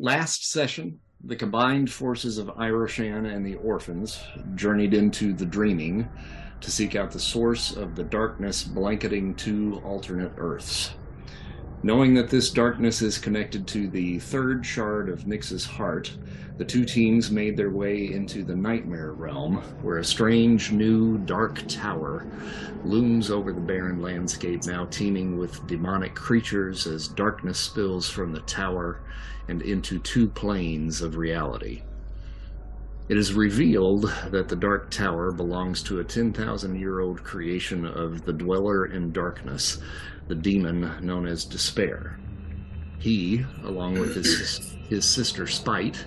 Last session, the combined forces of Iroshan and the orphans journeyed into the Dreaming to seek out the source of the darkness blanketing two alternate Earths. Knowing that this darkness is connected to the third shard of Nyx's heart, the two teams made their way into the Nightmare Realm, where a strange new dark tower looms over the barren landscape, now teeming with demonic creatures as darkness spills from the tower and into two planes of reality. It is revealed that the Dark Tower belongs to a 10,000 year old creation of the Dweller in Darkness, the demon known as Despair. He, along with his, his sister Spite,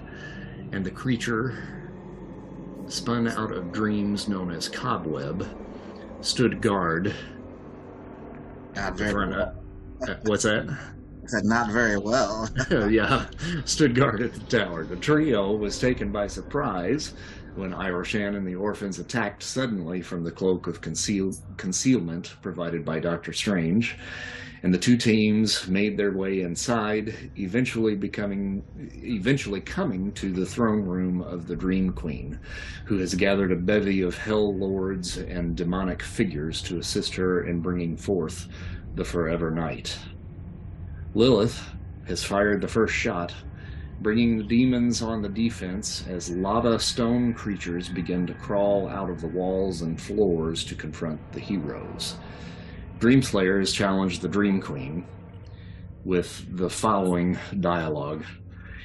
and the creature spun out of dreams known as Cobweb, stood guard. Not very well. Uh, what's that? Said not very well. yeah, stood guard at the tower. The trio was taken by surprise when Iroshan and the orphans attacked suddenly from the cloak of conceal- concealment provided by Doctor Strange, and the two teams made their way inside, eventually becoming, eventually coming to the throne room of the Dream Queen, who has gathered a bevy of hell lords and demonic figures to assist her in bringing forth the Forever Night. Lilith has fired the first shot, bringing the demons on the defense as lava stone creatures begin to crawl out of the walls and floors to confront the heroes. Dreamslayer has challenged the Dream Queen with the following dialogue.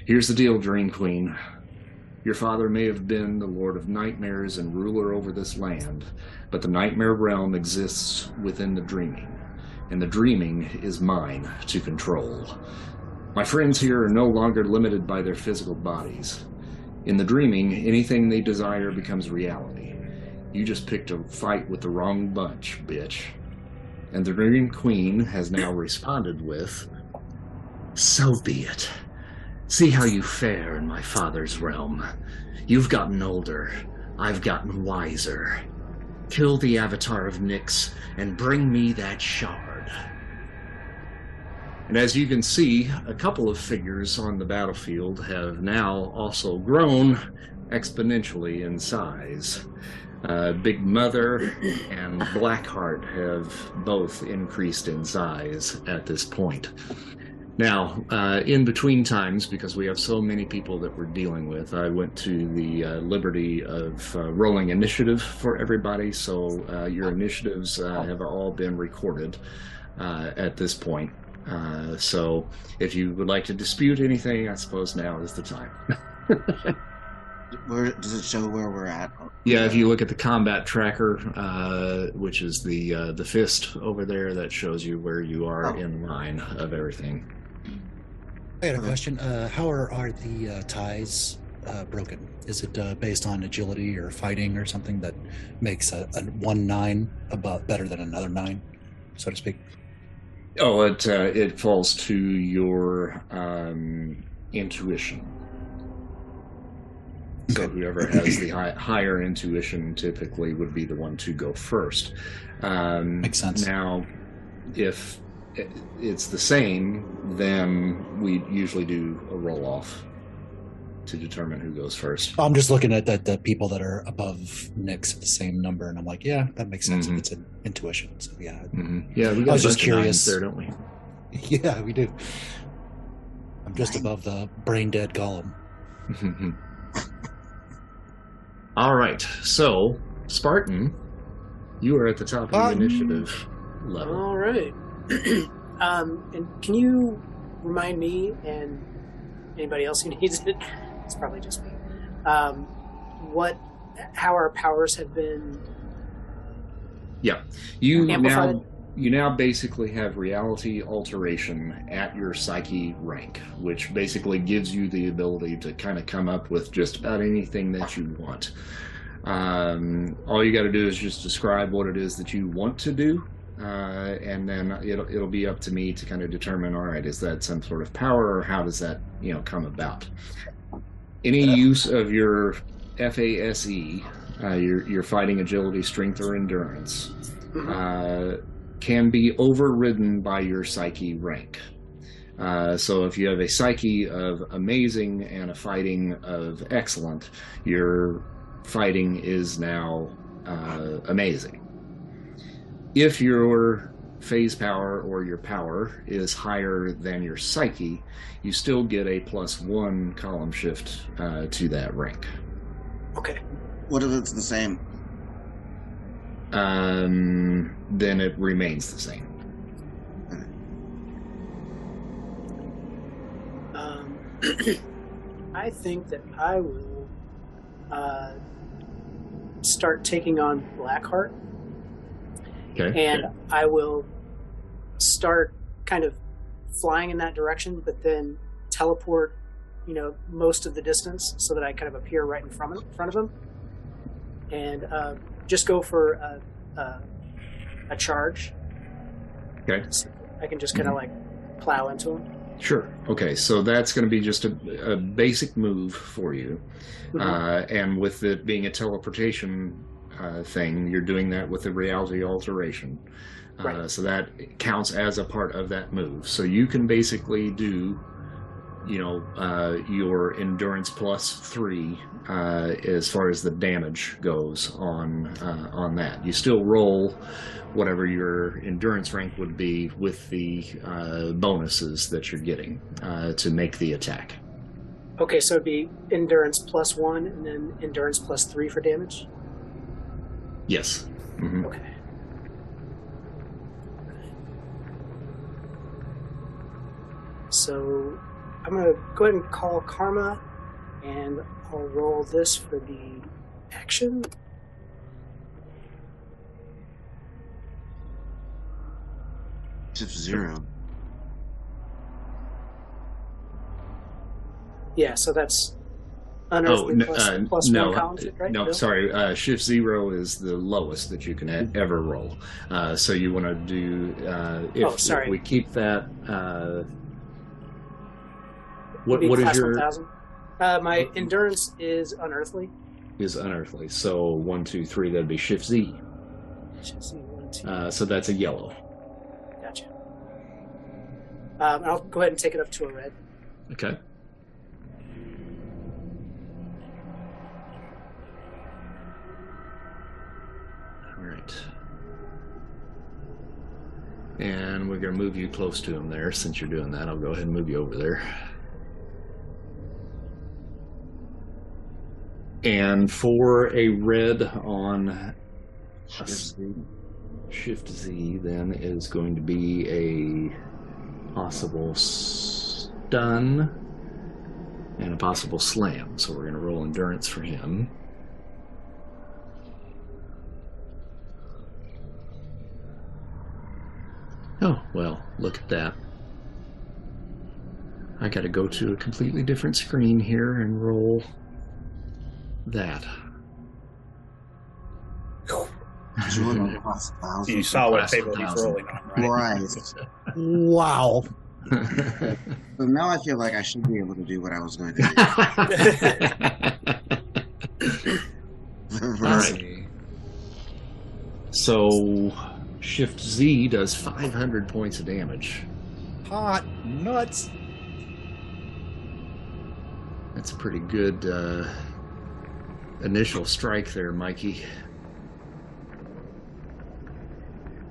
Here's the deal, Dream Queen. Your father may have been the Lord of Nightmares and ruler over this land, but the Nightmare Realm exists within the Dreaming, and the Dreaming is mine to control. My friends here are no longer limited by their physical bodies. In the Dreaming, anything they desire becomes reality. You just picked a fight with the wrong bunch, bitch. And the Dream Queen has now responded with, So be it. See how you fare in my father's realm. You've gotten older. I've gotten wiser. Kill the avatar of Nyx and bring me that shard. And as you can see, a couple of figures on the battlefield have now also grown exponentially in size. Uh, Big Mother and Blackheart have both increased in size at this point. Now, uh, in between times, because we have so many people that we're dealing with, I went to the uh, liberty of uh, rolling initiative for everybody. So uh, your initiatives uh, have all been recorded at this point. So if you would like to dispute anything, I suppose now is the time. where does it show where we're at? Yeah, if you look at the combat tracker, uh, which is the uh, the fist over there, that shows you where you are oh. in line of everything. I had a question. Uh, how are, are the uh, ties uh, broken? Is it uh, based on agility or fighting or something that makes a, a one nine about better than another nine, so to speak? Oh, it it falls to your um, intuition. So whoever has the high, higher intuition typically would be the one to go first. Um, Makes sense. Now, if it's the same, then we usually do a roll off to determine who goes first. I'm just looking at the, the people that are above Nyx at the same number, and I'm like, yeah, that makes sense. Mm-hmm. It's an intuition. So yeah, mm-hmm. yeah. We got I was just curious there, don't we? Yeah, we do. I'm just above the brain dead golem. All right, so Spartan, you are at the top of the initiative level. All right. um, and can you remind me and anybody else who needs it? It's probably just me. Um, what, how our powers have been? Yeah, you amplified? now you now basically have reality alteration at your psyche rank, which basically gives you the ability to kind of come up with just about anything that you want. Um, all you got to do is just describe what it is that you want to do, uh, and then it'll it'll be up to me to kind of determine. All right, is that some sort of power, or how does that you know come about? Any use of your FASE, uh, your your fighting agility, strength, or endurance, uh, can be overridden by your psyche rank. Uh, so if you have a psyche of amazing and a fighting of excellent, your fighting is now uh, amazing. If your phase power or your power is higher than your psyche, you still get a plus one column shift uh, to that rank. Okay. What if it's the same? Um, then it remains the same. Um, I think that I will uh, start taking on Blackheart, Okay. and I will start kind of flying in that direction, but then teleport, you know, most of the distance so that I kind of appear right in front of, front of him, and uh, just go for a, a, a charge. Okay. So I can just kind of like plow into him. Sure. Okay. So that's going to be just a, a basic move for you. Mhm. Uh, and with it being a teleportation uh, thing, you're doing that with a reality alteration. Uh, Right. So that counts as a part of that move. So you can basically do, you know, uh, your endurance plus three uh, as far as the damage goes on uh, on that. You still roll whatever your endurance rank would be with the uh, bonuses that you're getting uh, to make the attack. Okay, so it'd be endurance plus one, and then endurance plus three for damage. Yes. Mhm. Okay. So I'm gonna go ahead and call Karma, and I'll roll this for the action. Shift zero. Yeah, so that's Oh unearthly no, plus, uh, plus no, one column, right? no, Bill? sorry. Uh, shift zero is the lowest that you can ever roll. Uh, so you want to do. Uh, if, Oh, sorry. if we keep that. What what is your 1000. Uh, my What- endurance is unearthly. is unearthly? So one, two, three. That'd be shift Z. Should see one, two. Uh, so that's a yellow. Gotcha. Um, I'll go ahead and take it up to a red. Okay. All right. And we're going to move you close to him there. Since you're doing that, I'll go ahead and move you over there. And for a red on Shift Z. Shift Z, then is going to be a possible stun and a possible slam. So we're going to roll endurance for him. Oh, well, look at that. I got to go to a completely different screen here and roll that. Jordan plus thousand. You saw what table he's rolling on, right? Christ. Wow. So now I feel like I should be able to do what I was going to do. All right. So, Shift Z does 500 points of damage. Hot nuts. That's a pretty good uh, initial strike there, Mikey.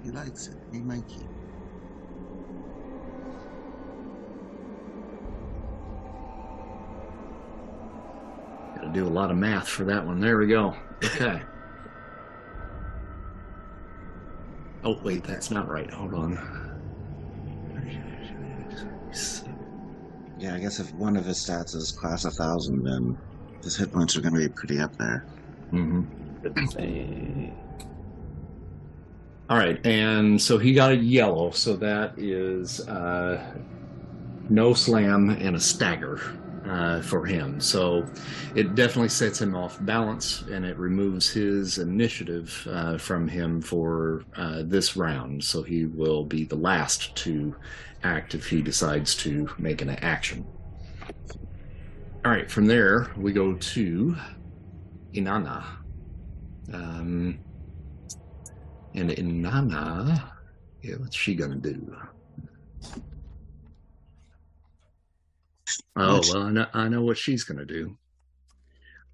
He likes it. Hey, Mikey. Got to do a lot of math for that one. There we go. Okay. Oh, wait, that's not right. Hold on. Yeah, I guess if one of his stats is class a thousand, then his hit points are going to be pretty up there. Mm-hmm. All right, and so he got a yellow, so that is uh, no slam and a stagger uh, for him. So it definitely sets him off balance, and it removes his initiative uh, from him for uh, this round. So he will be the last to act if he decides to make an action. All right, from there we go to Inanna. Um, and Inanna, yeah, what's she gonna do? Oh well, I know, I know what she's going to do.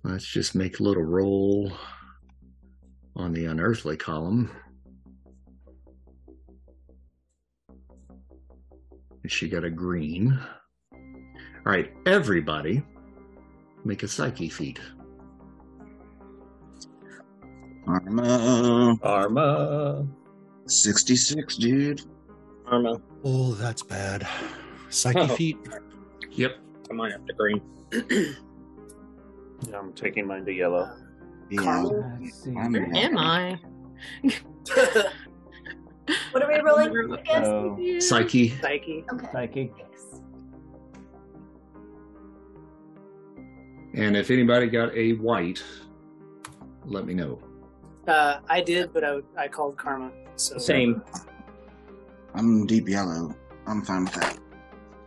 Let's just make a little roll on the unearthly column. She got a green. All right, everybody, make a psyche feat. Arma. Arma. 66, dude. Arma. Oh, that's bad. Psyche Oh. feat. Yep. I might have to green. Yeah, I'm taking mine to yellow. Yeah. Carl? Let's see. I'm Where am I? What are we rolling uh, against? Oh. Psyche. Okay. Psyche. And if anybody got a white, let me know. Uh, I did, but I, I called Karma. So Same. I'm deep yellow. I'm fine with that.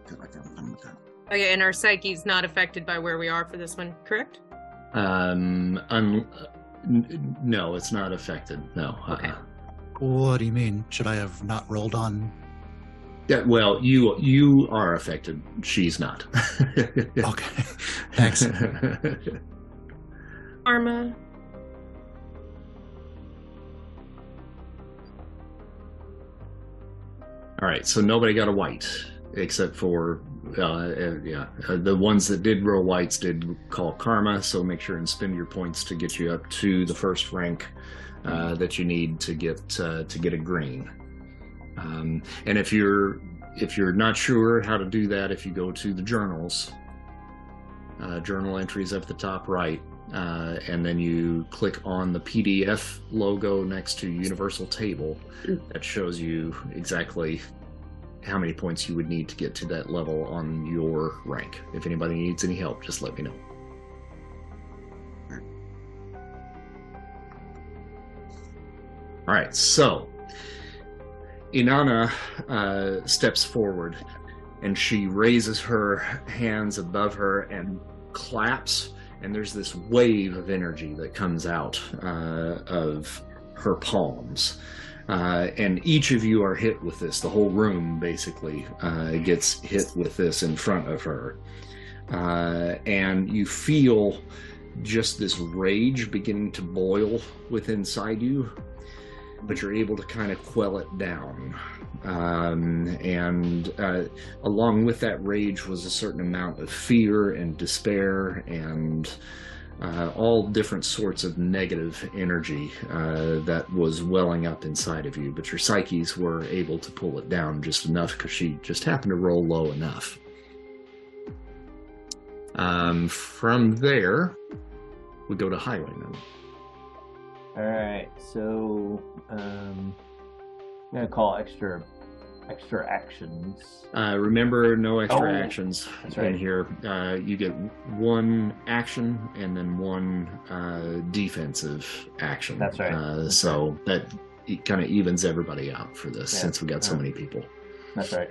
I feel like I'm fine with that. Okay, and our psyche's not affected by where we are for this one, correct? Um, un- n- no, it's not affected. No. Okay. Uh-uh. What do you mean? Should I have not rolled on? Yeah, well, you you are affected. She's not. Okay. Thanks. Arma. All right, so nobody got a white except for uh, uh, yeah, uh, the ones that did roll whites did call karma. So make sure and spend your points to get you up to the first rank uh, that you need to get uh, to get a green. Um, and if you're if you're not sure how to do that, if you go to the journals, uh, journal entries at the top right, uh, and then you click on the PDF logo next to Universal Table, that shows you exactly how many points you would need to get to that level on your rank. If anybody needs any help, just let me know. All right, so Inanna uh, steps forward and she raises her hands above her and claps, and there's this wave of energy that comes out uh, of her palms. Uh, and each of you are hit with this. The whole room basically uh, gets hit with this in front of her. Uh, and you feel just this rage beginning to boil within inside you, but you're able to kind of quell it down. Um, and uh, along with that rage was a certain amount of fear and despair and uh, all different sorts of negative energy uh, that was welling up inside of you. But your psyches were able to pull it down just enough because she just happened to roll low enough. Um, from there, we go to Highwayman. All right. So um, I'm gonna call extra extra actions. Uh, remember, no extra Oh, actions that's in here. Uh, you get one action and then one uh, defensive action. That's right. Uh, so that kind of evens everybody out for this Yeah. since we got so many people. That's right.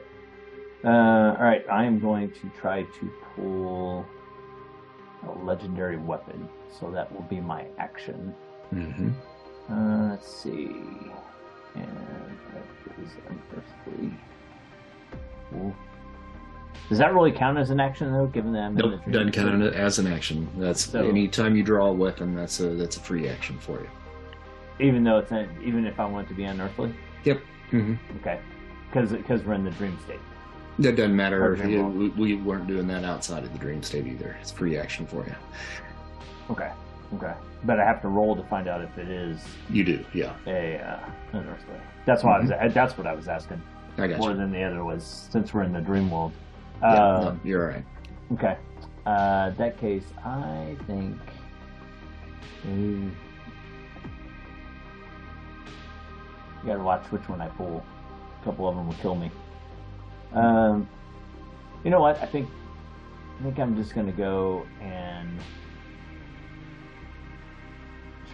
Uh, all right. I am going to try to pull a legendary weapon. So that will be my action. Hmm Uh, let's see. And that is unearthly. Cool. Does that really count as an action though, given that I'm in Nope, doesn't count it as an action. That's So- anytime you draw a weapon, that's a that's a free action for you. Even though it's an, even if I want it to be unearthly. Yep. hmm Okay. Because because we're in the dream state. That doesn't matter. For example. We, we weren't doing that outside of the dream state either. It's free action for you. Okay. Okay. But I have to roll to find out if it is You do, yeah. a uh, unearthly. That's why I was. That's what I was asking. I got More you. than the other was since we're in the dream world. Yeah, Uh, no, you're all right. Okay. Uh, that case, I think. You gotta watch which one I pull. A couple of them will kill me. Um, you know what? I think. I think I'm just gonna go and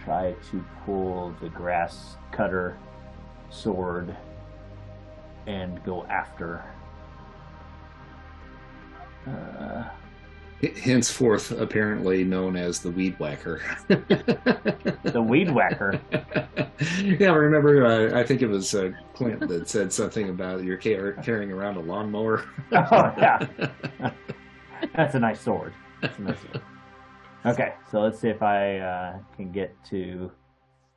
try to pull the grass cutter sword and go after. Uh, henceforth apparently known as the weed whacker. the weed whacker. yeah, I remember. Uh, I think it was uh, Clint that said something about you're car- carrying around a lawnmower. Oh yeah. That's a nice sword. That's a nice sword. Okay, so let's see if I uh, can get to.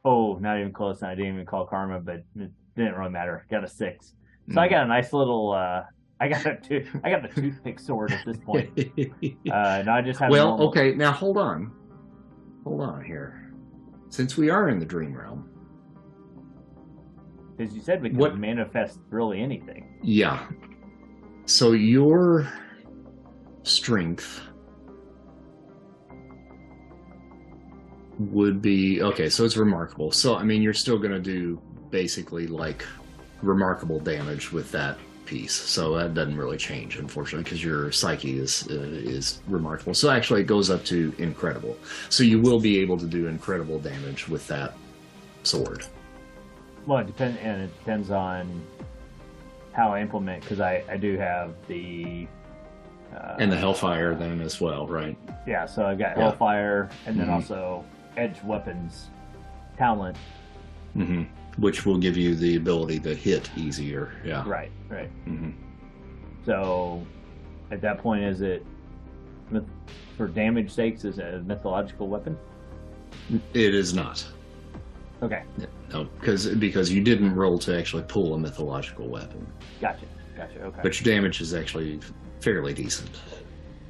Oh, not even close. I didn't even call karma, but it didn't really matter. Got a six. So I got a nice little. Uh, I got a two. I got the toothpick sword at this point. Uh, and I just have. well, normal- okay. Now hold on, hold on here. Since we are in the dream realm, As you said, we can What- manifest really anything. yeah. So your strength would be okay. So it's remarkable. So I mean, you're still going to do basically like remarkable damage with that piece. So that doesn't really change, unfortunately, because your psyche is uh, is remarkable. So actually, it goes up to incredible. So you will be able to do incredible damage with that sword. Well, it depends, and it depends on how I implement because I I do have the. Uh, And the Hellfire then as well, right? Yeah, so I've got Yeah. Hellfire, and then Mhm. also Edge Weapons talent. hmm Which will give you the ability to hit easier. Yeah. Right, right. hmm So at that point, is it for damage sakes? Is it a mythological weapon? It is not. Okay, No, because because you didn't roll to actually pull a mythological weapon, gotcha, gotcha. Okay, but your damage is actually fairly decent.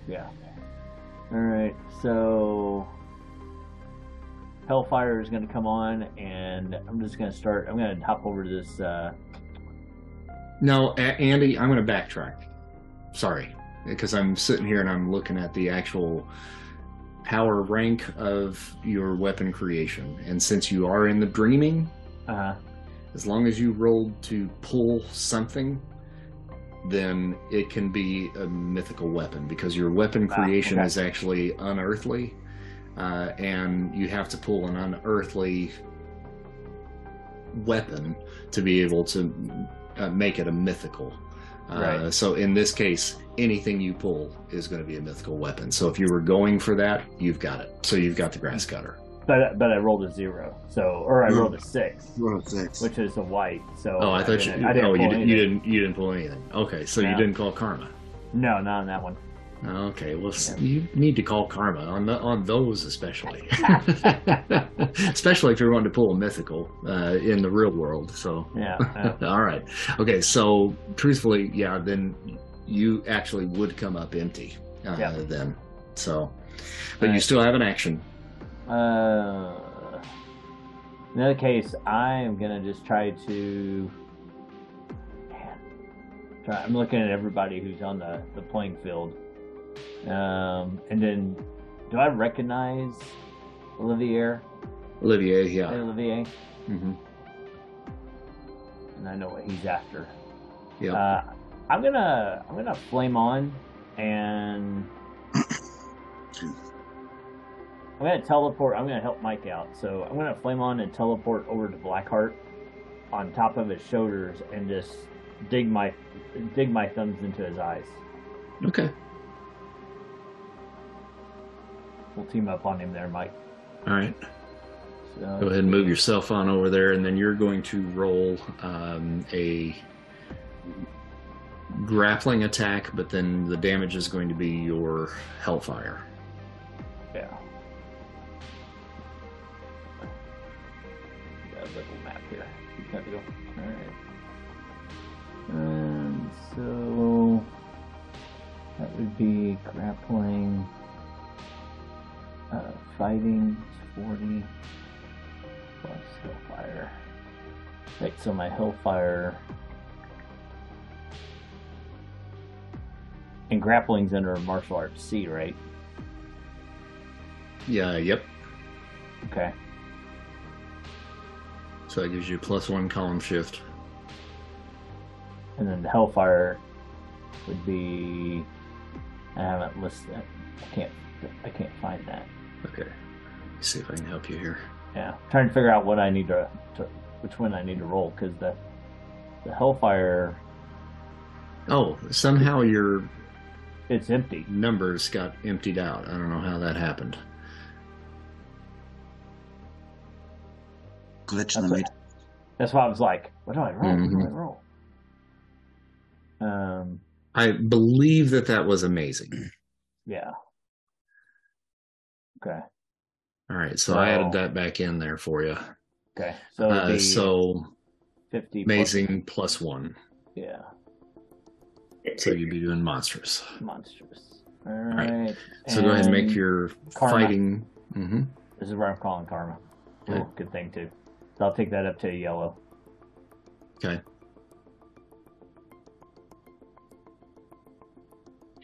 yeah. All right, so Hellfire is going to come on, and I'm just going to start. I'm going to hop over to this. Uh, No, A- Andy, I'm going to backtrack. Sorry, because I'm sitting here and I'm looking at the actual power rank of your weapon creation, and since you are in the dreaming, uh, as long as you rolled to pull something, then it can be a mythical weapon because your weapon Ah, creation okay. is actually unearthly, uh, and you have to pull an unearthly weapon to be able to uh, make it a mythical. Uh, Right. So in this case, anything you pull is going to be a mythical weapon. So if you were going for that, you've got it. So you've got the grass cutter. but but I rolled a zero, so or I rolled a six, Roll a six. which is a white. So Oh, I thought you. didn't, I didn't oh, you, pull did, you anything. didn't. You didn't pull anything. Okay, so you didn't call karma. No, not on that one. Okay, well, Yeah. you need to call karma on the, on those especially, especially if you're wanting to pull a mythical uh, in the real world. So, Yeah. yeah. all right, okay. So, truthfully, yeah, then you actually would come up empty uh, Yeah. then. So, but you still have an action. Uh, in that case, I am gonna just try to. Man, try, I'm looking at everybody who's on the, the playing field, um, and then do I recognize Olivier? Olivier, yeah. Olivier, hmm and I know what he's after. Yep. Uh, I'm gonna I'm gonna flame on and I'm gonna teleport. I'm gonna help Mike out. So I'm gonna flame on and teleport over to Blackheart on top of his shoulders and just dig my dig my thumbs into his eyes. Okay. We'll team up on him there, Mike. All right. So, Go ahead and move yourself on over there, and then you're going to roll um, a grappling attack, but then the damage is going to be your hellfire. Yeah. Got a little map here. There we go. Alright. And so that would be grappling, uh, fighting 40 plus hellfire. Right, so my hellfire and grappling's under martial arts C, right? Yeah, yep. Okay. So that gives you plus one column shift. And then the Hellfire would be. I haven't listed. I can't. I can't find that. Okay. Let's see if I can help you here. Yeah, trying to figure out what I need to, to which one I need to roll because the the Hellfire Oh, somehow your it's empty. numbers got emptied out. I don't know how that happened. Glitch in That's the matrix. That's why I was like, what do I roll? What do I Mhm. roll? Um. I believe that that was amazing. Okay. All right, so I added that back in there for you. Okay. So Uh, so 50 amazing plus one. yeah. So you'd be doing monstrous. Monstrous. All right. right. So go ahead and make your karma. fighting. hmm This is where I'm calling karma. Okay. Ooh, good thing too. So I'll take that up to yellow. Okay.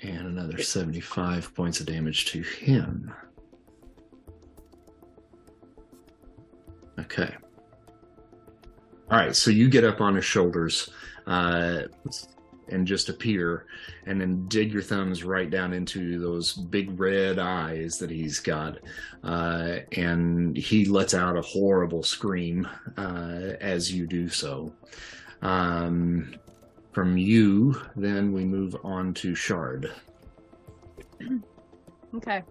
And another 75 points of damage to him. Okay. All right, so you get up on his shoulders uh, and just appear, and then dig your thumbs right down into those big red eyes that he's got. Uh, and he lets out a horrible scream uh, as you do so. Um, from you, then we move on to Shard. Okay.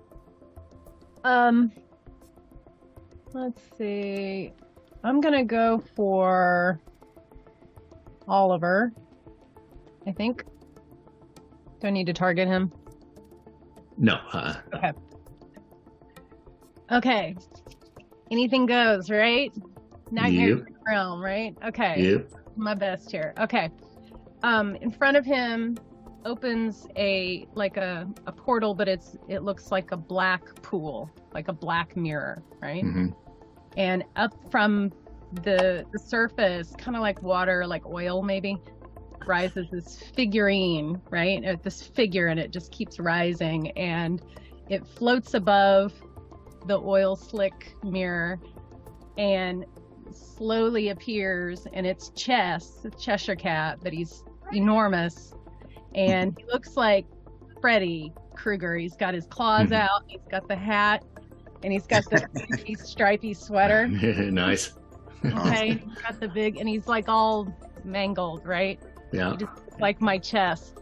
Um let's see. I'm gonna go for Oliver. I think. Do I need to target him? No, uh, Okay. Anything goes, right? Nightmare Yep. realm, right? Okay. yep. my best here. Okay. Um, in front of him opens a like a, a portal, but it's it looks like a black pool, like a black mirror, right? hmm And up from the the surface, kind of like water, like oil maybe, rises this figurine, right? Uh, This figure, and it just keeps rising, and it floats above the oil slick mirror, and slowly appears in its chest, the Cheshire cat, but he's enormous, and he looks like Freddy Krueger. He's got his claws Mhm. out, he's got the hat, and he's got the pinky stripy sweater. nice. Okay, he's got the big, and he's like all mangled, right? Yeah. He just like my chest,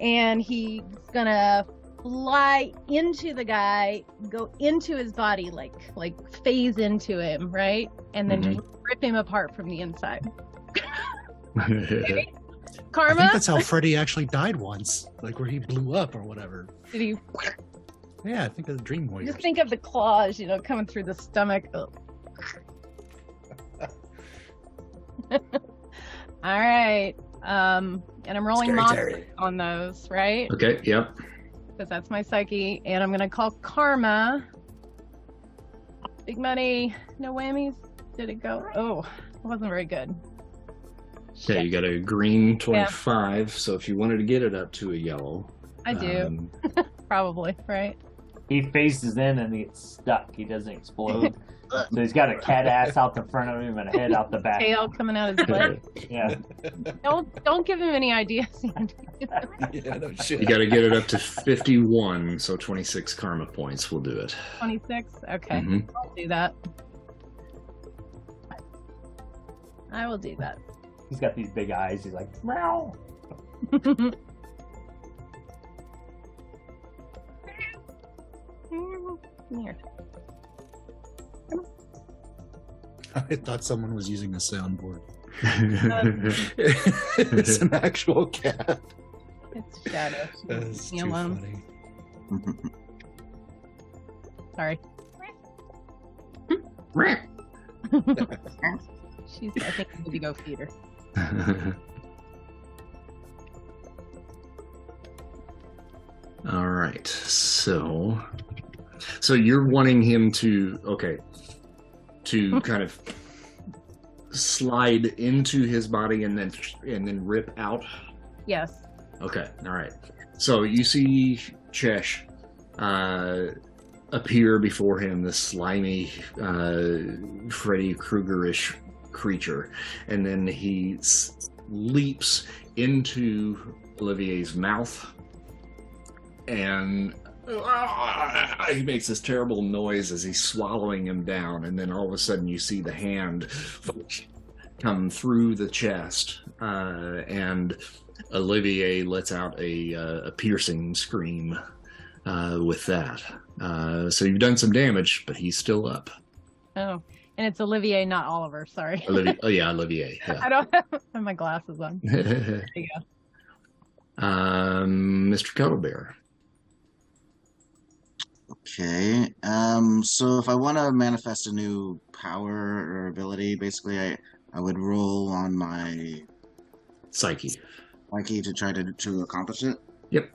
and he's gonna fly into the guy, go into his body, like like phase into him, right, and then Mhm. just rip him apart from the inside. Karma, I think that's how Freddy actually died once, like where he blew up or whatever. did he Yeah, I think of the Dream Warriors. just think of the claws, you know, coming through the stomach? Ugh. All right, um, and I'm rolling Scary on those, right? okay. Yep. because that's my psyche, and I'm gonna call karma. Big money, no whammies. Did it go? Oh, it wasn't very good. Okay, you got a green 25. So if you wanted to get it up to a yellow, I do um, probably right. He faces in and he gets stuck. He doesn't explode. so he's got a cat ass out the front of him and a head out the back. Tail coming out his butt. Yeah. don't don't give him any ideas. Andy. yeah, no shit. you got to get it up to 51. So 26 karma points will do it. Twenty-six. Okay, Mhm. I'll do that. I will do that. He's got these big eyes. He's like, meow. Come here. I thought someone was using a soundboard. it's an actual cat. It's Shadow. That's Leave too alone. funny. Sorry. She's. I think I need to go feed her. All right. So, so you're wanting him to okay, to kind of slide into his body and then and then rip out. Yes. Okay. All right. So you see Chesh uh, appear before him, this slimy uh, Freddy Krueger-ish creature, and then he s- leaps into Olivier's mouth, and ah, he makes this terrible noise as he's swallowing him down, and then all of a sudden you see the hand come through the chest, uh, and Olivier lets out a, uh, a piercing scream uh, with that. Uh, so you've done some damage, but he's still up. Oh, and it's Olivier, not Oliver. Sorry. Olivier, oh yeah, Olivier. I don't have my glasses on. Yeah. you um, Mr. Cuddlebear. Okay. Um. So if I want to manifest a new power or ability, basically, I I would roll on my Psyche. Mikey to try to to accomplish it. Yep.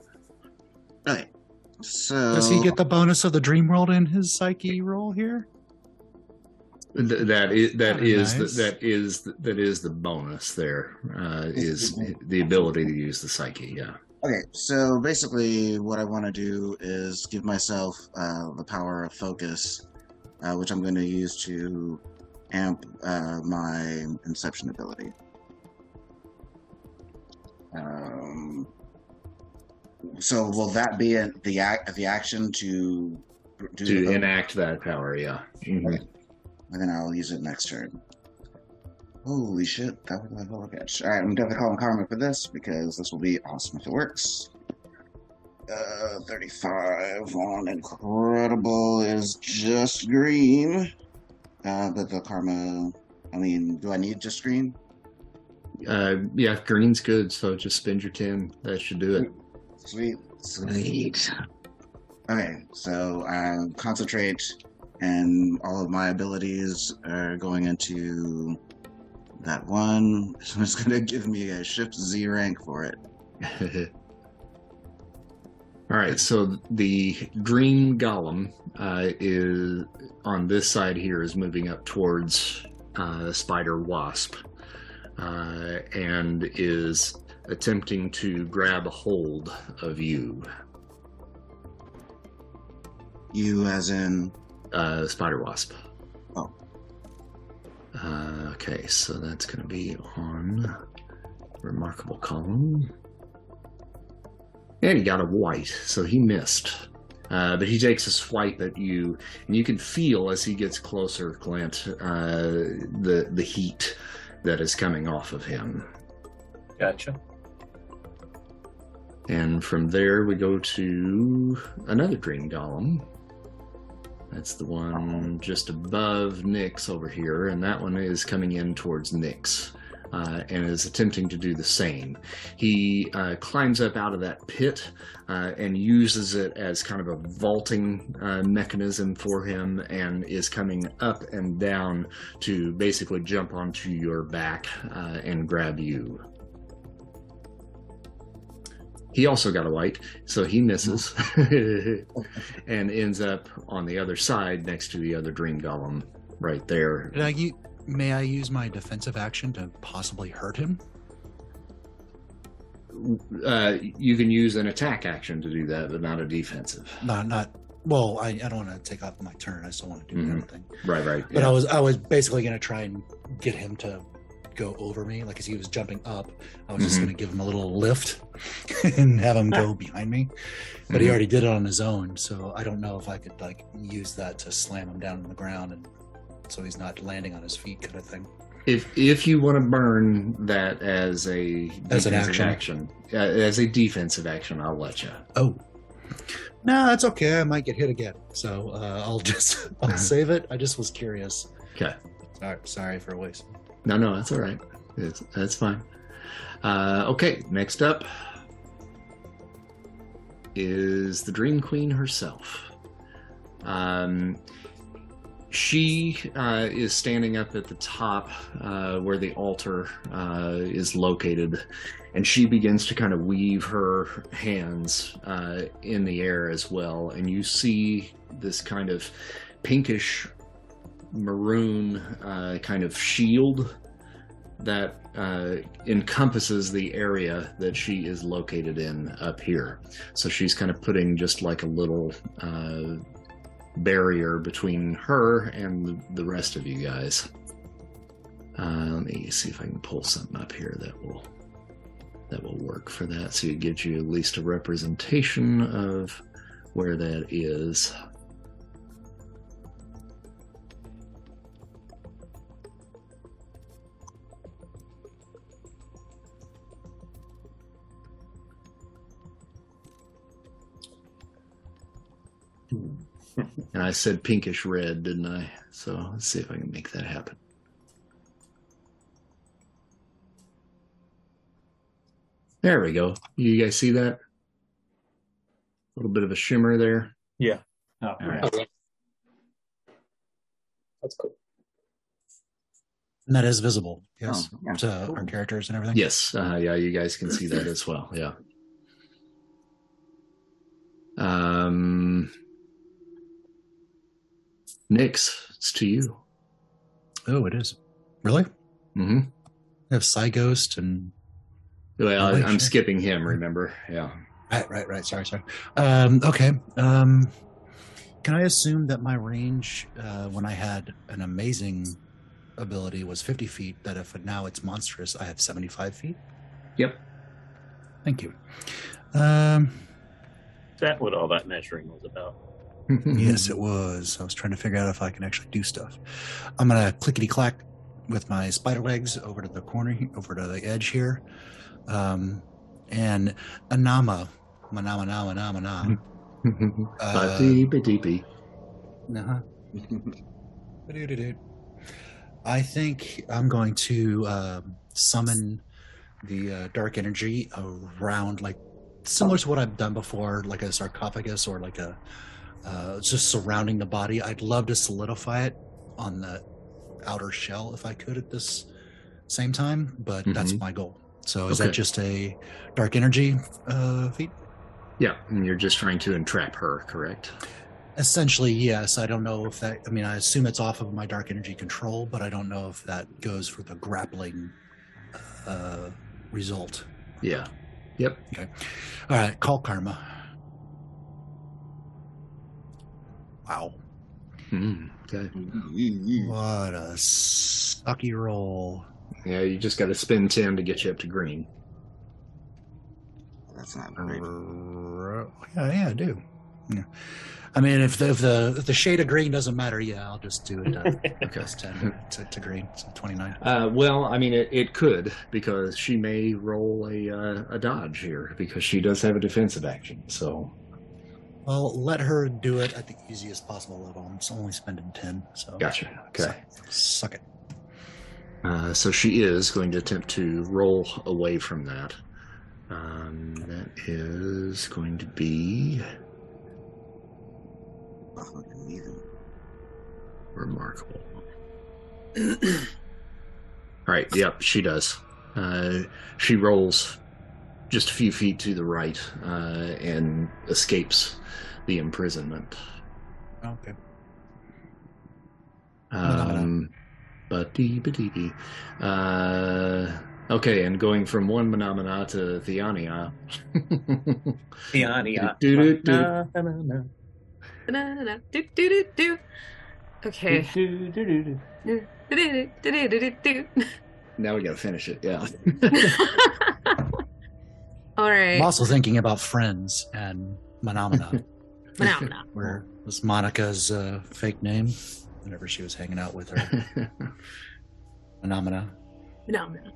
Okay. So Does he get the bonus of the dream world in his psyche roll here? Th- that is that Kinda is nice. the, that is the, that is the bonus. There uh, is the ability to use the psyche. Yeah. Okay, so basically, what I want to do is give myself uh, the power of focus, uh, which I'm going to use to amp uh, my inception ability. Um, so will that be a, the act the action to do To the, enact that power. Yeah. Mhm. And then I'll use it next turn. Holy shit, that was a hell of catch. Alright, I'm definitely calling Karma for this because this will be awesome if it works. Uh, 35 on Incredible is just green. Uh, but the Karma, I mean, do I need just green? Uh, yeah. Green's good. So just spend your ten. That should do it. Sweet. Sweet. Okay, so I concentrate, and all of my abilities are going into that one. So it's going to give me a Shift Z rank for it. All right, so the green golem uh, is on this side here is moving up towards uh, Spider Wasp uh, and is attempting to grab a hold of you, You, as in, uh, Spider Wasp. Oh. Uh, okay, so that's going to be on Remarkable Column. And he got a white, so he missed. Uh, but he takes a swipe at you, and you can feel as he gets closer, Clint, uh, the the heat that is coming off of him. Gotcha. And from there, we go to another dream golem. That's the one just above Nyx over here, and that one is coming in towards Nyx uh, and is attempting to do the same. He uh, climbs up out of that pit uh, and uses it as kind of a vaulting uh, mechanism for him and is coming up and down to basically jump onto your back uh, and grab you. He also got a white, so he misses and ends up on the other side next to the other dream golem right there. I may I use my defensive action to possibly hurt him? Uh, you can use an attack action to do that, but not a defensive. Not not well, I, I don't want to take off my turn. I still want to do Mhm. everything. Right, right. But yeah. I was I was basically gonna try and get him to go over me, like as he was jumping up. I was just Mhm. gonna give him a little lift and have him go behind me. But he Mhm. already did it on his own, so I don't know if I could like use that to slam him down on the ground and so he's not landing on his feet kind of thing. If if you want to burn that as a As an defensive action. uh, as a defensive action, I'll let you. Oh. No, that's okay. I might get hit again. So uh, I'll just I'll save it. I just was curious. Okay. Sorry, sorry for wasting. No, no, that's all right. It's, that's fine. Uh, okay, next up is the Dream Queen herself. Um, she uh, is standing up at the top uh, where the altar uh, is located, and she begins to kind of weave her hands uh, in the air as well. And you see this kind of pinkish maroon uh, kind of shield that uh, encompasses the area that she is located in up here. So she's kind of putting just like a little uh, barrier between her and the, rest of you guys. Uh, let me see if I can pull something up here that will that will work for that. So it gives you at least a representation of where that is. And I said pinkish red, didn't I? So let's see if I can make that happen. There we go. You guys see that? A little bit of a shimmer there. Yeah. Oh, All right. yeah. That's cool. And that is visible, yes, Oh, yeah. to our characters and everything. Yes, uh, yeah, you guys can see that as well. Yeah. Um, Nyx, it's to you. Oh, it is. Really? hmm We have Psyghost and Well, I'm sure. skipping him. Remember? Yeah. Right, right, right. Sorry, sorry. Um, okay. Um, can I assume that my range, uh, when I had an amazing ability, was 50 feet? That if now it's monstrous, I have 75 feet? Yep. Thank you. Um, Is that what all that measuring was about? Yes, it was. I was trying to figure out if I can actually do stuff. I'm gonna clickety clack with my spider legs over to the corner, over to the edge here, um, and Anama, Manama, Nama, Nama, Nama. Uh, Ba-dee-ba-dee-bee. Uh-huh. I think I'm going to um, summon the uh, dark energy around, like similar to what I've done before, like a sarcophagus or like a uh, just surrounding the body. I'd love to solidify it on the outer shell if I could at this same time, but that's Mhm. my goal. So is Okay. that just a dark energy uh, feat? Yeah, and you're just trying to entrap her, correct? Essentially, yes. I don't know if that. I mean, I assume it's off of my dark energy control, but I don't know if that goes for the grappling uh, result. Yeah. Yep. Okay. All right, call karma. Wow, Mm, okay. what a sucky roll! Yeah, you just got to spend ten to get you up to green. That's not great. Yeah, yeah, I do. Yeah. I mean, if the, if the if the shade of green doesn't matter, yeah, I'll just do it. Uh, plus ten to, to green, so twenty nine. Uh, well, I mean, it, it could because she may roll a uh, a dodge here because she does have a defensive action. So Well, let her do it at the easiest possible level. I'm s- only spending 10, so. gotcha. Okay. Suck it. Uh, so she is going to attempt to roll away from that. Um, that is going to be fucking heathen. remarkable. All right. Yep, she does. Uh, she rolls just a few feet to the right uh, and escapes the imprisonment. Okay. Um, but dee ba dee dee. Uh, okay, and going from one Manamana to Theania. Na. Do, do, do, do. Okay. Do, do, do. now we gotta finish it. Yeah. All right. I'm also thinking about Friends and Phenomena, Phenomena. where was Monica's uh, fake name whenever she was hanging out with her. Phenomena. Phenomena.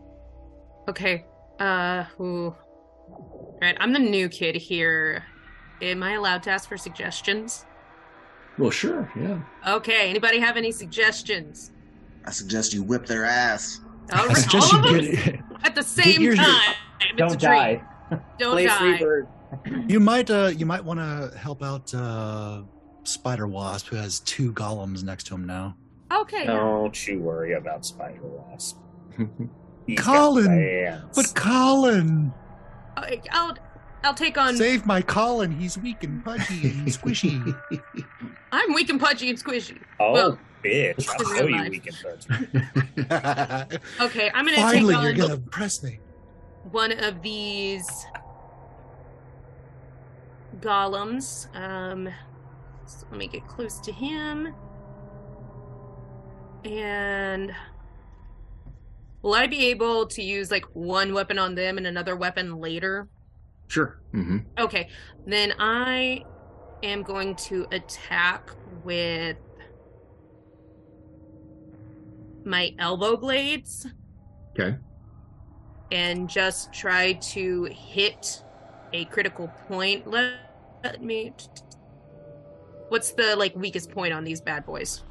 Okay. Uh. Ooh. All right. I'm the new kid here. Am I allowed to ask for suggestions? well, sure. Yeah. Okay. Anybody have any suggestions? I suggest you whip their ass. All I suggest all you of them get. at the same your- time. It's a Don't dream. die. Don't Play die. Freebird. You might. Uh, you might want to help out uh, Spider Wasp, who has two golems next to him now. Okay. Don't you worry about Spider Wasp. He's Colin! But Colin, Okay, I'll I'll take on. save my Colin. He's weak and pudgy and squishy. I'm weak and pudgy and squishy. oh, well, bitch! I'll in show you life. we can touch. Okay, I'm gonna Finally, take you're gonna impress me. One of these golems. Um, so let me get close to him. And will I be able to use like one weapon on them and another weapon later? Sure. Mm-hmm. Okay, then I am going to attack with my elbow blades Okay. And just try to hit a critical point. Let, let me. What's the like weakest point on these bad boys?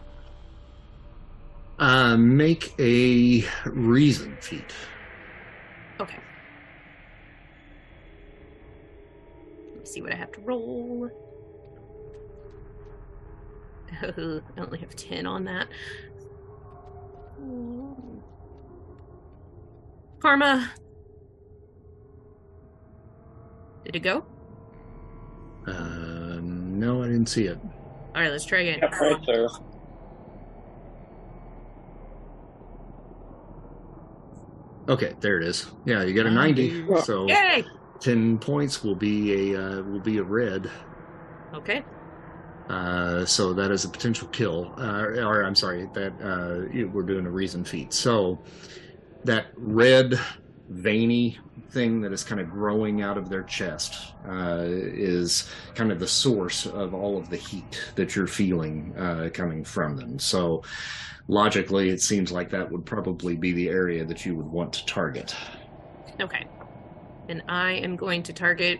Uh, make a reason feat. Okay. Let me see what I have to roll. I only have 10 on that. Karma. Did it go? Uh, no, I didn't see it. All right, let's try again. Yep, right there. Okay, there it is. Yeah, you got a 90. So Yay! 10 points will be a uh, will be a red. Okay. Uh, so that is a potential kill. Uh, or I'm sorry, that uh, we're doing a reason feat. So that red, veiny thing that is kind of growing out of their chest uh, is kind of the source of all of the heat that you're feeling uh, coming from them. So logically, it seems like that would probably be the area that you would want to target. Okay. Then I am going to target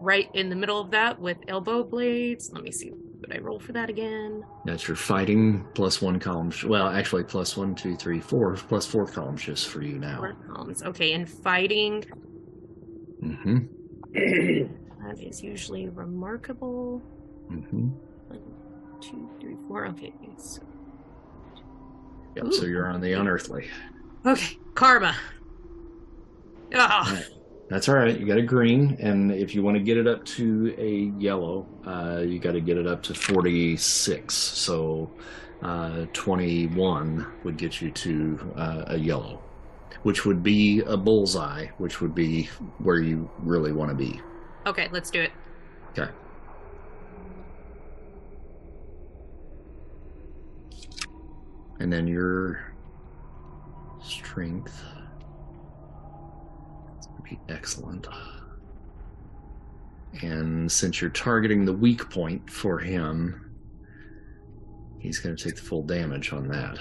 right in the middle of that with elbow blades. Let me see. Would I roll for that again? That's your fighting plus one column. sh- Well, actually, plus one, two, three, four, plus four column shifts for you now. Four columns. Okay, and fighting. Mm-hmm. That is usually remarkable. Mm-hmm. One, two, three, four. Okay. So, Yep, so you're on the unearthly. okay. Karma. Ah. That's all right. You got a green, and if you want to get it up to a yellow, uh, you got to get it up to 46. So uh, 21 would get you to uh, a yellow, which would be a bullseye, which would be where you really want to be. Okay, let's do it. Okay. And then your strength. Excellent. And since you're targeting the weak point for him, he's going to take the full damage on that.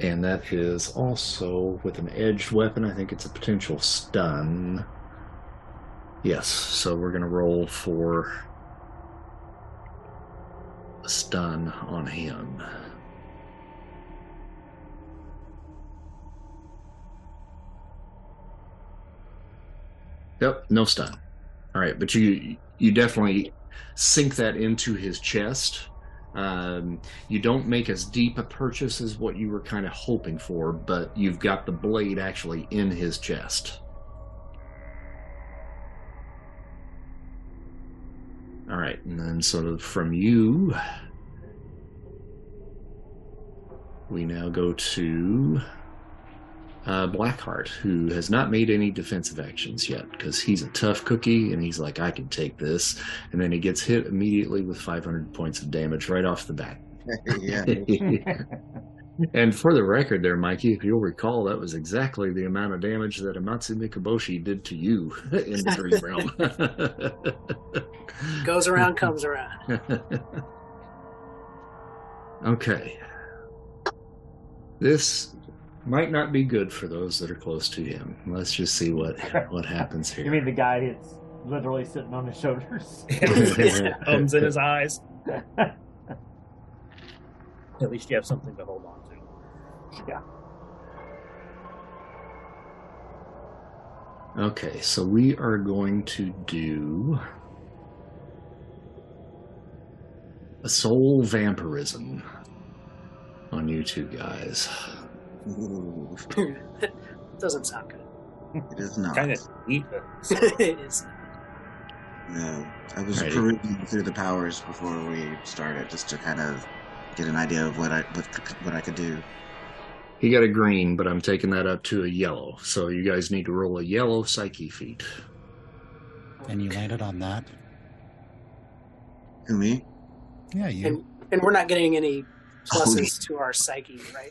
And that is also with an edged weapon. I think it's a potential stun. Yes, so we're going to roll for a stun on him. Yep, no stun. All right, but you you definitely sink that into his chest. Um, you don't make as deep a purchase as what you were kind of hoping for, but you've got the blade actually in his chest. All right, and then sort of from you, we now go to uh, Blackheart, who has not made any defensive actions yet because he's a tough cookie and he's like, I can take this. And then he gets hit immediately with 500 points of damage right off the bat. yeah. and for the record, there, Mikey, if you'll recall, that was exactly the amount of damage that Amatsu Mikaboshi did to you in the Dream Realm. Goes around, comes around. okay. This might not be good for those that are close to him. Let's just see what what happens here. You mean the guy that's literally sitting on his shoulders? Thumbs in his eyes. At least you have something to hold on to. yeah. Okay, so we are going to do a soul vampirism on you two guys. Ooh, Doesn't sound good. it is not. Kind of neat. it is. No, I was Right. perusing through the powers before we started, just to kind of get an idea of what I what, what I could do. He got a green, but I'm taking that up to a yellow. So you guys need to roll a yellow psyche feat. And you landed on that. Who me? Yeah, you. And and we're not getting any Oh, pluses to our psyche, right?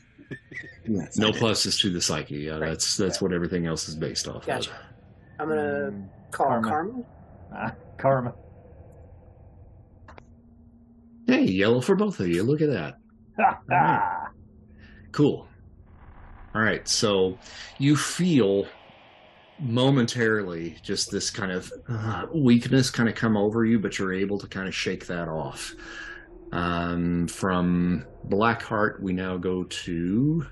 Yes, No pluses to the psyche. Yeah, Right. that's that's what everything else is based off Gotcha. of. I'm gonna Mm, call Karma. karma. ah, karma. Hey, yellow for both of you. Look at that. Ah, Cool. All right, so you feel momentarily just this kind of uh, weakness kind of come over you, but you're able to kind of shake that off. Um, from Blackheart, we now go to.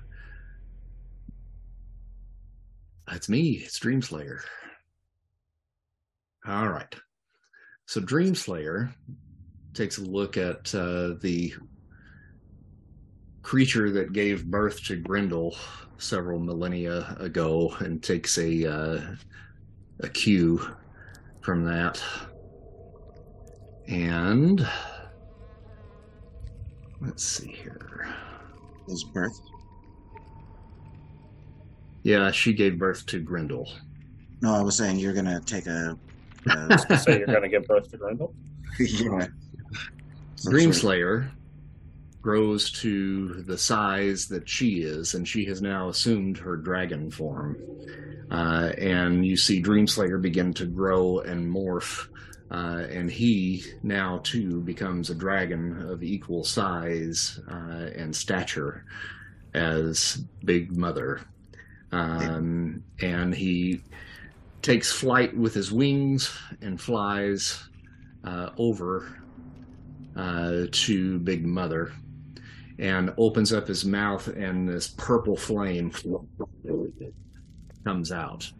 That's me. It's Dreamslayer. All right. So Dreamslayer takes a look at uh, the creature that gave birth to Grendel several millennia ago and takes a uh, a cue from that. And let's see here. His birth. Yeah, she gave birth to Grendel. No, I was saying you're gonna take a. a So you're going to give birth to Grendel? yeah. Some Dream sort of- Slayer grows to the size that she is, and she has now assumed her dragon form. Uh, and you see Dreamslayer begin to grow and morph, uh, and he now too becomes a dragon of equal size uh, and stature as Big Mother. Um, and he takes flight with his wings and flies uh, over uh, to Big Mother and opens up his mouth, and this purple flame comes out.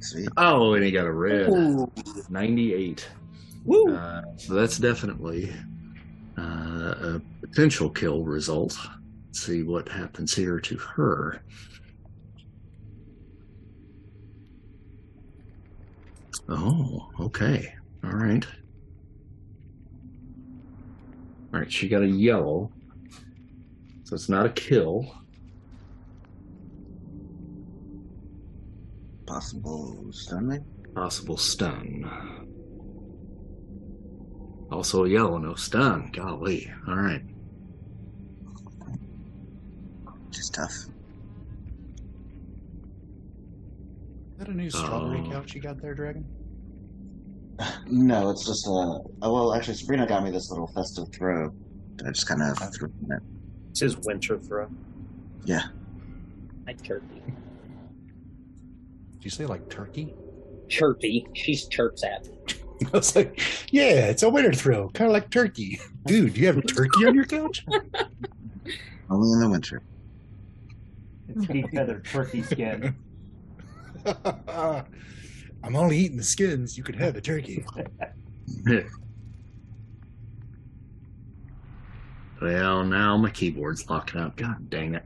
Sweet. Oh, and he got a red 98. Woo! Uh, so that's definitely uh, a potential kill result. Let's see what happens here to her. Oh, okay. All right. All right, she got a yellow. So it's not a kill. Possible stun maybe? Possible stun. Also a yellow, no stun. Golly. All right. Just tough. Is that a new strawberry Oh. couch you got there, Dragon? No, it's just a. Oh, well, actually, Sabrina got me this little festive throw. that I just kind of threw in it. It's his winter throw. Yeah. I Like turkey. Did you say like turkey? Chirpy. She's chirps at. I was like, yeah, it's a winter throw, kind of like turkey. Dude, you have a turkey on your couch? Only in the winter. It's heat feather turkey skin. I'm only eating the skins. You could have a turkey. Well, now my keyboard's locking up. God dang it.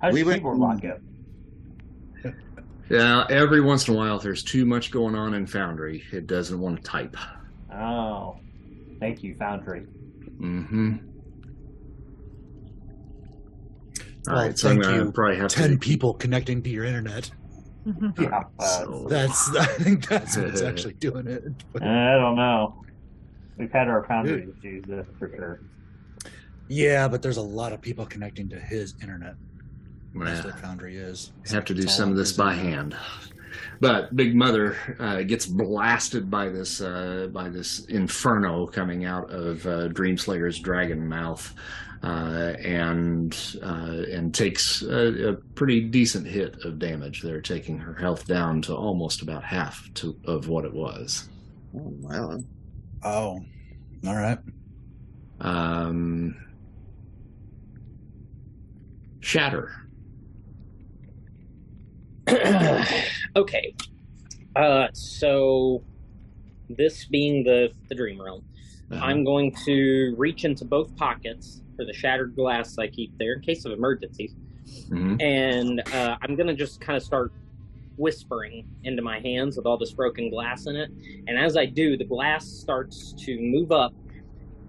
How does We your went- keyboard lock up? Yeah, every once in a while, if there's too much going on in Foundry, it doesn't want to type. Oh, thank you, Foundry. Mm-hmm. All Well, right, so I'm thank gonna you. probably have Ten to. people connecting to your internet. Yeah, uh, So, That's I think that's what's actually doing it. I don't know. We've had our Foundry issues for sure. Yeah, but there's a lot of people connecting to his internet. That's yeah, what Foundry is. have to do some of this by hand. But Big Mother uh, gets blasted by this uh, by this inferno coming out of uh, Dreamslayer's dragon mouth, uh, and uh, and takes a, a pretty decent hit of damage. They're taking her health down to almost about half to of what it was. Oh, well. Oh, all right. Um, Shatter. okay. Uh, so this being the the dream realm, Uh, I'm going to reach into both pockets for the shattered glass I keep there in case of emergencies, mhm. and uh, I'm gonna just kind of start whispering into my hands with all this broken glass in it. And as I do, the glass starts to move up,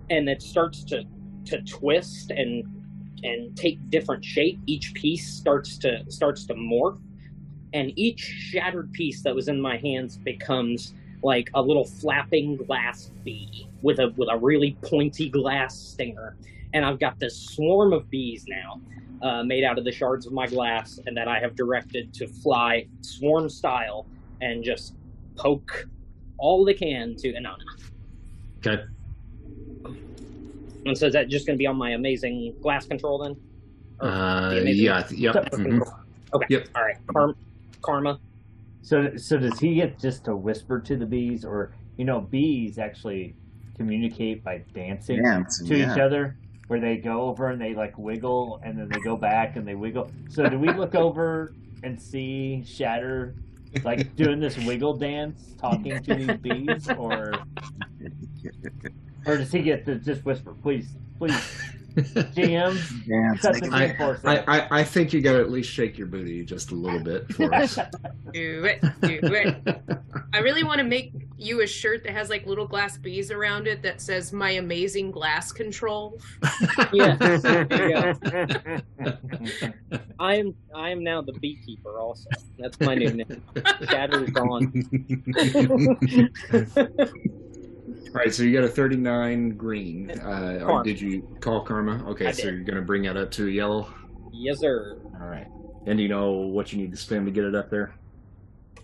and it starts to to twist and and take different shape. Each piece starts to starts to morph, and each shattered piece that was in my hands becomes like a little flapping glass bee with a with a really pointy glass stinger. And I've got this swarm of bees now, uh, made out of the shards of my glass, and that I have directed to fly swarm style and just poke all they can to Inanna. Okay. And so is that just going to be on my amazing glass control then? Or Uh, the yeah. I th- Yep. Separate mhm. Okay. Yep. All right. Karma. Karma. So, so does he get just to whisper to the bees, or you know, bees actually communicate by dancing Dance, to yeah. each other, where they go over and they like wiggle, and then they go back and they wiggle. So, do we look over and see Shatter like doing this wiggle dance, talking to these bees, or or does he get to just whisper, "Please, please, GM, Dance, cut the I, reinforce I. I, I think you got to at least shake your booty just a little bit for us. Do it, do it. I really want to make you a shirt that has like little glass bees around it that says "My amazing glass control." Yeah. There you go. I am I am now the beekeeper also. That's my new name. Shatter's gone. All right, so you got a 39 green. Uh, or did you call Karma? Okay, I so did. you're going to bring that up to a yellow. yes, sir. All right. And do you know what you need to spend to get it up there?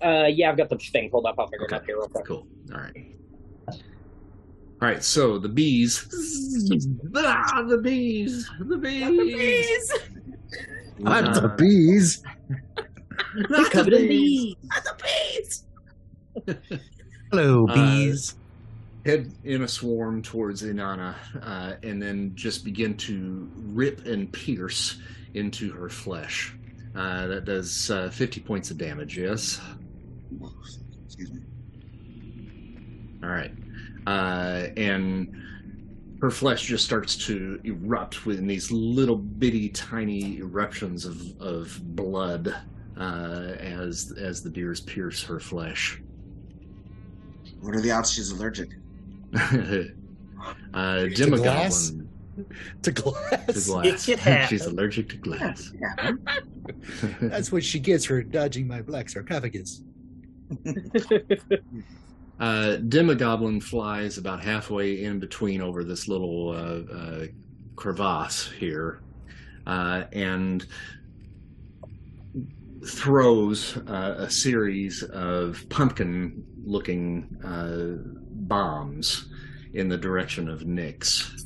Uh, yeah, I've got the thing pulled up. I'll figure Okay. it out here real quick. Cool. All right. All right, so the bees. Ah, the bees. The bees. Bees. Not the bees. Not the bees. The bees. Hello, Uh, bees. Head in a swarm towards Inanna, uh, and then just begin to rip and pierce into her flesh. Uh, that does uh, 50 points of damage, yes? Excuse me. All right. Uh, and her flesh just starts to erupt with these little bitty tiny eruptions of, of blood uh, as as the deers pierce her flesh. What are the odds she's allergic? uh, To glass? Demogoblin To to glass. glass. It happens. She's allergic to glass. Yeah. That's what she gets for dodging my black sarcophagus. Uh, Demogoblin flies about halfway in between over this little uh, uh, crevasse here, uh, and throws uh, a series of pumpkin-looking uh, bombs in the direction of Nyx.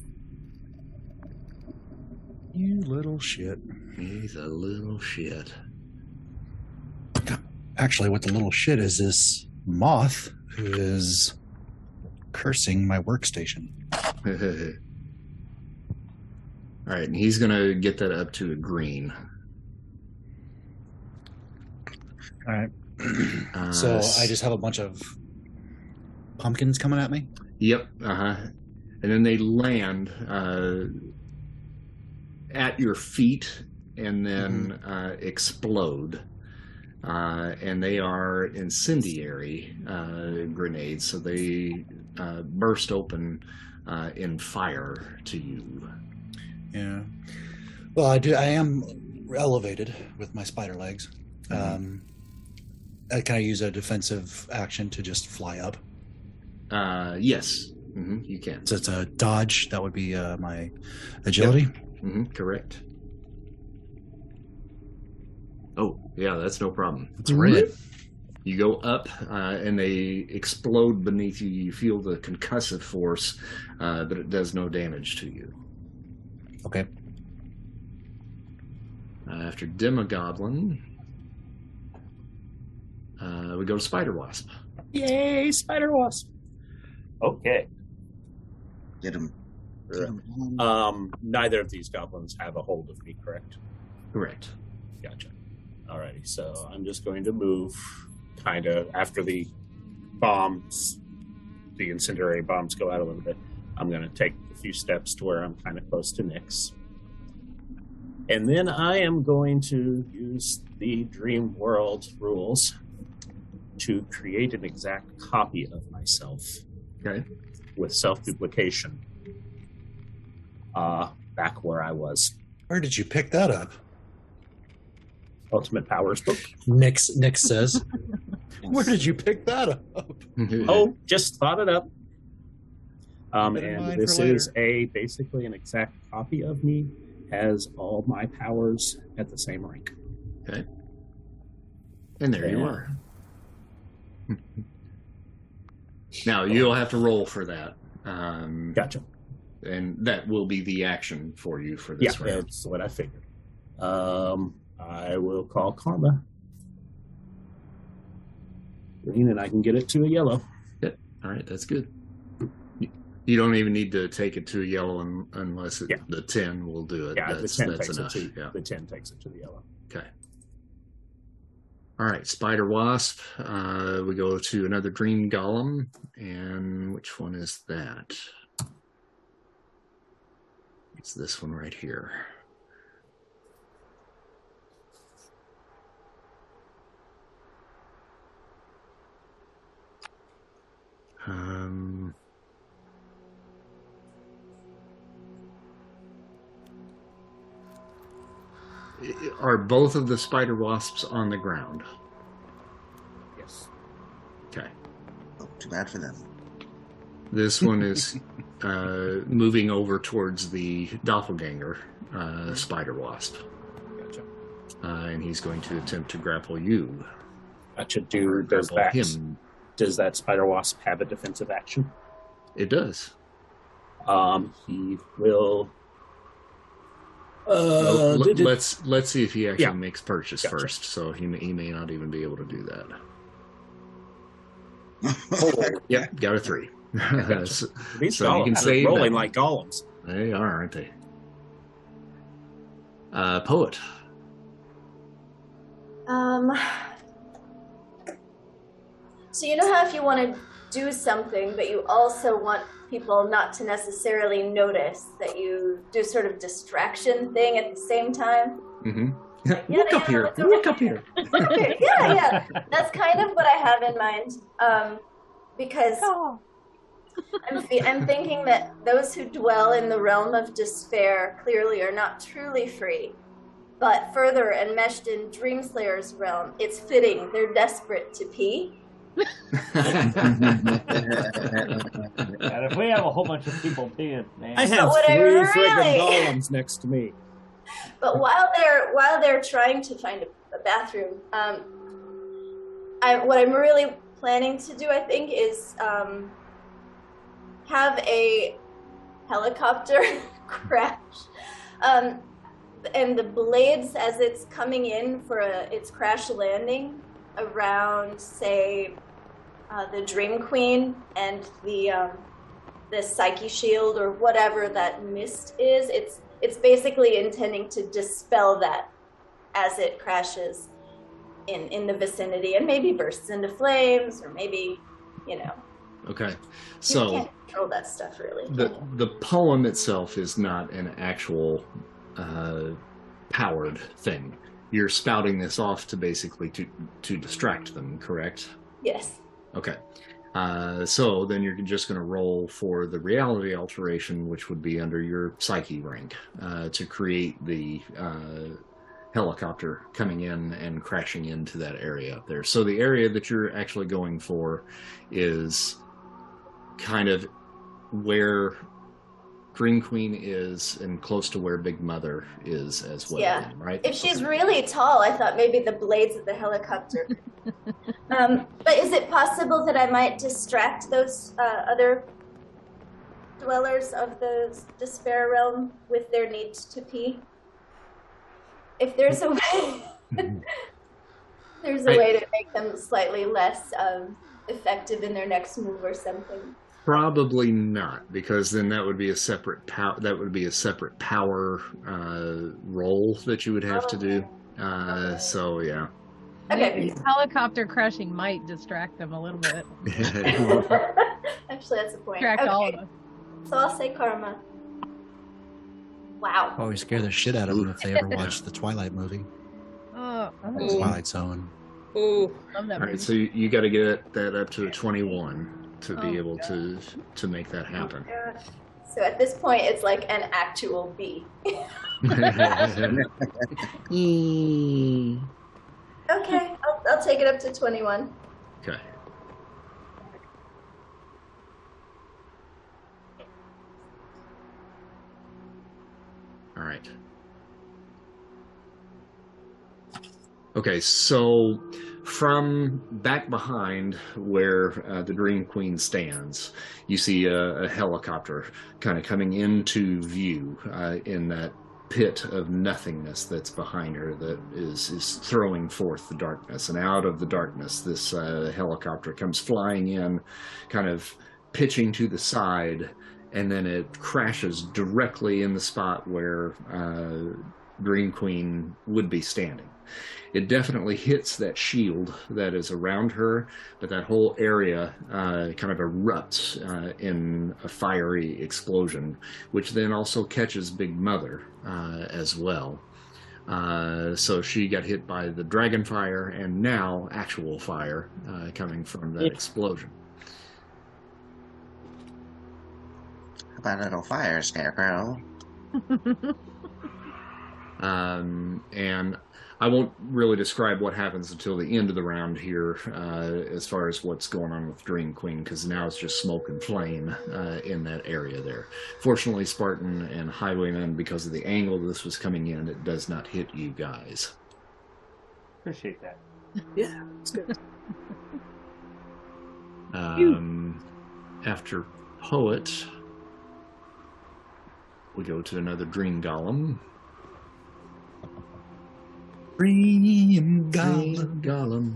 You little shit. He's a little shit. Actually, what the little shit is this moth who is cursing my workstation. All right, and he's gonna get that up to a green. All right. Uh, So I just have a bunch of pumpkins coming at me. Yep. Uh huh. And then they land uh, at your feet and then uh, explode. Uh, and they are incendiary uh, grenades, so they uh, burst open uh, in fire to you. Yeah. Well, I do. I am elevated with my spider legs. Mhm. Um, uh, can I use a defensive action to just fly up? Uh, yes, hmm you can. So it's a dodge. That would be uh, my agility. hmm correct. Oh, yeah, that's no problem. It's red. You go up, uh, and they explode beneath you. You feel the concussive force, uh, but it does no damage to you. Okay. Uh, after Demogoblin, uh, we go to Spider Wasp. Yay, Spider Wasp. Okay. Get him. Get him. Um, neither of these goblins have a hold of me, correct? Correct. Gotcha. Alrighty, so I'm just going to move kind of after the bombs, the incendiary bombs go out a little bit. I'm going to take a few steps to where I'm kind of close to Nyx. And then I am going to use the Dream World rules to create an exact copy of myself Okay. with self duplication. Uh, back where I was. Where did you pick that up? Ultimate Powers book. Nick Nick says. Where did you pick that up? Oh, just thought it up. Um, Keep it in and this is a basically an exact copy of me, has all my powers at the same rank. Okay. And there you are. Now you'll have to roll for that. Um, Gotcha. and that will be the action for you for Yeah, this round. that's what I figured. Um, I will call Karma. Green, and I can get it to a yellow. All right, that's good. You- don't even need to take it to a yellow un- unless it, Yeah. the ten will do it. Yeah, that's the ten that's takes enough. it to Yeah. the ten takes it to the yellow. Okay. All right, Spider Wasp. Uh, we go to another Dream Golem, and which one is that? It's this one right here. Um, are both of the spider wasps on the ground? Yes. Okay. Oh, too bad for them. This one is uh, moving over towards the doppelganger uh, spider wasp, Gotcha. uh, and he's going to attempt to grapple you. Gotcha. Do does Grapple that him? does that spider wasp have a defensive action? It does. Um, he will. Well, Uh, let- did- did- let's let's see if he actually Yeah. makes purchase Gotcha. first. So he may, he may not even be able to do that. oh, Yep, got a three. gotcha. So- these So you can are save rolling that. like golems. they are, aren't they? Uh, poet. Um. So you know how if you want to do something, but you also want people not to necessarily notice that you do sort of distraction thing at the same time. Mm-hmm. Yeah, Look up yeah, here. what's Look up here. Yeah, yeah. That's kind of what I have in mind. Um, because I'm, fe- I'm thinking that those who dwell in the realm of despair clearly are not truly free. But further enmeshed in Dreamslayer's realm, it's fitting they're desperate to pee. And if we have a whole bunch of people peeing, man. I have what I three really- friggin' golems next to me. But while they're while they're trying to find a, a bathroom, um, I what I'm really planning to do, I think, is um, have a helicopter crash, um, and the blades as it's coming in for a, its crash landing around, say, uh, the Dream Queen and the um, the Psyche Shield or whatever that mist is. It's it's basically intending to dispel that as it crashes in in the vicinity and maybe bursts into flames or maybe you know Okay. you So can't control that stuff really. the the poem itself is not an actual uh, powered thing. You're spouting this off to basically to to distract them, correct? yes. Okay. Uh, so then you're just going to roll for the reality alteration, which would be under your psyche rank, uh, to create the uh, helicopter coming in and crashing into that area up there. So the area that you're actually going for is kind of where Green Queen is and close to where Big Mother is as well, Yeah. right? If she's really tall, I thought maybe the blades of the helicopter. um, but is it possible that I might distract those uh, other dwellers of the despair realm with their need to pee? If there's a way, there's a I- way to make them slightly less um, effective in their next move or something. Probably not, because then that would be a separate power. That would be a separate power uh, roll that you would have to do. Uh, so yeah. Okay. Helicopter crashing might distract them a little bit. Actually, that's a point. Distract all of Okay, us. so I'll say karma. Wow. Always scare the shit out of them if they ever watch the Twilight movie, Oh, or oh, Twilight Zone. Ooh. love that All movie. so you, you got to get that up to a twenty-one to Oh, be able to to make that happen. Oh, gosh. So at this point, it's like an actual bee. Okay, I'll, I'll take it up to 21. okay. All right. Okay, so from back behind where uh, the Dream Queen stands, you see a, a helicopter kind of coming into view uh, in that pit of nothingness that's behind her that is is throwing forth the darkness and out of the darkness this uh, helicopter comes flying in kind of pitching to the side and then it crashes directly in the spot where uh, Dream Queen would be standing. It definitely hits that shield that is around her, but that whole area uh, kind of erupts uh, in a fiery explosion, which then also catches Big Mother uh, as well. Uh, so she got hit by the dragon fire and now actual fire uh, coming from that Yeah. explosion. How about a little fire, Scarecrow? Um, and I won't really describe what happens until the end of the round here, uh, as far as what's going on with Dream Queen, because now it's just smoke and flame uh, in that area there. Fortunately, Spartan and Highwayman, because of the angle this was coming in, it does not hit you guys. Appreciate that. Yeah, it's good. Um, after Poet, we go to another Dream Golem. Dream Golem. Golem.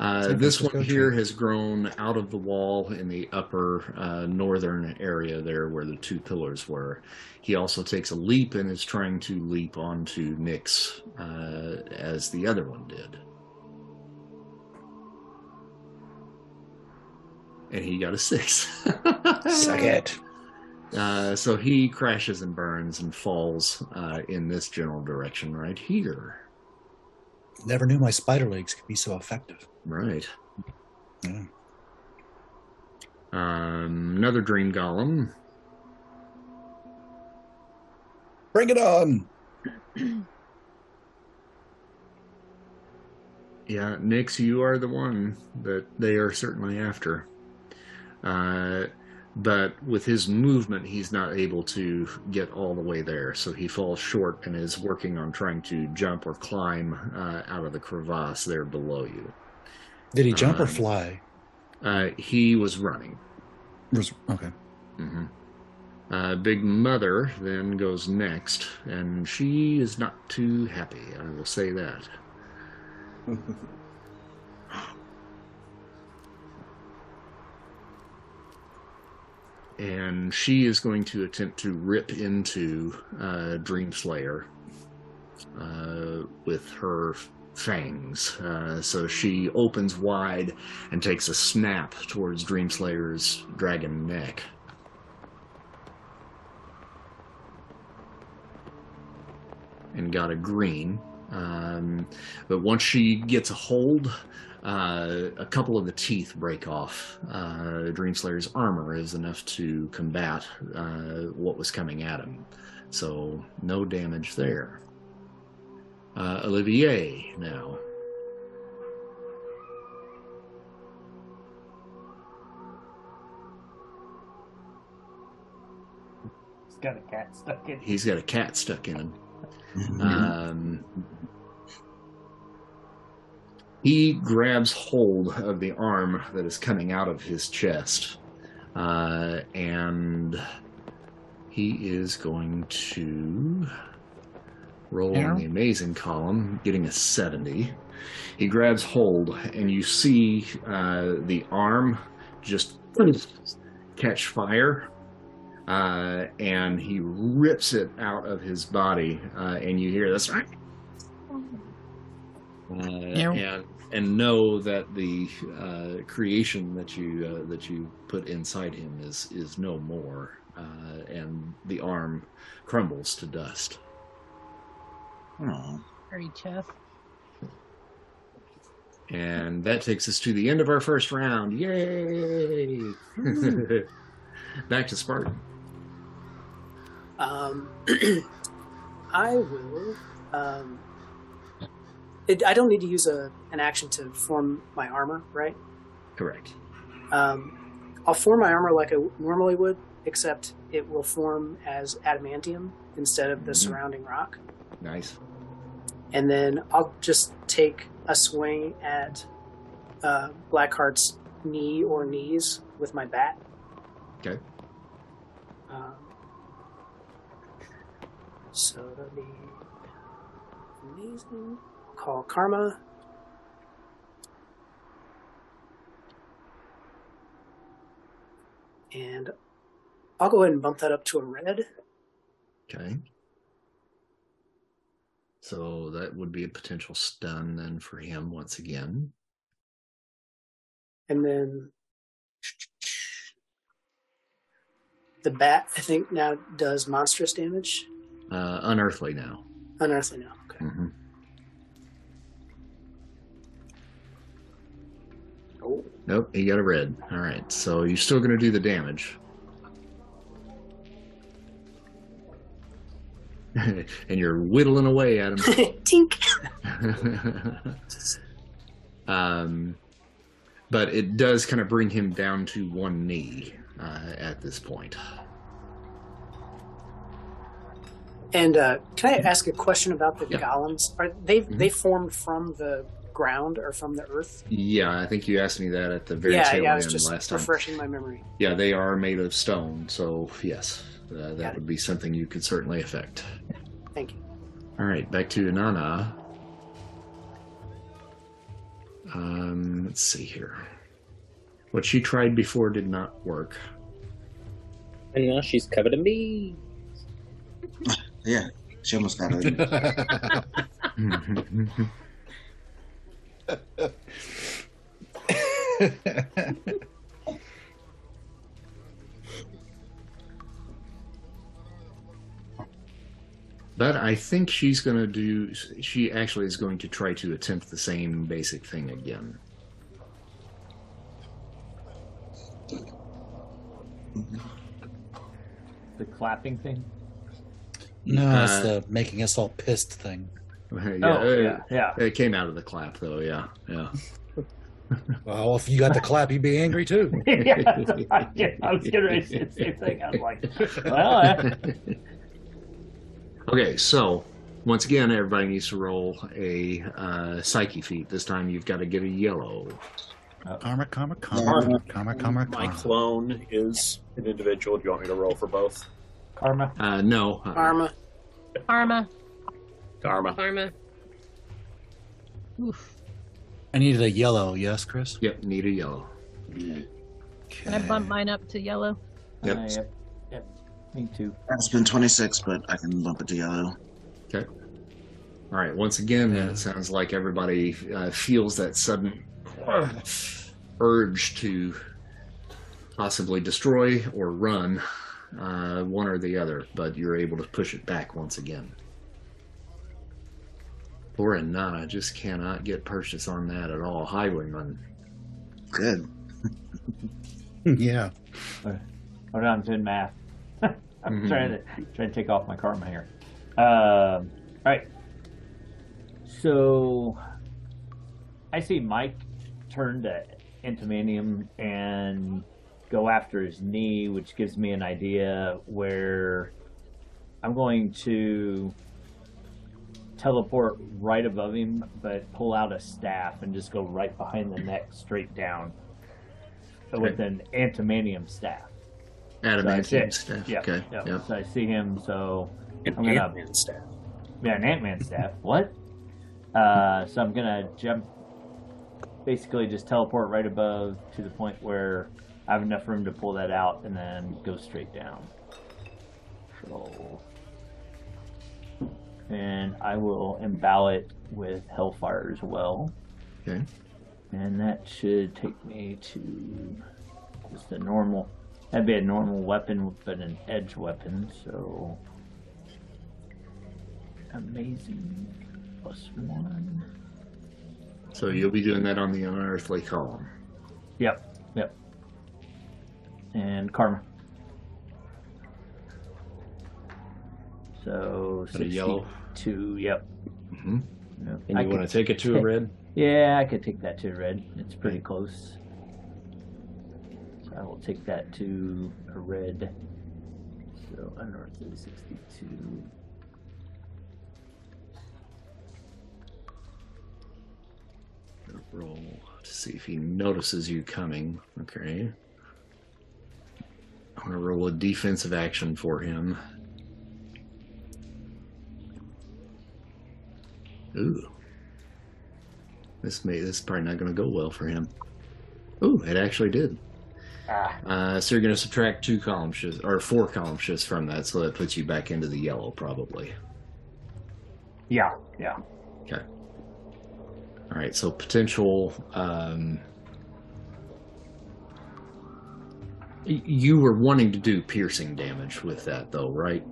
uh, this one Francisco here has grown out of the wall in the upper uh, northern area there where the two pillars were. He also takes a leap and is trying to leap onto Nyx uh, as the other one did. And he got a six. Suck it. Uh, so he crashes and burns and falls uh, in this general direction right here. Never knew my spider legs could be so effective. Right. Yeah. Um, another dream golem. Bring it on. Yeah, Nyx, you are the one that they are certainly after. Uh, but with his movement, he's not able to get all the way there, so he falls short and is working on trying to jump or climb uh, out of the crevasse there below you. Did he jump or Um, fly? Uh, he was running. Was- Okay. hmm Uh, Big Mother then goes next, and she is not too happy. I will say that. and she is going to attempt to rip into uh, Dreamslayer uh, with her fangs. Uh, so she opens wide and takes a snap towards Dreamslayer's dragon neck. And got a green. Um, but once she gets a hold, uh, a couple of the teeth break off. Uh, Dreamslayer's armor is enough to combat uh, what was coming at him. So, no damage there. Uh, Olivier now. He's got a cat stuck in. He's got a cat stuck in him. Um, he grabs hold of the arm that is coming out of his chest, uh, and he is going to roll Yeah. on the amazing column, getting a 70. He grabs hold, and you see uh, the arm just catch fire uh, and he rips it out of his body, uh, and you hear this, uh, and and know that the uh, creation that you uh, that you put inside him is is no more, uh, and the arm crumbles to dust. Oh, Hairy chest. And that takes us to the end of our first round. Yay! Back to Spartan. Um, I will. Um, it, I don't need to use a an action to form my armor, right? Correct. Um, I'll form my armor like I normally would, except it will form as adamantium instead of the Mhm. surrounding rock. Nice. And then I'll just take a swing at uh, Blackheart's knee or knees with my bat. Okay. Um, so that'll be amazing. Call Karma. And I'll go ahead and bump that up to a red. Okay. So that would be a potential stun then for him once again. And then the bat, I think, now does monstrous damage. Uh, unearthly now. Unearthly now. Okay. hmm Nope, he got a red. All right, so you're still going to do the damage. and you're whittling away at him. tink. um, but it does kind of bring him down to one knee uh, at this point. And uh, can I ask a question about the Yeah. golems? Are they they formed from the ground or from the earth? Yeah, I think you asked me that at the very yeah, tail yeah. I was end just last time. refreshing my memory. Yeah, they are made of stone, so yes, uh, that would be something you could certainly affect. Thank you. All right, back to Nana. Um, let's see here. What she tried before did not work. And now she's covered in bees. Yeah, she almost got it. but I think she's going to do. She actually is going to try to attempt the same basic thing again. The clapping thing. No, it's Uh, the making us all pissed thing. yeah, oh, yeah, yeah. It came out of the clap, though. Yeah, yeah. Well, if you got the clap, you'd be angry too. yeah, I, I was gonna say the same thing. I was like, well, eh. okay, so once again, everybody needs to roll a uh, psyche feat. This time, you've got to get a yellow. Karma, karma, karma, Karma. karma, karma, My karma. clone is an individual. Do you want me to roll for both? karma. Uh, no, uh, Arma. Karma. Karma. Karma. Oof. I needed a yellow, yes, Chris? Yep, need a yellow. Can I bump mine up to yellow? Yep. Uh, yep. Yep. Me too. It's been 26, but I can bump it to yellow. Okay. All right. Once again, Yeah. it sounds like everybody uh, feels that sudden urge to possibly destroy or run, uh, one or the other, but you're able to push it back once again. Poor and I just cannot get purchase on that at all. Highwayman. Good. yeah. Hold on, I'm doing math. I'm Mhm. trying to trying to take off my karma here. Um, all right. So I see Mike turn to Antimanium and go after his knee, which gives me an idea where I'm going to teleport right above him, but pull out a staff and just go right behind the neck, straight down, with an Antimanium staff. Adamantium So staff. Yeah. Okay. yeah. Yep. So I see him. So And I'm gonna- Ant-Man staff. yeah, an Ant Man staff. What? Uh, so I'm gonna jump, basically just teleport right above to the point where I have enough room to pull that out and then go straight down. So, and I will embowel it with Hellfire as well, Okay. and that should take me to just a normal. That'd be a normal weapon, but an edge weapon. So amazing plus one. So you'll be doing that on the unearthly column. Yep, yep. And karma. So Got a yellow. Two. Yep. hmm yep. And I you could- want to take it to a red? Yeah, I could take that to a red. It's pretty close. So I will take that to a red. So unearthly sixty-two. Roll to see if he notices you coming. Okay. I'm gonna roll a defensive action for him. Ooh. This may this is probably not gonna go well for him. Ooh, it actually did. Ah, Uh, so you're gonna subtract two column shifts or four column shifts from that, so that puts you back into the yellow probably. Yeah, yeah. Okay. All right, so potential. Um, you were wanting to do piercing damage with that, though, right?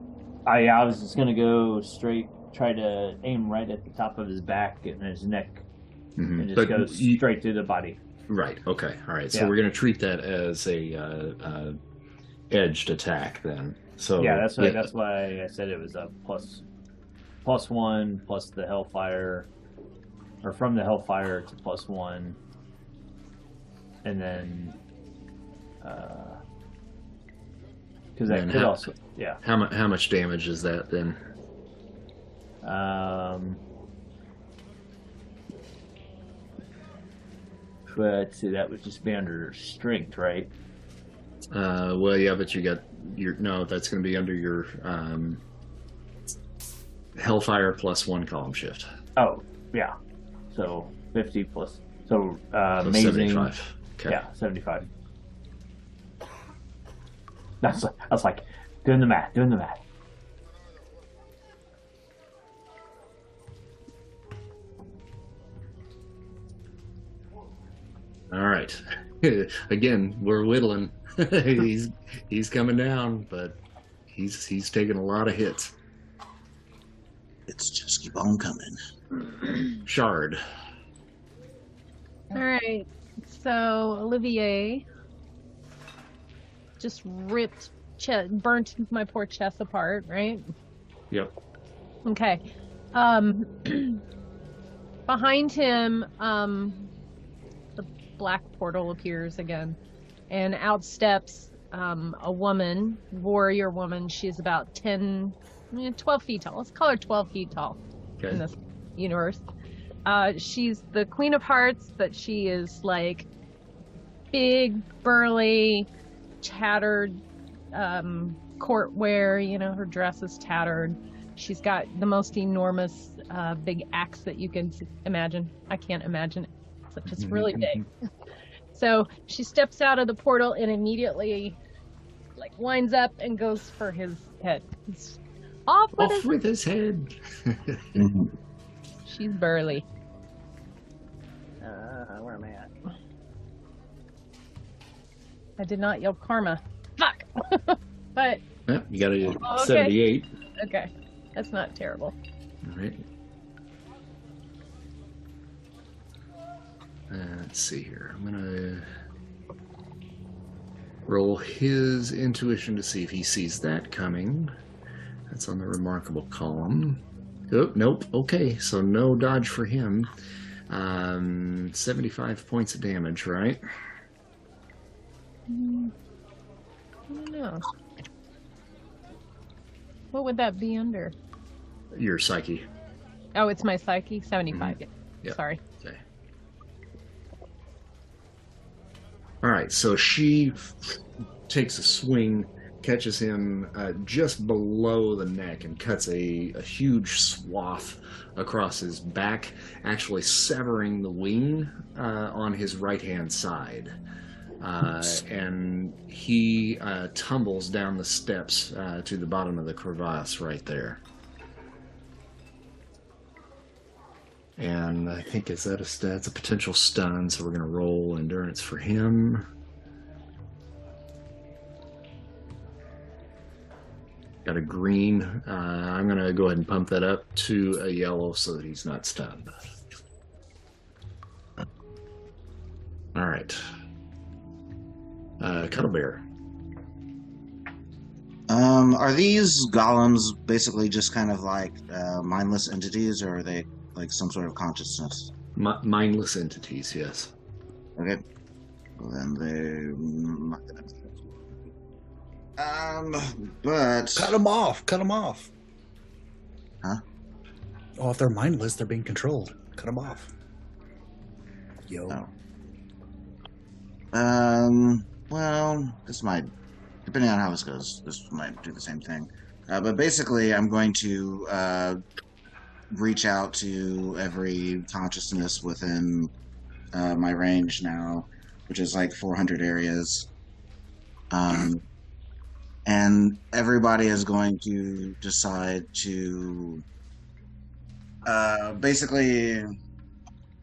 I I was just gonna go straight, try to aim right at the top of his back and his neck, Mhm. and just But go you- straight through the body. Right. Okay. All right. So Yeah. we're going to treat that as a uh, uh, edged attack then. So yeah, that's why yeah, that's why I said it was a plus plus one plus the hellfire, or from the hellfire to plus one, and then because that And could how- also yeah. How much? How much damage is that then? Um, but see, that would just be under strength, right? Uh, well, yeah, but you got your no. That's going to be under your um, Hellfire plus one column shift. Oh, yeah. So fifty plus. So uh, So amazing. seventy-five. Okay. Yeah, seventy-five. That's I was like doing the math, doing the math. All right. Again, we're whittling. he's he's coming down, but he's he's taking a lot of hits. It's just keep on coming. Shard. All right. So Olivier just ripped, che- burnt my poor chest apart, right? Yep. Okay. Um, behind him, um, the black portal appears again, and out steps um, a woman, warrior woman. She's about 10, eh, 12 feet tall. Let's call her 12 feet tall in this universe. Uh, she's the Queen of Hearts, but she is like big, burly, tattered um, court wear. You know, her dress is tattered. She's got the most enormous uh, big axe that you can imagine. I can't imagine it. So it's really big. Mm-hmm. So she steps out of the portal and immediately, like, winds up and goes for his head. He's off with Off his. with his head. Mm-hmm. She's burly. Uh, where am I at? I did not yell karma. Fuck. but Yep, you got a Oh, okay. seventy-eight. okay, that's not terrible. All right. Uh, let's see here. I'm gonna roll his intuition to see if he sees that coming. That's on the remarkable column. Oh, nope. Okay, so no dodge for him. Um, 75 points of damage, right? Mm, I don't know. What would that be under? Your psyche. Oh, it's my psyche. Seventy-five. Yeah. Yep. Sorry. All right, so she takes a swing, catches him uh, just below the neck, and cuts a, a huge swath across his back, actually severing the wing uh, on his right hand side. Uh, and he uh, tumbles down the steps uh, to the bottom of the crevasse right there. And I think is that a st- that's a potential stun, so we're gonna roll endurance for him. Got a green. Uh, I'm gonna go ahead and pump that up to a yellow so that he's not stunned. All right. Uh, Cuddle Bear. Um, are these golems basically just kind of like uh, mindless entities, or are they like some sort of consciousness? Mi- mindless entities, yes. Okay. Well, then they're. Um, but Cut them off. Cut them off. Huh? Oh, if they're mindless, they're being controlled. Cut them off. Yo. Oh. Um, well, this might, depending on how this goes, this might do the same thing. Uh, but basically, I'm going to uh, reach out to every consciousness within uh, my range now, which is like 400 areas. Um, and everybody is going to decide to uh, basically,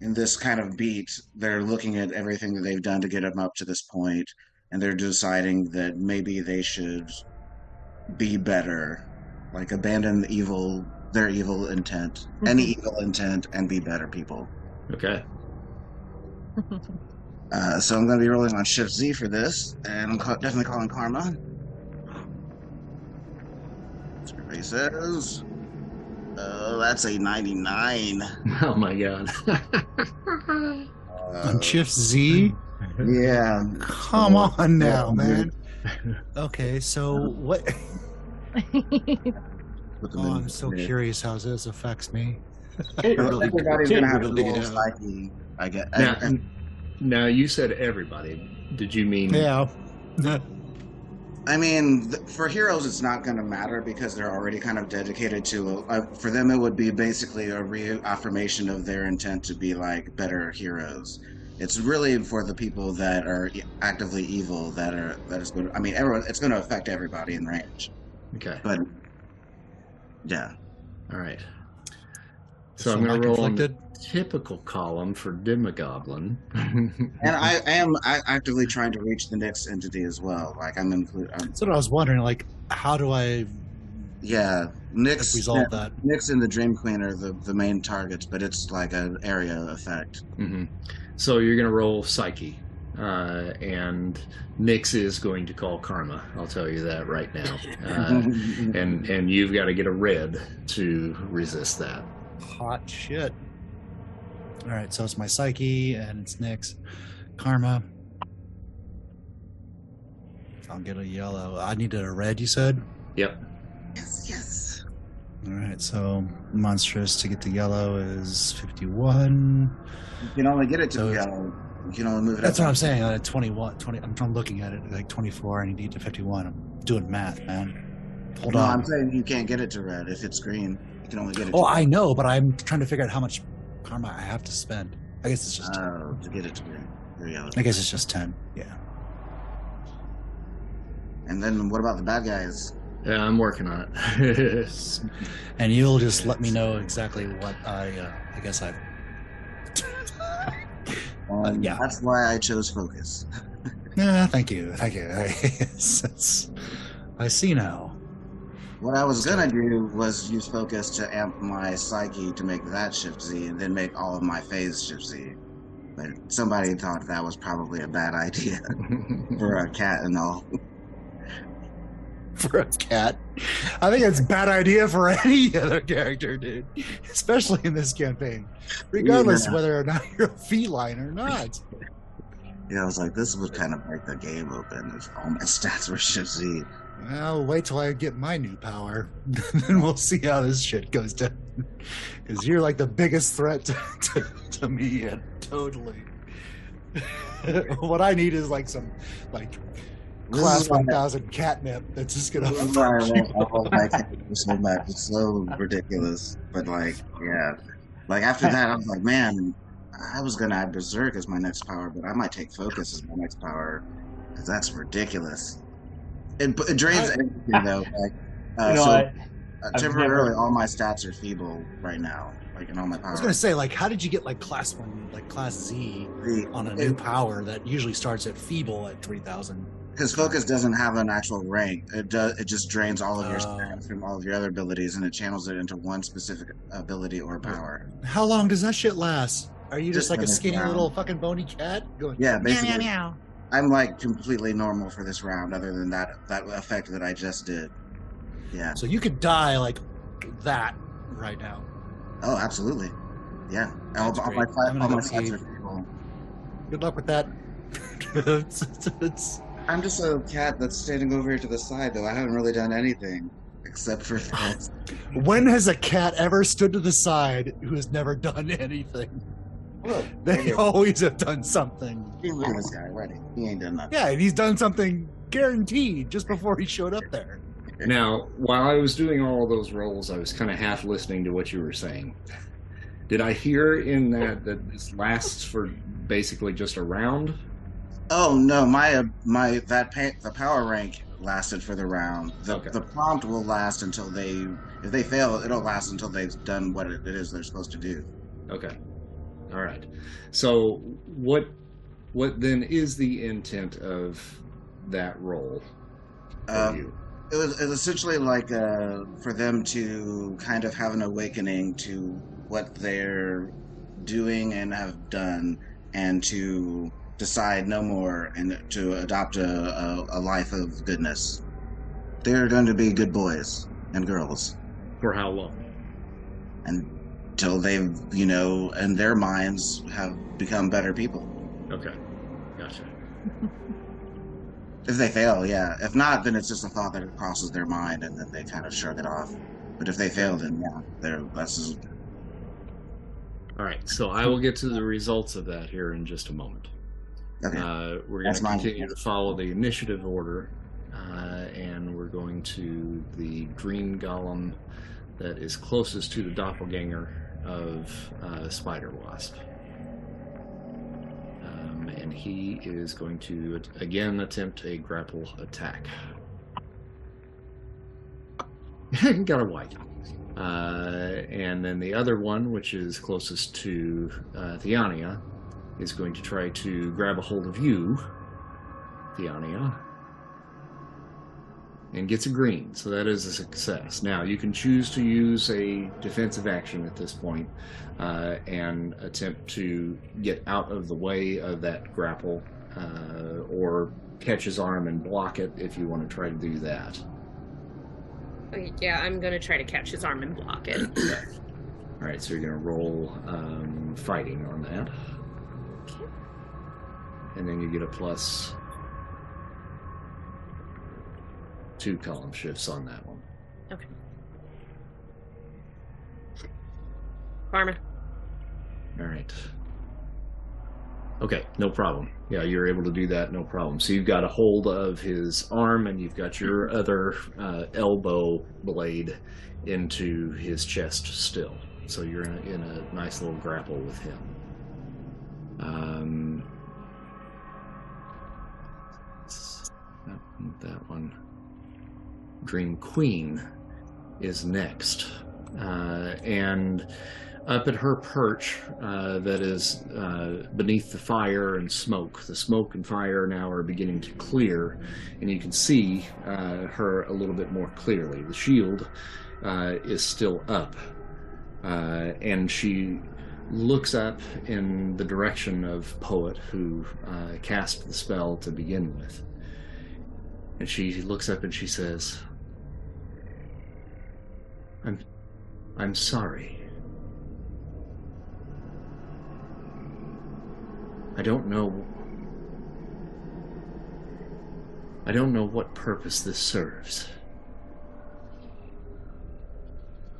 in this kind of beat, they're looking at everything that they've done to get them up to this point, and they're deciding that maybe they should be better, like abandon the evil, their evil intent, any evil intent, and be better people. Okay. Uh, so I'm going to be rolling on Shift Z for this, and I'm ca- definitely calling Karma. Survey says, "Oh, that's a 99." Oh my god. Uh, On Shift Z? Yeah. Come Oh, on now, yeah, man. Okay, so what? Put them Oh, in- I'm so yeah. curious how this affects me. Everybody's going to have to really roll psyche. I get. now, I, now you said everybody. Did you mean? Yeah. I mean, th- for heroes, it's not going to matter because they're already kind of dedicated to. Uh, for them, it would be basically a reaffirmation of their intent to be like better heroes. It's really for the people that are e- actively evil that are that is going. I mean, everyone. It's going to affect everybody in range. Okay. But yeah, All right. So, So I'm going to roll on the conflicted? typical column for Demogoblin. and I, I am I, actively trying to reach the next entity as well. Like I'm include. Um, That's what I was wondering. Like, how do I yeah, Nyx. resolve that? Nyx and the Dream Queen are the, the main targets, but it's like an area effect. hmm So you're going to roll Psyche. Uh, and Nyx is going to call Karma. I'll tell you that right now. Uh, and and you've got to get a red to resist that. Hot shit. All right, so it's my psyche and it's Nyx. Karma. I'll get a yellow. I needed a red, you said? Yep. yes, yes. All right, so monstrous to get the yellow is 51. You can only get it to So- the yellow. You can only move it. That's up what I'm saying. Uh, 21, 20. I'm, I'm looking at it like 24. I need to 51. I'm doing math, man. Hold no, on. I'm saying you can't get it to red if it's green. You can only get it. Oh, to I know, but I'm trying to figure out how much karma I have to spend. I guess it's just. Oh, to get it to green or yellow. I guess it's just 10. Yeah. And then what about the bad guys? Yeah, I'm working on it. And you'll just let me know exactly what I. Uh, I guess I. Um, yeah. That's why I chose focus. Yeah. Thank you. Thank you. It's- it's- I see now. What I was gonna do was use focus to amp my psyche to make that shift Z, and then make all of my phase shift Z. But somebody thought that was probably a bad idea for a cat and all. For a cat, I think it's a bad idea for any other character, dude. Especially in this campaign, regardless Yeah. whether or not you're a feline or not. Yeah, I was like, this would kind of break the game open if all my stats were shift Z. Well, wait till I get my new power, then we'll see how this shit goes down. Because you're like the biggest threat to, to, to me, and totally. what I need is like some like class one thousand catnip that's just gonna. This is why I love, I love my cat so much. It's so ridiculous. But like, yeah. Like after that, I was like, man, I was gonna add Berserk as my next power, but I might take Focus as my next power because that's ridiculous. It, it drains I- everything though. Like, uh, you know so what? uh, temporarily, never- all my stats are feeble right now. Like in all my power. I was gonna say, like, how did you get like class one, like class Z The- on a it- new power that usually starts at feeble at three thousand? Because focus doesn't have an actual rank. It does. It just drains all of your oh. stats from all of your other abilities, and it channels it into one specific ability or power. How long does that shit last? Are you just, Just like a skinny round. little fucking bony cat going? Yeah, basically. meow, meow. I'm like completely normal for this round, other than that that effect that I just did. Yeah. So you could die like that right now. Oh, absolutely. Yeah. All, all my great. fi- I'm all gonna my go stats see- are feeble. Good luck with that. It's- it's- it's- I'm just a cat that's standing over here to the side, though. I haven't really done anything except for that. when has a cat ever stood to the side who has never done anything? Look, They look always have done something. at this guy already. He ain't done nothing. Yeah, and he's done something guaranteed just before he showed up there. Now, while I was doing all those rolls, I was kind of half listening to what you were saying. Did I hear in that that this lasts for basically just a round? Oh no, my uh, my that pa- the power rank lasted for the round. The Okay. the prompt will last until they If they fail, it'll last until they've done what it is they're supposed to do. Okay. All right. So what what then is the intent of that role Uh, you? it was, it was essentially like uh, for them to kind of have an awakening to what they're doing and have done, and to decide no more and to adopt a, a, a life of goodness. They're going to be good boys and girls For how long? until they've, you know, in their minds have become better people. Okay. Gotcha. If they fail, yeah. If not, then it's just a thought that crosses their mind, and then they kind of shrug it off. But if they fail, then yeah, they're that's just, All right. So I will get to the results of that here in just a moment. Okay. Uh, we're going to continue to follow the initiative order, uh, and we're going to the green golem that is closest to the doppelganger of uh, Spider Wasp. Um, and he is going to again attempt a grapple attack. Got a white. Uh, and then the other one, which is closest to uh, Theania, is going to try to grab a hold of you, Theania, and gets a green. So that is a success. Now, you can choose to use a defensive action at this point uh, and attempt to get out of the way of that grapple uh, or catch his arm and block it if you want to try to do that. Yeah, I'm gonna try to catch his arm and block it. All right, so you're going to roll um, fighting on that. And then you get a plus two column shifts on that one. Okay. Karma. All right. Okay, no problem. Yeah, you're able to do that, no problem. So you've got a hold of his arm, and you've got your other uh, elbow blade into his chest still. So you're in a, in a nice little grapple with him. Um, that, one. Dream Queen is next, uh, and up at her perch uh, that is uh, beneath the fire and smoke. The smoke and fire now are beginning to clear, and you can see uh, her a little bit more clearly. The shield uh, is still up, uh, and she looks up in the direction of Poet, who cast the spell to begin with. And she looks up and she says, I'm, I'm sorry. I don't know. I don't know what purpose this serves.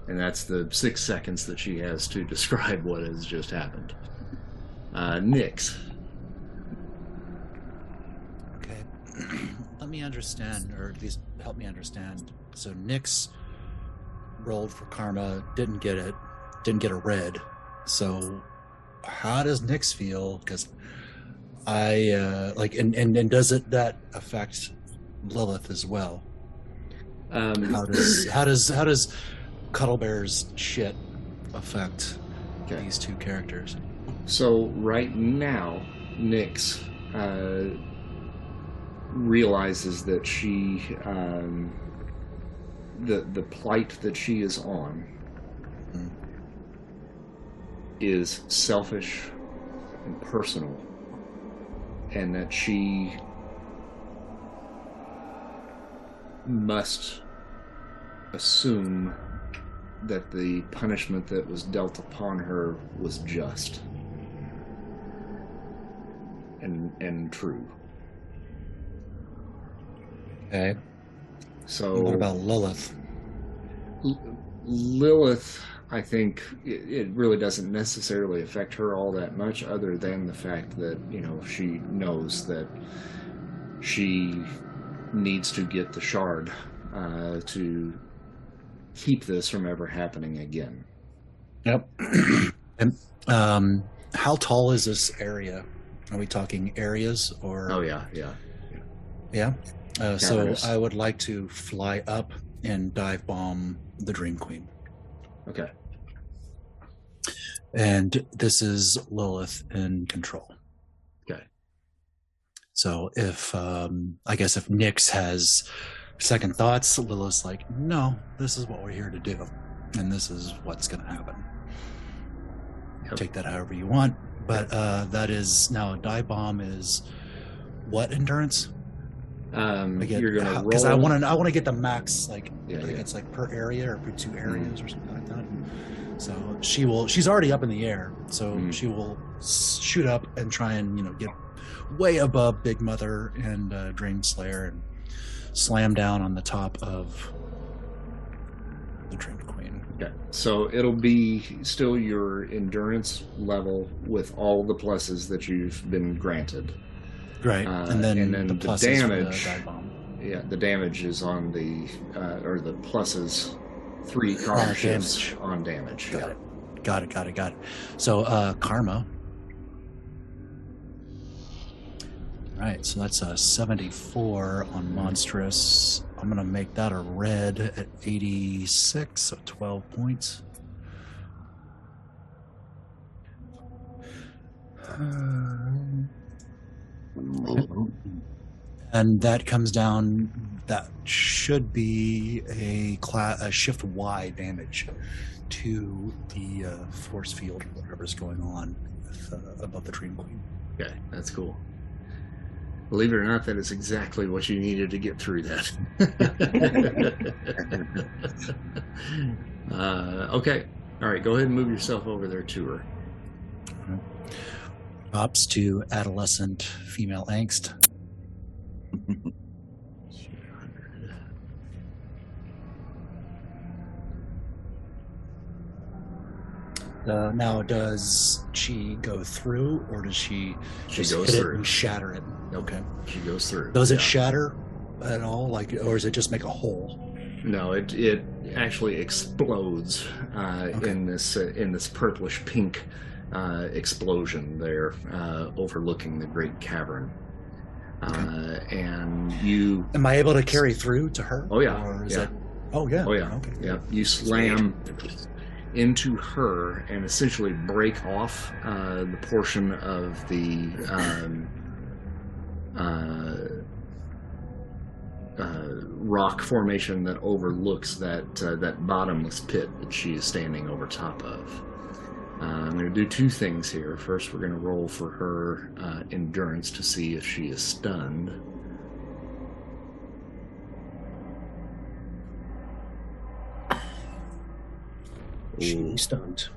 And that's the six seconds that she has to describe what has just happened. Uh, Nyx. Okay. Me understand, or at least help me understand. So Nyx rolled for karma, didn't get it, didn't get a red. So how does Nyx feel? Because I uh, like, and, and and does it that affect Lilith as well? Um, How does how does how does Cuddlebear's shit affect Okay. these two characters? So right now, Nyx uh, realizes that she, um, the the plight that she is on, Mm. is selfish and personal, and that she must assume that the punishment that was dealt upon her was just and and true. Okay. So what about Lilith? L- Lilith, I think it, it really doesn't necessarily affect her all that much, other than the fact that you know she knows that she needs to get the shard uh, to keep this from ever happening again. Yep. and um, how tall is this area? Are we talking areas or? Oh yeah, yeah. Yeah. Uh, so I would like to fly up and dive bomb the Dream Queen. Okay. And this is Lilith in control. Okay. So if um I guess if Nyx has second thoughts, Lilith's like, no, this is what we're here to do. And this is what's gonna happen. Yep. Take that however you want. But uh that is now a dive bomb is what endurance? Um, get you're gonna roll because I want to I want to get the max like Yeah, I think yeah. Mm-hmm. it's like per area or per two areas or something like that. So she will she's already up in the air, so Mhm. she will shoot up and try and you know get way above Big Mother and uh, Dream Slayer and slam down on the top of the Dream Queen. Okay. So it'll be still your endurance level with all the pluses that you've been granted. Right, Uh, and then and then the the the damage- bomb. Yeah, the damage is on the uh, or the pluses, three shifts damage. on damage. Got it. Got it. Got it. Got it. So, uh, karma. Right. So that's a 74 on monstrous. I'm gonna make that a red at 86, so 12 points. And that comes down. That should be a class, a shift Y damage to the uh, force field, whatever's going on with, uh, above the Dream Queen. Okay, that's cool. Believe it or not, that is exactly what you needed to get through that. uh, okay, all right. Go ahead and move yourself over there to her. Props to adolescent female angst. Uh, now, does she go through, or does she She just goes hit it through. and shatter it? Okay. She goes through. Does it shatter at all, like, or does it just make a hole? No, it it actually explodes uh, Okay. in this uh, in this purplish pink uh, explosion there, uh, overlooking the great cavern. Uh, and you, Am I able to carry through to her? Oh, yeah, yeah. it? Oh yeah. oh yeah, Okay. yeah, you slam into her and essentially break off uh, the portion of the um, uh, uh, rock formation that overlooks that uh, that bottomless pit that she is standing over top of. Uh, I'm going to do two things here. First, we're going to roll for her uh, endurance to see if she is stunned. She's stunned.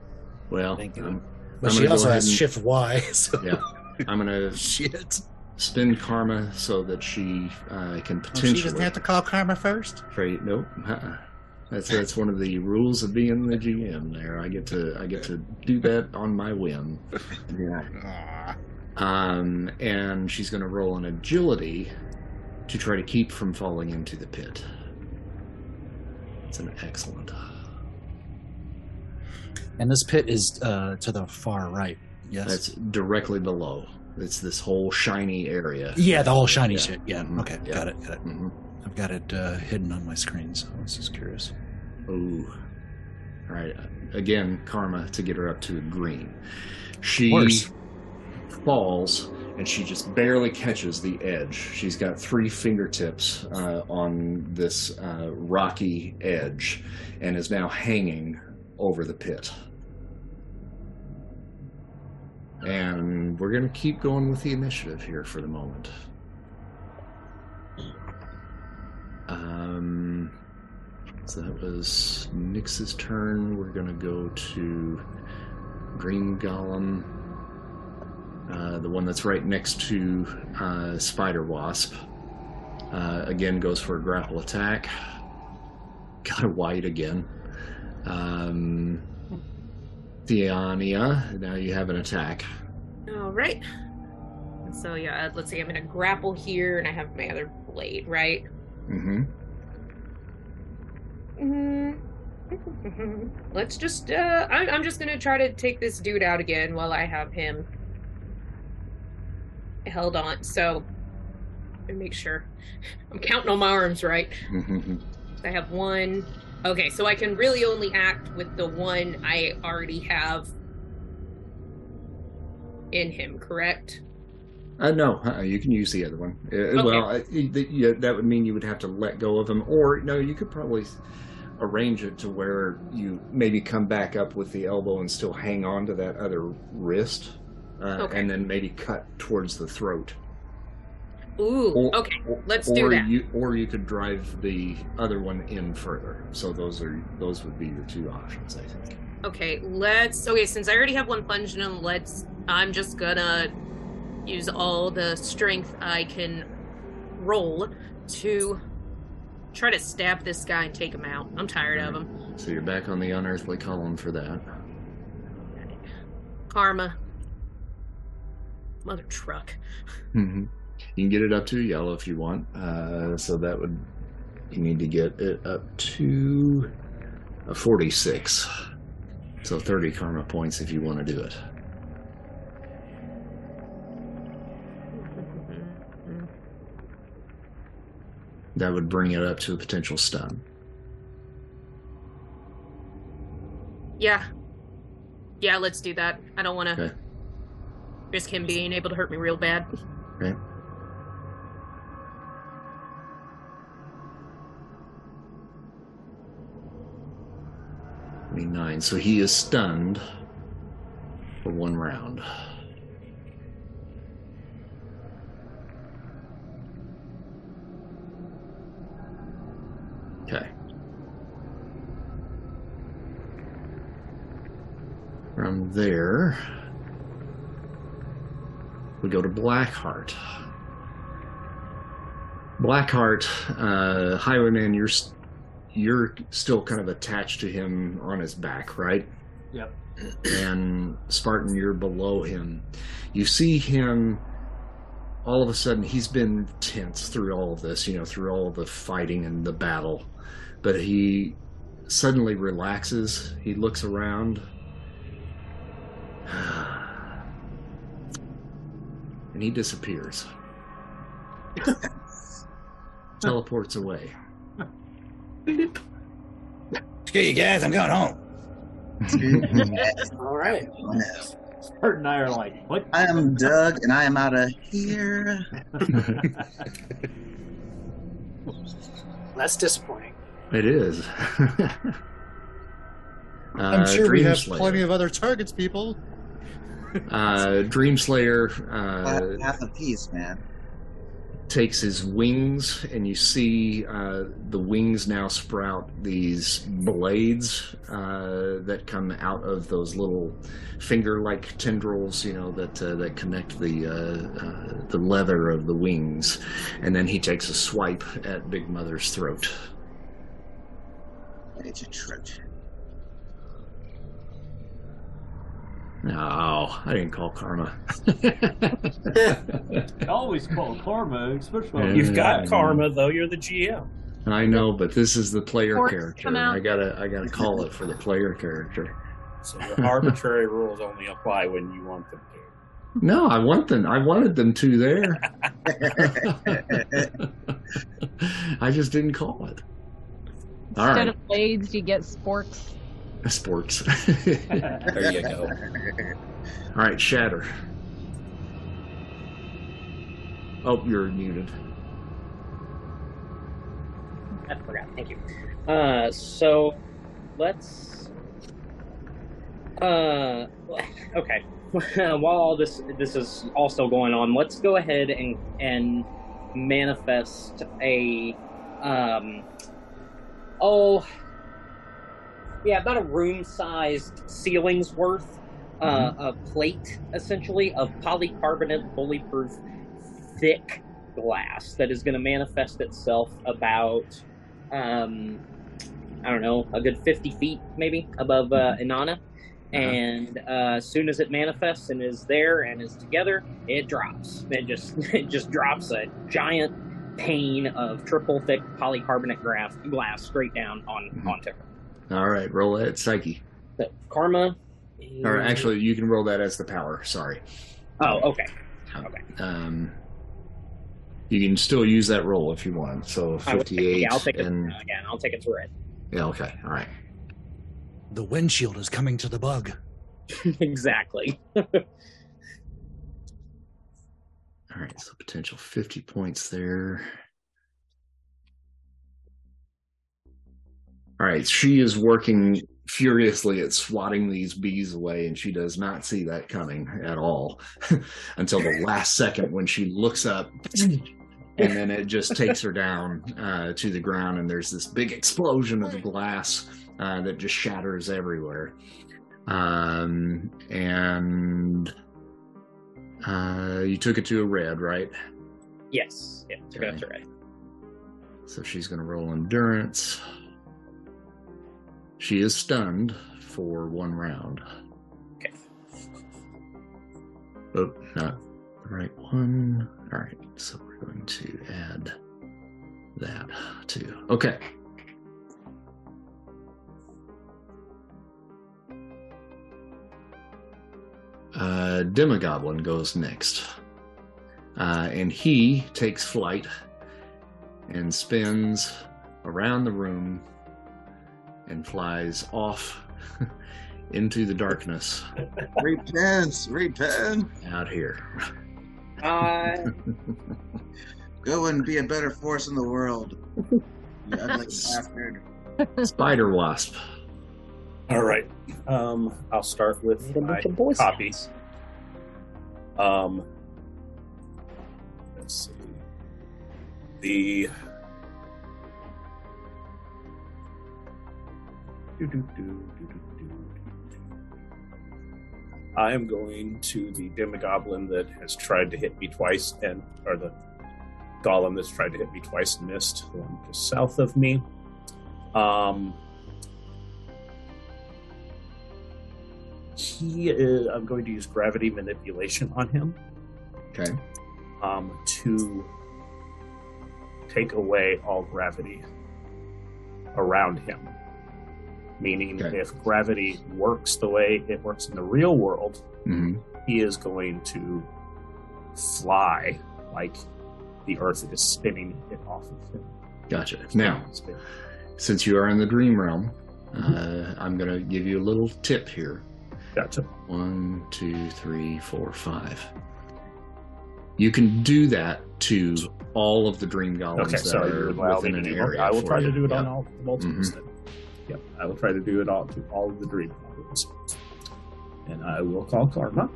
well, Thank you. I'm, But I'm she gonna also has and- shift Y. So yeah, I'm going to shit. spend karma so that she uh, can Oh, potentially. she doesn't have to call karma first. Trade nope. Uh-uh. That's that's one of the rules of being the GM. There, I get to I get to do that on my whim. Yeah. Um, and she's going to roll an agility to try to keep from falling into the pit. It's an excellent. And this pit is uh, to the far right. Yes. That's directly below. It's this whole shiny area. yeah, the whole shiny Yeah. shit. Yeah. Mhm. Okay. Yeah. Got it. Got it. hmm I've got it uh, hidden on my screen, so I was just curious. Ooh. All right. Again, karma to get her up to a green. She Worse. falls and she just barely catches the edge. She's got three fingertips uh, on this uh, rocky edge and is now hanging over the pit. And we're going to keep going with the initiative here for the moment. Um, so that was Nyx's turn. We're going to go to Green Golem, uh, the one that's right next to uh, Spider Wasp. Uh, again, goes for a grapple attack. Got a white again. Um, Theania, now you have an attack. All right. So yeah, let's see. I'm gonna grapple here, and I have my other blade, right? Mm-hmm. Mm. Let's just. Uh, I'm, I'm just gonna try to take this dude out again while I have him held on. So, let me make sure I'm counting on my arms right. Mm-hmm. I have one, Okay, so I can really only act with the one I already have in him, correct? Uh, no, uh, you can use the other one. Uh, Well, uh, the, that would mean you would have to let go of them, or no, you could probably arrange it to where you maybe come back up with the elbow and still hang on to that other wrist, uh, Okay. and then maybe cut towards the throat. Ooh, Or- okay, let's or do that. You, or you could drive the other one in further. So those are those would be your two options, I think. Okay, let's. Okay, since I already have one plunge in let's. I'm just gonna use all the strength I can roll to try to stab this guy and take him out. I'm tired of him. So you're back on the unearthly column for that. Karma. Mother truck. hmm You can get it up to yellow if you want. Uh, so that would you need to get it up to a 46. So 30 karma points if you want to do it. That would bring it up to a potential stun. Yeah. Yeah, let's do that. I don't want to Okay. risk him being able to hurt me real bad. Okay. Nine. So he is stunned for one round. Okay. From there, we go to Blackheart. Blackheart, uh, Highwayman, you're you're still kind of attached to him on his back, right? Yep. And Spartan, you're below him. You see him. All of a sudden, he's been tense through all of this, you know, through all of the fighting and the battle. But he suddenly relaxes. He looks around. And he disappears. Teleports away. Screw you guys, I'm going home. All right. Bert and I are like, what? I am Doug, and I am out of here. That's disappointing. It is. I'm Uh, sure we have Dreamslayer. plenty of other targets, people. Uh, Dreamslayer Half, uh, half a piece, man. takes his wings, and you see uh, the wings now sprout these blades uh, that come out of those little finger-like tendrils, you know, that uh, that connect the uh, uh, the leather of the wings, and then he takes a swipe at Big Mother's throat. It's a Trojan. No, I didn't call karma. Always call karma, especially when You've got Yeah. karma though. You're the GM. I know, but this is the player Forks character. I gotta, I gotta call it for the player character. So your arbitrary rules only apply when you want them to. No, I want them. I wanted them to there. I just didn't call it. All Instead right, of blades, you get sporks. sports. There you go. All right, shatter. Oh, you're muted. I forgot. Thank you. Uh, so let's. Uh, okay. While all this this is also going on, let's go ahead and and manifest a um. Oh. Yeah, about a room-sized ceiling's worth, uh, a plate essentially of polycarbonate, bulletproof, thick glass that is going to manifest itself about um, I don't know, a good 50 feet maybe above uh, Inanna. And uh, as soon as it manifests and is there and is together, it drops. It just it just drops a giant pane of triple thick polycarbonate glass, glass straight down on Mhm. onto her. All right, roll that psyche. So karma. Or actually, you can roll that as the power. Sorry. oh, okay. Okay. Um, you can still use that roll if you want. So I would- 58 yeah, I'll take it. and Again, I'll take it to red. Yeah. Okay. All right. The windshield is coming to the bug. exactly. All right. So potential fifty points there. All right. She is working furiously at swatting these bees away, and she does not see that coming at all until the last second when she looks up. And then it just takes her down uh, to the ground, and there's this big explosion of glass uh, that just shatters everywhere. Um, and uh, you took it to a red, right? Yes. Yeah. Okay. That's right. So she's going to roll endurance. She is stunned for one round. Okay. Oh, not the right one. All right, so we're going to add that too. Okay. Uh, Demogoblin goes next. Uh, and he takes flight and spins around the room and flies off into the darkness Repent, repent. out here. Uh, Go and be a better force in the world. You ugly bastard. Spider Wasp. All right. Um, I'll start with my bunch of Boy copy. Um, let's see. The. I am going to the Demogoblin that has tried to hit me twice, and or the Golem that's tried to hit me twice and missed, the one just south of me. Um, he is, I'm going to use gravity manipulation on him Okay. um, to take away all gravity around him. Meaning, Okay. if gravity works the way it works in the real world, hmm he is going to fly like the Earth is spinning it off of him. Gotcha. Now, since you are in the dream realm, uh, I'm going to give you a little tip here. Gotcha. One, two, three, four, five. You can do that to all of the dream golems Okay, that are within an area. I will try to do it on Yeah. all multiples Mhm. then. Yep, I will try to do it all to all of the dream goblins. And I will call Karma.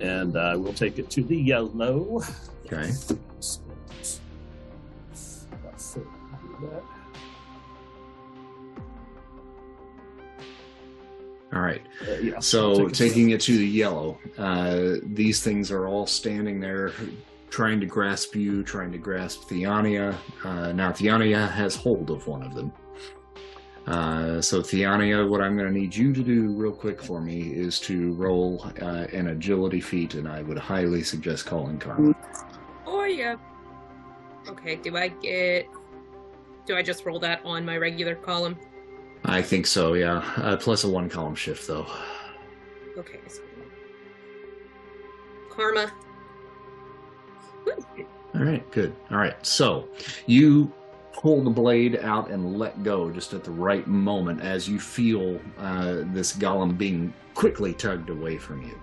And I will take it to the yellow. Okay. All right. Uh, yeah, So take taking it to the yellow, uh, these things are all standing there, trying to grasp you, trying to grasp Theania. Uh, now Theania has hold of one of them. Uh, so Theania, what I'm going to need you to do real quick for me is to roll uh, an agility feat, and I would highly suggest calling Karma. Oh yeah. Okay, do I get do I just roll that on my regular column? I think so, yeah. Uh, plus a one column shift, though. Okay, so Karma. All right, good. All right, so you pull the blade out and let go just at the right moment as you feel uh, this golem being quickly tugged away from you.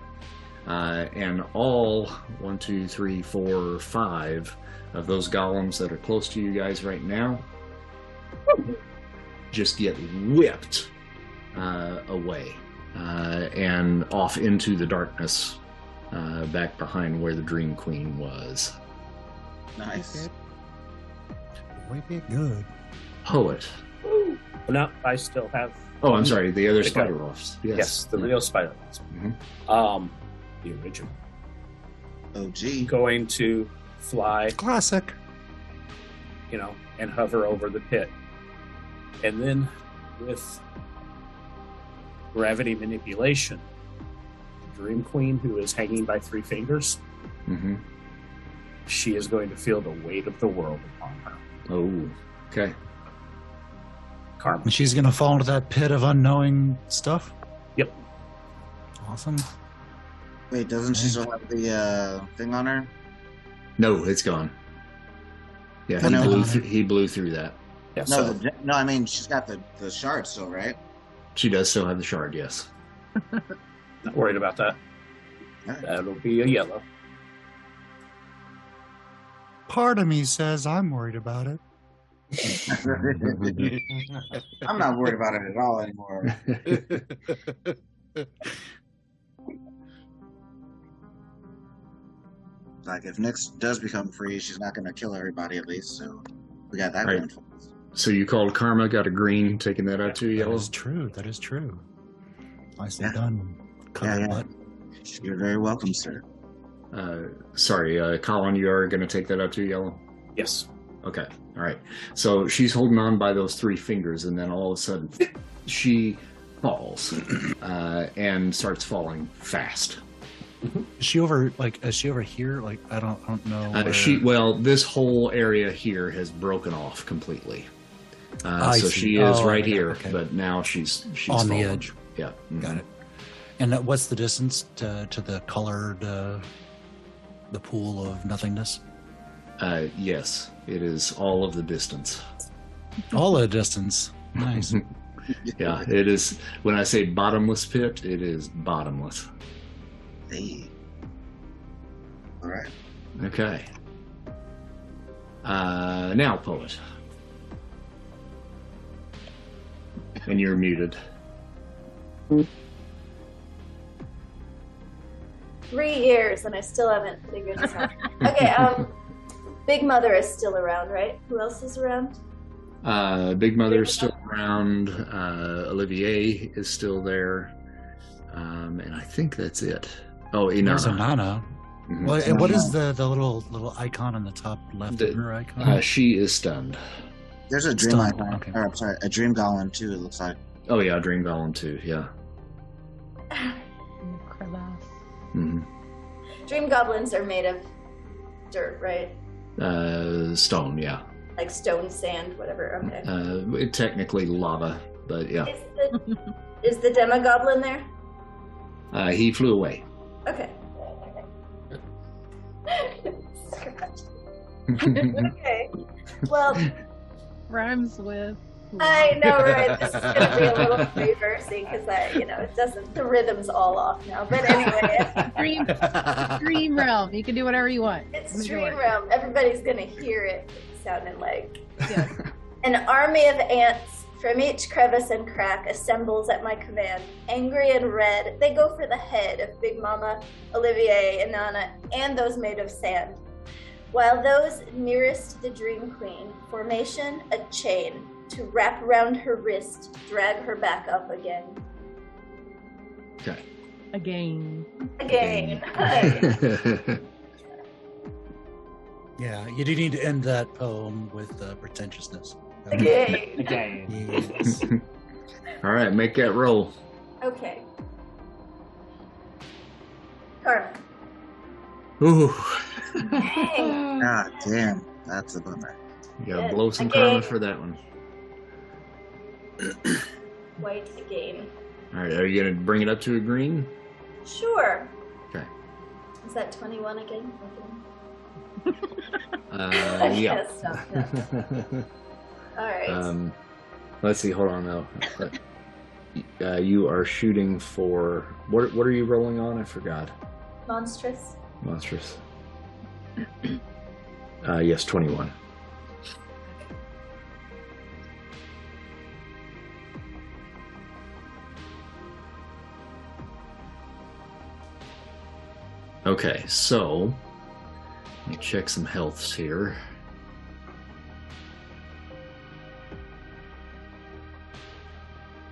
Uh, and all one, two, three, four, five of those golems that are close to you guys right now just get whipped uh, away uh, and off into the darkness uh, back behind where the Dream Queen was. Nice. Might be good. Poet. No, I still have. Oh, I'm sorry. The other Okay. spider wasps. Yes. Yes, the Yeah. real spider wasp. Mhm. Um, the original. OG. Going to fly, Classic. you know, and hover over the pit. And then with gravity manipulation, Dream Queen, who is hanging by three fingers, Mhm. she is going to feel the weight of the world upon her. Oh. Okay. Karma. And she's gonna fall into that pit of unknowing stuff. Yep. Awesome. Wait, doesn't she still have the uh, thing on her? No, it's gone. Yeah, he blew, th- he blew through that. Yeah, No, so the, no, I mean she's got the the shard still, right? She does still have the shard, yes. Not worried about that. Alright. That'll be a yellow. Part of me says I'm worried about it. I'm not worried about it at all anymore. Like if Nyx does become free, she's not going to kill everybody at least. So we got that Right. going for us. So you called Karma, got a green, taking that out to That yellow. is true. That is true. Nicely Yeah. done. Cover Yeah, yeah. You're very welcome, sir. Uh, sorry, uh, Colin, you are going to take that out to yellow. Yes. Okay, all right. So she's holding on by those three fingers, and then all of a sudden, she falls uh, and starts falling fast. Is she over like is she over here? Like I don't I don't know. Uh, where- she well, this whole area here has broken off completely. Uh, so see. she is Oh, right okay, here, okay. but now she's she's on the edge. Yeah, mhm. Got it. And uh, what's the distance to, to the colored uh, the pool of nothingness? Uh, yes, it is all of the distance. All of the distance. Nice. Yeah, it is. When I say bottomless pit, it is bottomless. Hey. All right. Okay. Uh, now, poet. And you're muted. Three years and I still haven't figured this out. Okay, um, Big Mother is still around, right? Who else is around? Uh, Big Mother is still around. Uh, Olivier is still there. Um, and I think that's it. Oh, There's Inanna. Anana. Mhm. What, and what is the, the little little icon on the top left The- of her icon? Uh, she is stunned. There's a dream Stunned, icon. okay. Or, I'm sorry, a dream golem too. It looks like. Oh, yeah, Dream Golem too. Yeah. Crevasse. hmm Dream goblins are made of dirt, right? Uh, stone, yeah. Like stone, sand, whatever. Okay. Uh, technically lava, but yeah. Is the is the demogoblin there? Uh, he flew away. Okay. okay. Well, Rhymes with. I know, right? This is gonna be a little reversing because I, you know, it doesn't. The rhythm's all off now. But anyway, Dream, dream realm. You can do whatever you want. it's Enjoy. Dream Realm. Everybody's gonna hear it sounding like Yeah. an army of ants from each crevice and crack assembles at my command. Angry and red, they go for the head of Big Mama, Olivier, and Nana, and those made of sand. While those nearest the Dream Queen, formation a chain to wrap around her wrist, drag her back up again. Okay. Again. Again. yeah, you do need to end that poem with uh, pretentiousness. Again. Again. Yes. All right, make that roll. Okay. Karma. Ooh, Dang. God damn, that's a bummer. You gotta Yeah, blow some again. karma for that one. White again. All right, are you gonna bring it up to a green? Sure. Okay. Is that 21 again? Uh, yeah. Yes, no, no. All right. um, let's see. Hold on now. Uh, you are shooting for what? What are you rolling on? I forgot. Monstrous. Monstrous. Uh, yes, twenty-one. Okay, so let me check some healths here.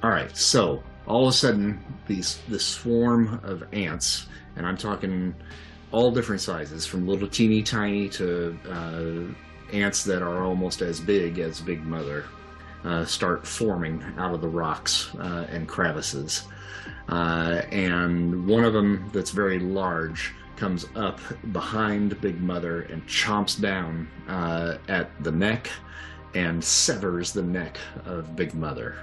All right, so all of a sudden, these this swarm of ants, and I'm talking all different sizes, from little teeny tiny to uh, ants that are almost as big as Big Mother, uh, start forming out of the rocks uh, and crevices. Uh, and one of them that's very large comes up behind Big Mother and chomps down uh, at the neck and severs the neck of Big Mother.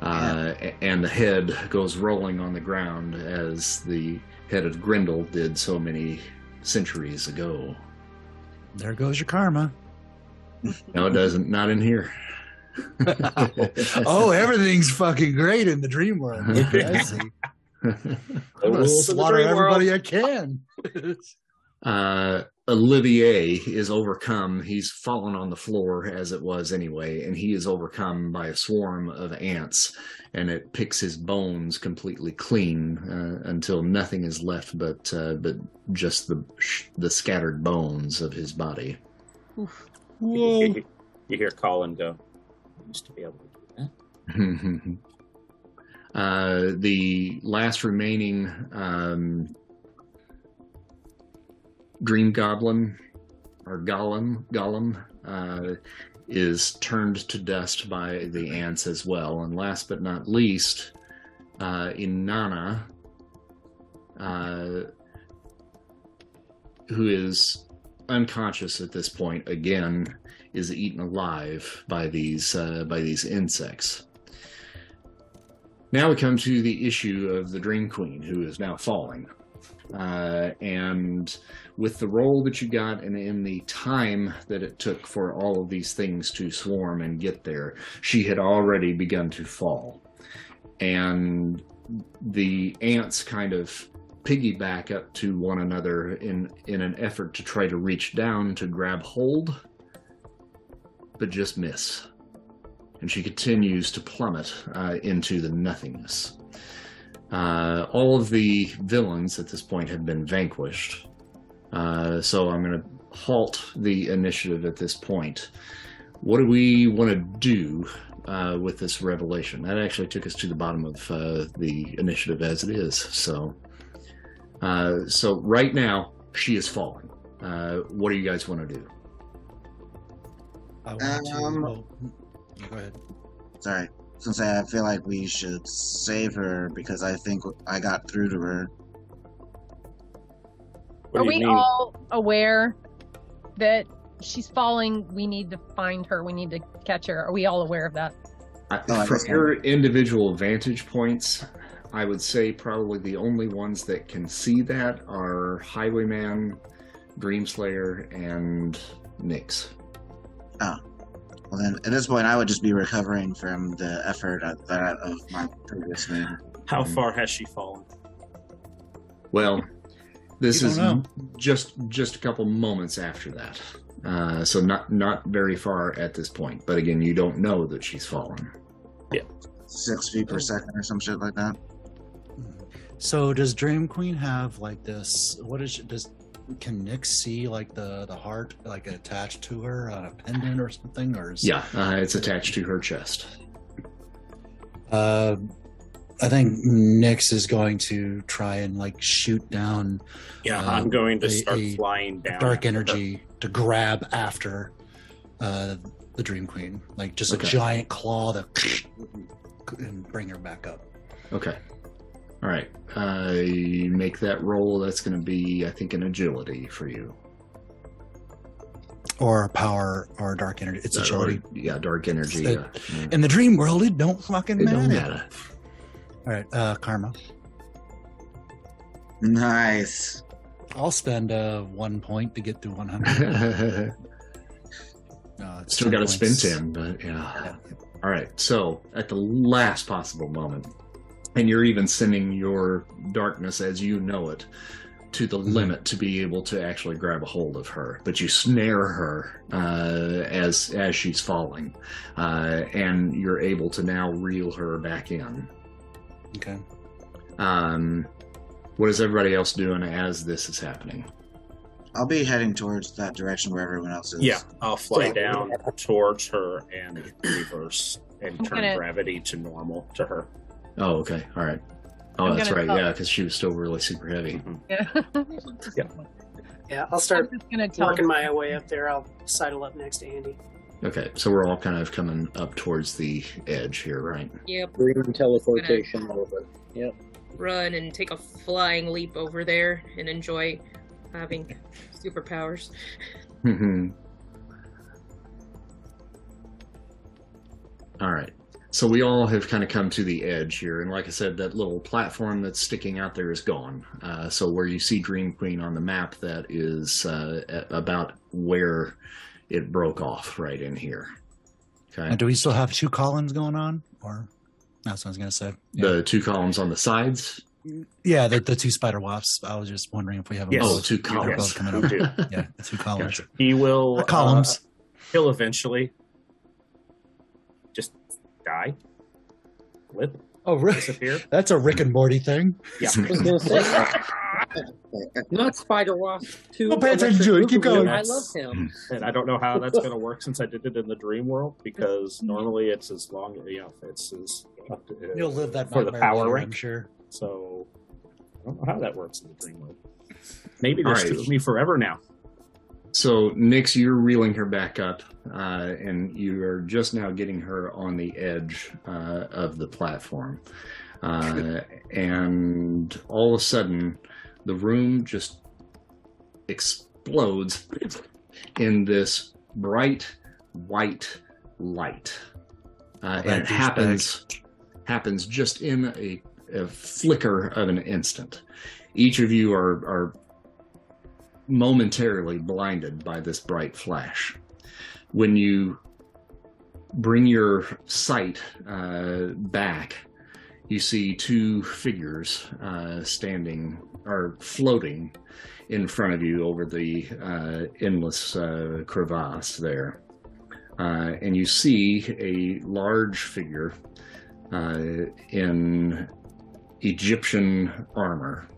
Uh, and the head goes rolling on the ground as the head of Grendel did so many centuries ago. There goes your karma. No, it doesn't. Not in here. oh, everything's fucking great in the dream world. I see. I'm gonna rules of the slaughter everybody world. I can. uh, Olivier is overcome. He's fallen on the floor as it was anyway, and he is overcome by a swarm of ants, and it picks his bones completely clean uh, until nothing is left but uh, but just the the scattered bones of his body. Oof. You, you hear Colin go. I used to be able to do that. uh, the last remaining um, dream goblin or golem golem uh, is turned to dust by the ants as well. And last but not least, uh, Inanna, uh, who is unconscious at this point again, is eaten alive by these uh, by these insects. Now we come to the issue of the Dream Queen, who is now falling. Uh, and with the roll that you got and in the time that it took for all of these things to swarm and get there, she had already begun to fall. And the ants kind of piggyback up to one another in, in an effort to try to reach down to grab hold, but just miss and she continues to plummet uh, into the nothingness. Uh, all of the villains at this point have been vanquished, uh, so I'm going to halt the initiative at this point. What do we want to do uh, with this revelation? That actually took us to the bottom of uh, the initiative as it is. So, uh, so right now she is falling. Uh, what do you guys want to do? I want Um, to. Oh, go ahead. Sorry. I was gonna say I feel like we should save her because I think I got through to her. What Are we mean? all aware that she's falling? We need to find her. We need to catch her. Are we all aware of that? I, Oh, from guess your individual vantage points, I would say probably the only ones that can see that are Highwayman, Dreamslayer, and Nyx. Ah. Well, then at this point, I would just be recovering from the effort of, that of my previous man. How far has she fallen? Well, this is don't just just a couple moments after that, uh, so not not very far at this point. But again, you don't know that she's fallen. Yeah, Six feet per second or some shit like that. So does Dream Queen have like this? What is it? Does can Nyx see like the the heart like attached to her on a pendant or something? Or is Yeah, uh, it's attached to her chest. Uh, I think Nyx is going to try and like shoot down Yeah, Uh, I'm going to a- start a flying down. dark after her. energy to grab after uh, the Dream Queen, like just Okay. a giant claw that and bring her back up. Okay. All right. Uh, make that roll. That's going to be, I think, an agility for you. Or power or dark energy. It's Uh, agility. or- yeah, dark energy. It- yeah. In the dream world, it don't fucking It matter. don't matter. All right, uh, karma. Nice. I'll spend uh, one point to get to 100. Uh, Still got to spin points. 10, but yeah. All right. So at the last possible moment, and you're even sending your darkness as you know it to the limit to be able to actually grab a hold of her, but you snare her uh, as as she's falling, uh, and you're able to now reel her back in. Okay. Um, what is everybody else doing as this is happening? I'll be heading towards that direction where everyone else is. Yeah, I'll fly So- down towards her and reverse and I'm turn gonna- gravity to normal to her. Oh, okay. All right. Oh, I'm that's right. tell- Yeah, because she was still really super heavy. Yeah. Yeah, I'll start just working my way up there. I'll sidle up next to Andy. Okay, so we're all kind of coming up towards the edge here, right? Yep. Green teleportation over. Yep. Run and take a flying leap over there and enjoy having superpowers. Mm-hmm. all right. So we all have kind of come to the edge here, and like I said, that little platform that's sticking out there is gone. Uh, so where you see Dream Queen on the map, that is uh, about where it broke off, right in here. Okay. And do we still have two columns going on, or that's what I was gonna say? Yeah, The two columns on the sides. yeah the, the two spider wasps. I was just wondering if we have them Yes. Oh, both. two columns. both coming We up. Yeah, two columns. Gotcha. He will Uh, columns. uh, he'll eventually just die, flip, oh, really? disappear. That's a Rick and Morty thing. Yeah. I was gonna say, not Spider Wasp. Two. Don't pay attention to it. Keep going. I love him. and I don't know how that's going to work since I did it in the dream world because normally it's as long, you know, it's as up to, uh, You'll live that for the power later, rank. I'm sure. So I don't know how that works in the dream world. Maybe they're All right. still me forever now. So, Nyx, you're reeling her back up, uh, and you are just now getting her on the edge uh, of the platform. Uh, and all of a sudden, the room just explodes in this bright white light. Uh, and it happens happens just in a, a flicker of an instant. Each of you are, are momentarily blinded by this bright flash. When you bring your sight uh, back, you see two figures uh, standing or floating in front of you over the uh, endless uh, crevasse there. Uh, and you see a large figure uh, in Egyptian armor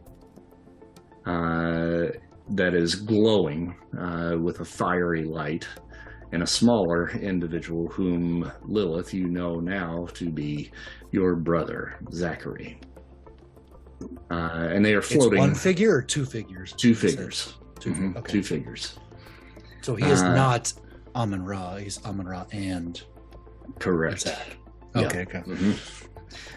that is glowing uh, with a fiery light, and a smaller individual whom Lilith you know now to be your brother, Zachary. Uh, and they are It's floating one figure or two figures? two figures. Two, Mhm, okay. Two figures. So he is Uh, not Amon Ra. He's Amon Ra and Correct. Zach. Yeah. Okay, okay.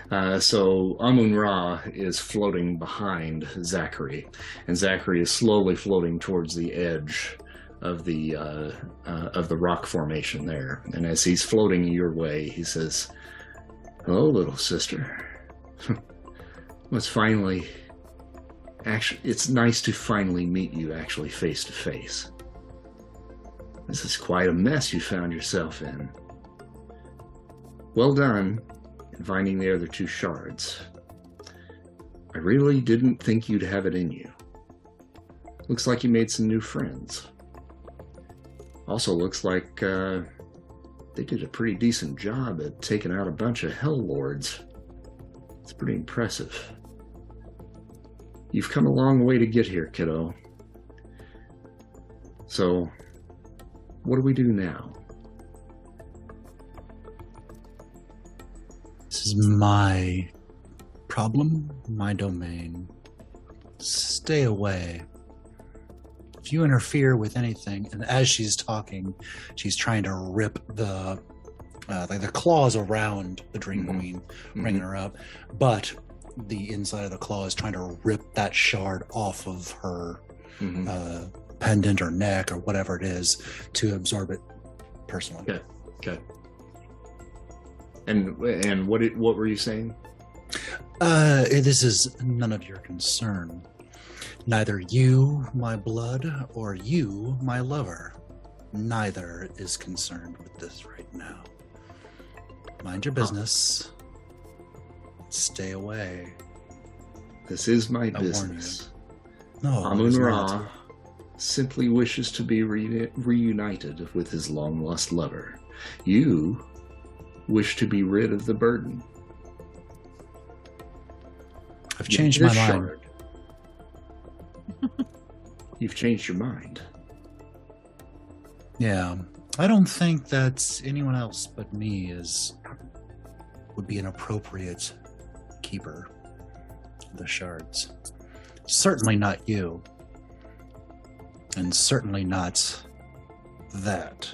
Uh, so Amun Ra is floating behind Zachary, and Zachary is slowly floating towards the edge of the uh, uh, of the rock formation there. And as he's floating your way, he says, "Hello, little sister. Let's finally. Actually, it's nice to finally meet you actually face to face. This is quite a mess you found yourself in. Well done in finding the other two shards. I really didn't think you'd have it in you. Looks like you made some new friends. Also, looks like uh, they did a pretty decent job at taking out a bunch of Hell Lords. It's pretty impressive. You've come a long way to get here, kiddo. So, what do we do now? This is my problem, my domain. Stay away. If you interfere with anything, and as she's talking, she's trying to rip the uh, like the claws around the Dream Mhm. Queen, bringing her up, but the inside of the claw is trying to rip that shard off of her Mhm. uh, pendant or neck or whatever it is to absorb it personally. Okay. Okay. And and what did, what were you saying? Uh, this is none of your concern. Neither you, my blood, or you, my lover. Neither is concerned with this right now. Mind your business. Stay away. This is my I business. No, Amun Ra simply wishes to be reuni- reunited with his long lost lover. You wish to be rid of the burden. I've changed my mind. You've changed your mind. Yeah, I don't think that anyone else but me is would be an appropriate keeper of the shards. Certainly not you, and certainly not that.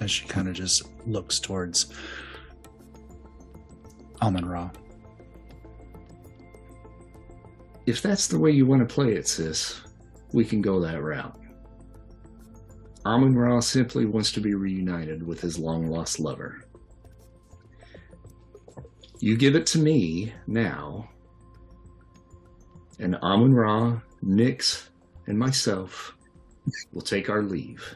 As she kind of just looks towards Amon Ra. If that's the way you want to play it, sis, we can go that route. Amun Ra simply wants to be reunited with his long lost lover. You give it to me now, and Amun Ra, Nyx, and myself will take our leave.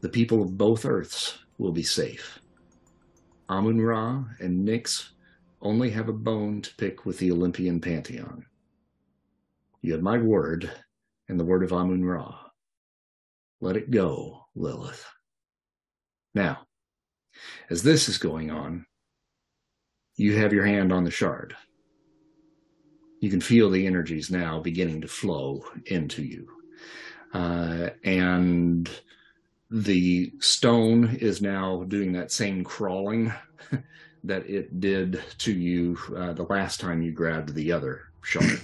The people of both Earths will be safe. Amun Ra and Nyx only have a bone to pick with the Olympian pantheon. You have my word and the word of Amun Ra. Let it go, Lilith. Now, as this is going on, you have your hand on the shard. You can feel the energies now beginning to flow into you. Uh, and the stone is now doing that same crawling that it did to you uh, the last time you grabbed the other shard.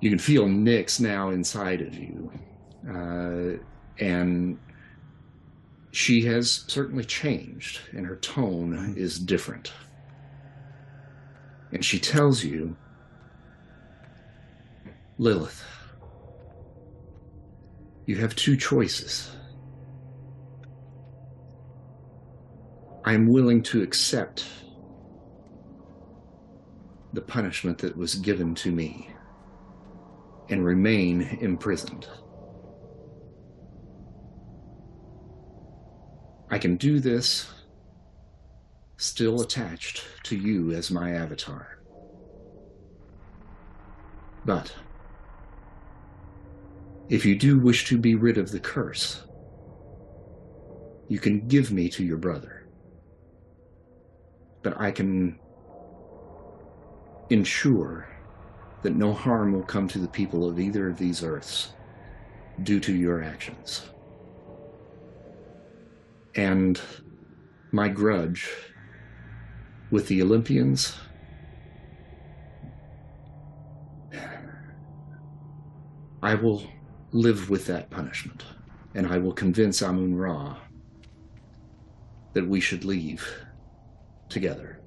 you can feel Nyx now inside of you. Uh, and she has certainly changed, and her tone is different. And she tells you, Lilith, you have two choices. I am willing to accept the punishment that was given to me and remain imprisoned. I can do this still attached to you as my avatar. But if you do wish to be rid of the curse, you can give me to your brother. But I can ensure that no harm will come to the people of either of these earths due to your actions. And my grudge with the Olympians I will live with that punishment, and I will convince Amun Ra that we should leave together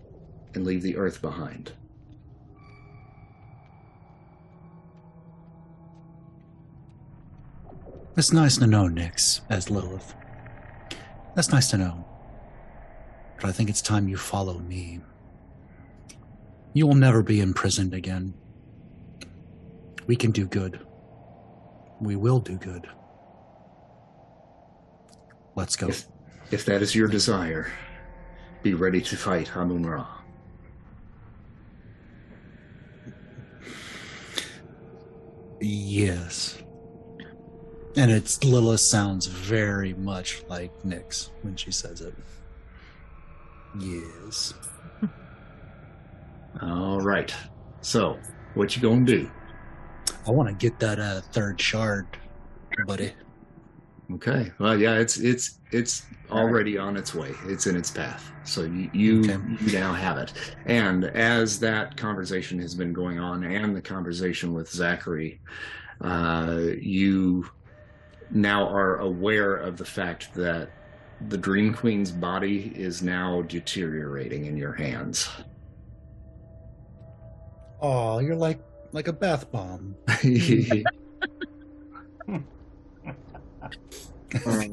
and leave the earth behind. It's nice to know, Nyx, as Lilith. That's nice to know. But I think it's time you follow me. You will never be imprisoned again. We can do good. We will do good. Let's go. If, if that is your desire, be ready to fight Amun Ra. Yes. And it's Lilith sounds very much like Nyx when she says it. Yes. All right. So, what you gonna do? I want to get that uh, third shard, buddy. Okay. Well, yeah, it's it's it's already on its way. It's in its path. So you you, Okay. you now have it. And as that conversation has been going on, and the conversation with Zachary, uh, you now are aware of the fact that the Dream Queen's body is now deteriorating in your hands. Oh, you're like like a bath bomb.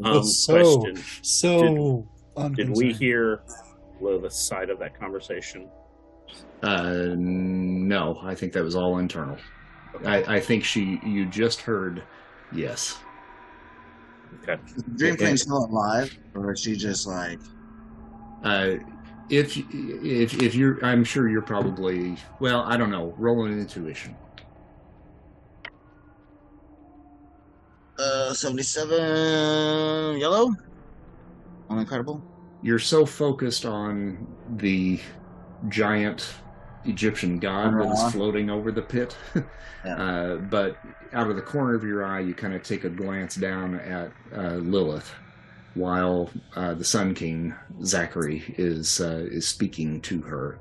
Um, so question. so Did we unconcerned. hear Lilith's side of that conversation? Uh, no, I think that was all internal. I, I think she, you just heard, yes. Okay. Is Dream Queen still alive, or is she just like? Uh, if if if you're, I'm sure you're probably. Well, I don't know. Rolling an intuition. Uh, seventy-seven yellow. On incredible. You're so focused on the giant Egyptian god that Uh-huh. is floating over the pit, Yeah. uh, but out of the corner of your eye, you kind of take a glance down at uh, Lilith, while uh, the Sun King Zachary is uh, is speaking to her,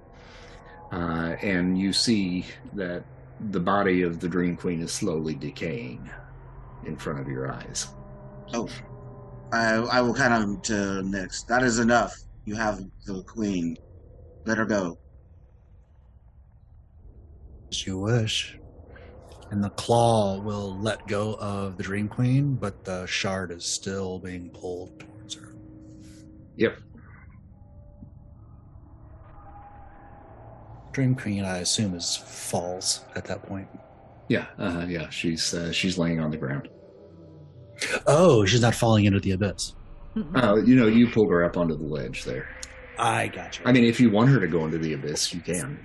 uh, and you see that the body of the Dream Queen is slowly decaying in front of your eyes. Oh, I I will kind of to next. That is enough. You have the queen. Let her go. As you wish. And the claw will let go of the Dream Queen, but the shard is still being pulled towards her. Yep. Dream Queen, I assume, is falls at that point. Yeah, uh, yeah. She's uh, she's laying on the ground. Oh, she's not falling into the abyss. Uh, you know, you pulled her up onto the ledge there. I got you. I mean, if you want her to go into the abyss, you can.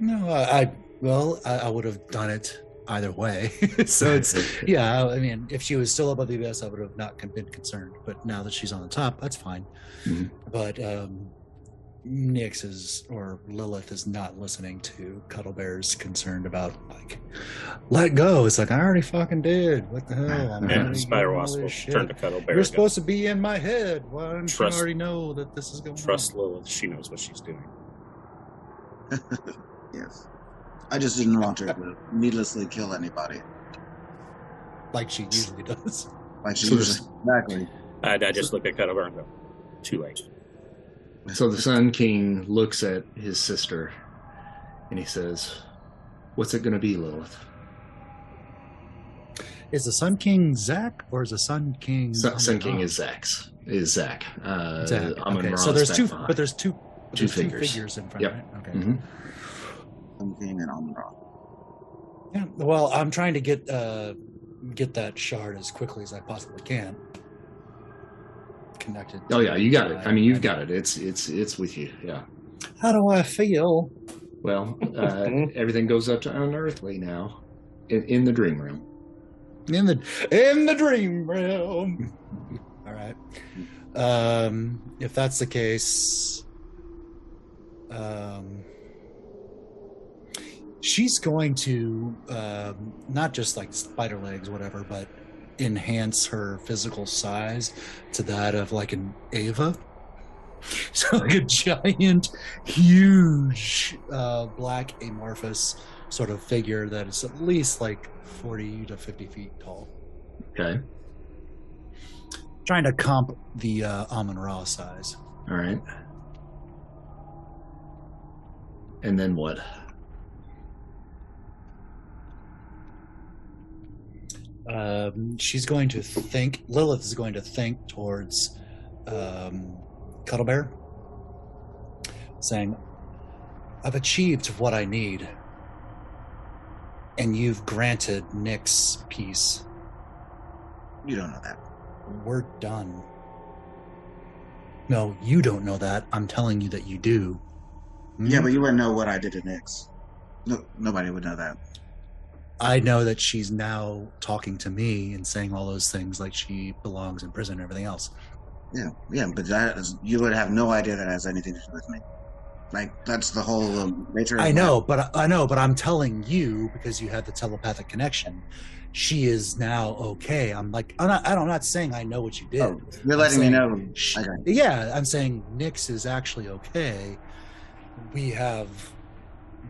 No, I, I well, I, I would have done it either way. so it's yeah. I mean, if she was still above the abyss, I would have not been concerned. But now that she's on the top, that's fine. Mhm. But um, Nyx is or Lilith is not listening to Cuddle Bear's concerned about like let go. It's like I already fucking did. What the hell? I'm Yeah, already Spider doing all Wasp will shit. turn to Cuddle Bear. You're and go, supposed to be in my head. Why don't Trust- you already know that this is going Trust on? Lilith. She knows what she's doing. Yes. I just didn't want her to needlessly kill anybody. Like she usually does. Like she usually was exactly. I, I just look at Cuddle Bear and go, too late. So the Sun King looks at his sister, and he says, "What's it going to be, Lilith?" Is the Sun King Zach or is the Sun King? Sun, Sun King is Zach's. Is Zach? Uh, Zack. Amon Okay, so there's two, behind. but there's two, Two there's figures. two figures in front. Yep. Right? Okay. Mhm. Something and Amon Ra. Yeah. Well, I'm trying to get uh get that shard as quickly as I possibly can. Connected. Oh yeah, you got it. I mean, you've got it. It's it's it's with you. Yeah. How do I feel? Well, uh, everything goes up to unearthly now, in, in the dream realm. in the in the dream realm. All right. Um, if that's the case, um, she's going to um, not just like spider legs, whatever, but enhance her physical size to that of like an Ava. So like a giant, huge, uh, black amorphous sort of figure that is at least like 40 to 50 feet tall. Okay. Trying to comp the uh, Amon Ra size. All right. And then what? Um, she's going to think, Lilith is going to think towards um, Cuddle Bear, saying, I've achieved what I need, and you've granted Nick's peace. You don't know that. We're done. No, you don't know that. I'm telling you that you do. Yeah, Hmm? but you wouldn't know what I did to Nyx. No, nobody would know that. I know that she's now talking to me and saying all those things like she belongs in prison and everything else. Yeah, yeah, but that is, you would have no idea that has anything to do with me. Like that's the whole um, nature. Of I know, but I know, but I'm telling you because you had the telepathic connection. She is now okay. I'm like, I'm not. I'm not saying I know what you did. Oh, you're I'm letting me know. sh- Okay. Yeah, I'm saying Nyx is actually okay. We have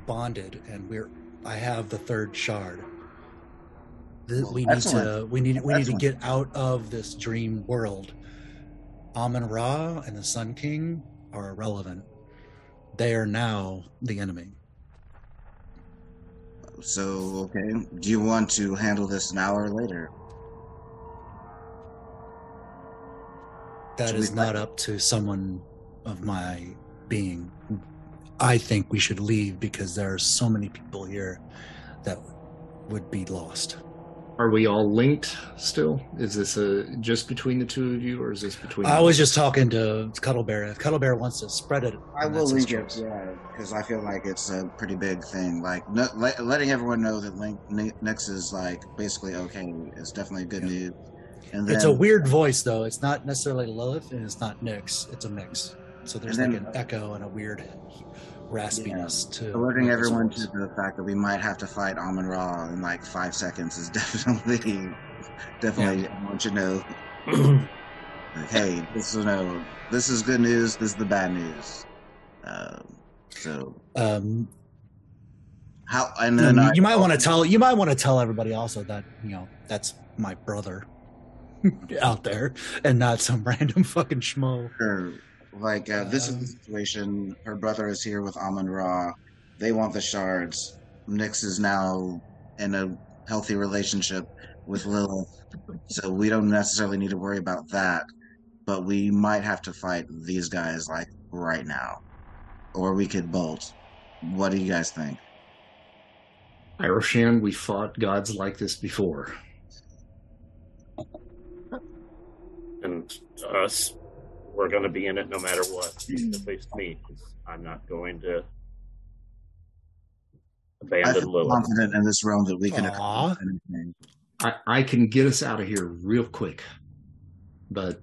bonded, and we're. I have the third shard. The, we need to. We need. We need to get out of this dream world. Amon Ra and the Sun King are irrelevant. They are now the enemy. So okay, do you want to handle this an hour later? That Should is we- not up to someone of my being. I think we should leave because there are so many people here that would be lost. Are we all linked still? Is this a just between the two of you, or is this between? I was just talking to Cuddle Bear. If Cuddle Bear wants to spread it, I will that's his link it, yeah, because I feel like it's a pretty big thing. Like no, let, letting everyone know that Link Ni- Nyx is like basically okay is definitely good Yeah. news. And then It's a weird voice, though. It's not necessarily Lilith, and it's not Nyx. It's a mix. So there's And like an echo and a weird raspiness to alerting everyone to the fact that we might have to fight Amon Ra in like five seconds is definitely, definitely. I want you to know, like, hey, this is no, this is good news. This is the bad news. Um, so Um, how? And then I, you might want to tell you might want to tell everybody also that you know that's my brother out there and not some random fucking schmo. Sure. Like uh, this is Um, the situation. Her brother is here with Amon Ra. They want the shards. Nyx is now in a healthy relationship with Lilith, so we don't necessarily need to worry about that. But we might have to fight these guys like right now, or we could bolt. What do you guys think? Iroshan, we fought gods like this before. And us, we're going to be in it no matter what. Mm-hmm. At least me, I'm not going to I abandon feel Lilith. confident in this realm that we can accomplish anything. I, I can get us out of here real quick, but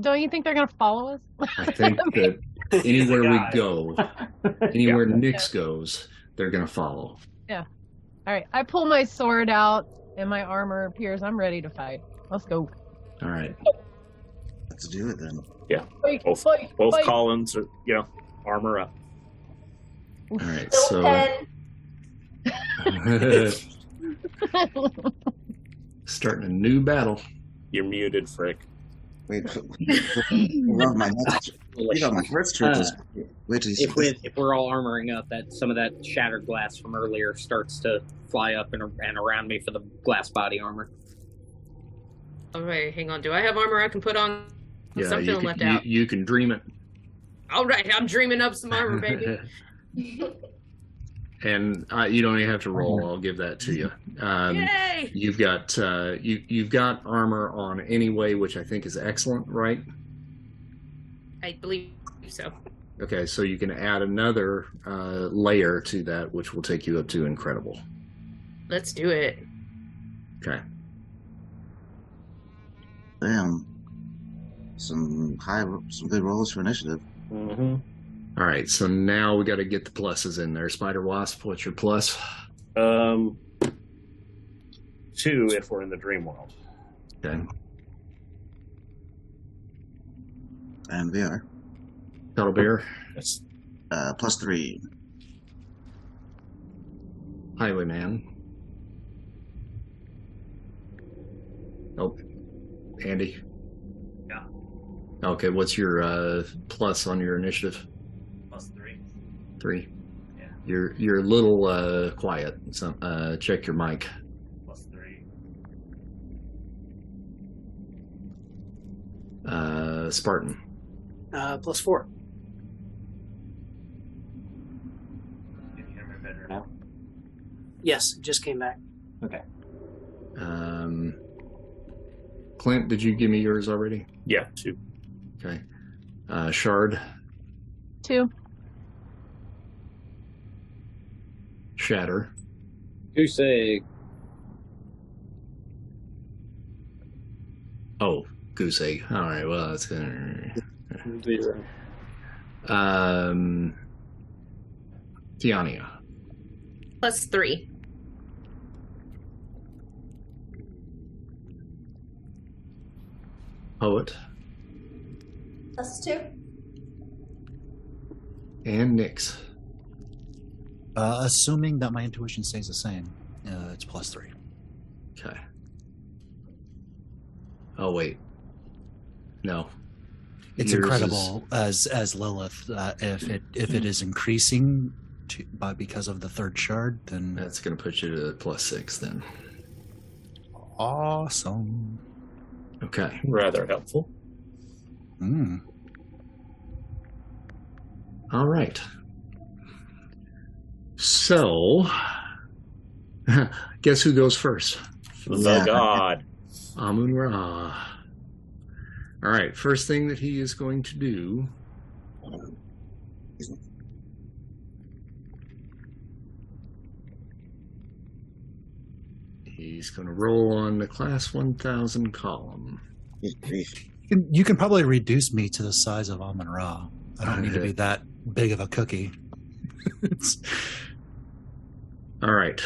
Don't you think they're gonna follow us? I think that anywhere we go, anywhere Nyx goes, they're going to follow. Yeah. All right, I pull my sword out and my armor appears. I'm ready to fight. Let's go. All right. Let's do it then. Fight, Both, fight, both fight. Collins are, you know, armor up. All right. So starting a new battle. You're muted, Frick. Wait, well, my next, you know, my first trick is wait till you see if we, if we're all armoring up, that some of that shattered glass from earlier starts to fly up and, and around me for the glass body armor. All right, hang on. Do I have armor I can put on? Yeah, I'm you feeling can, left you, out. you can dream it. All right, I'm dreaming up some armor, baby. and uh, you don't even have to roll. I'll give that to you. Um, Yay! You've got uh, you you've got armor on anyway, which I think is excellent, right? I believe so. Okay, so you can add another uh, layer to that, which will take you up to incredible. Let's do it. Okay. Damn. Some high, some good rolls for initiative. Mm-hmm. All right. So now we got to get the pluses in there. Spider Wasp, what's your plus? Um, two if we're in the dream world. Okay. And we are Cuddle Bear, That's uh, plus three. Highwayman. Nope. Andy. Yeah. Okay. What's your uh, plus on your initiative? Plus three. Three. Yeah. You're you're a little uh, quiet. So uh, check your mic. Plus three. Uh, Spartan. Uh, plus four. Can you hear me better now? Yes, just came back. Okay. Um, Clint, did you give me yours already? yeah, two. Okay. Uh, Shard, Two. Shatter, Goose egg. oh, Goose Egg. All right. Well, that's good. Zero. Um, Tiania, Plus three. Poet, Plus two. and Nyx. Uh, assuming that my intuition stays the same, uh, it's plus three. Okay. Oh wait. No. It's Yours incredible as as Lilith. Uh, if it if it is increasing to, by because of the third shard, then That's going to put you to plus six then. awesome. Okay. Rather helpful. Mm. All right. So, guess who goes first? The Yeah. god. Amun Ra. All right. First thing that he is going to do. He's going to roll on the class 1000 column. You can, you can probably reduce me to the size of Amon Ra. I don't need to be that big of a cookie. All right.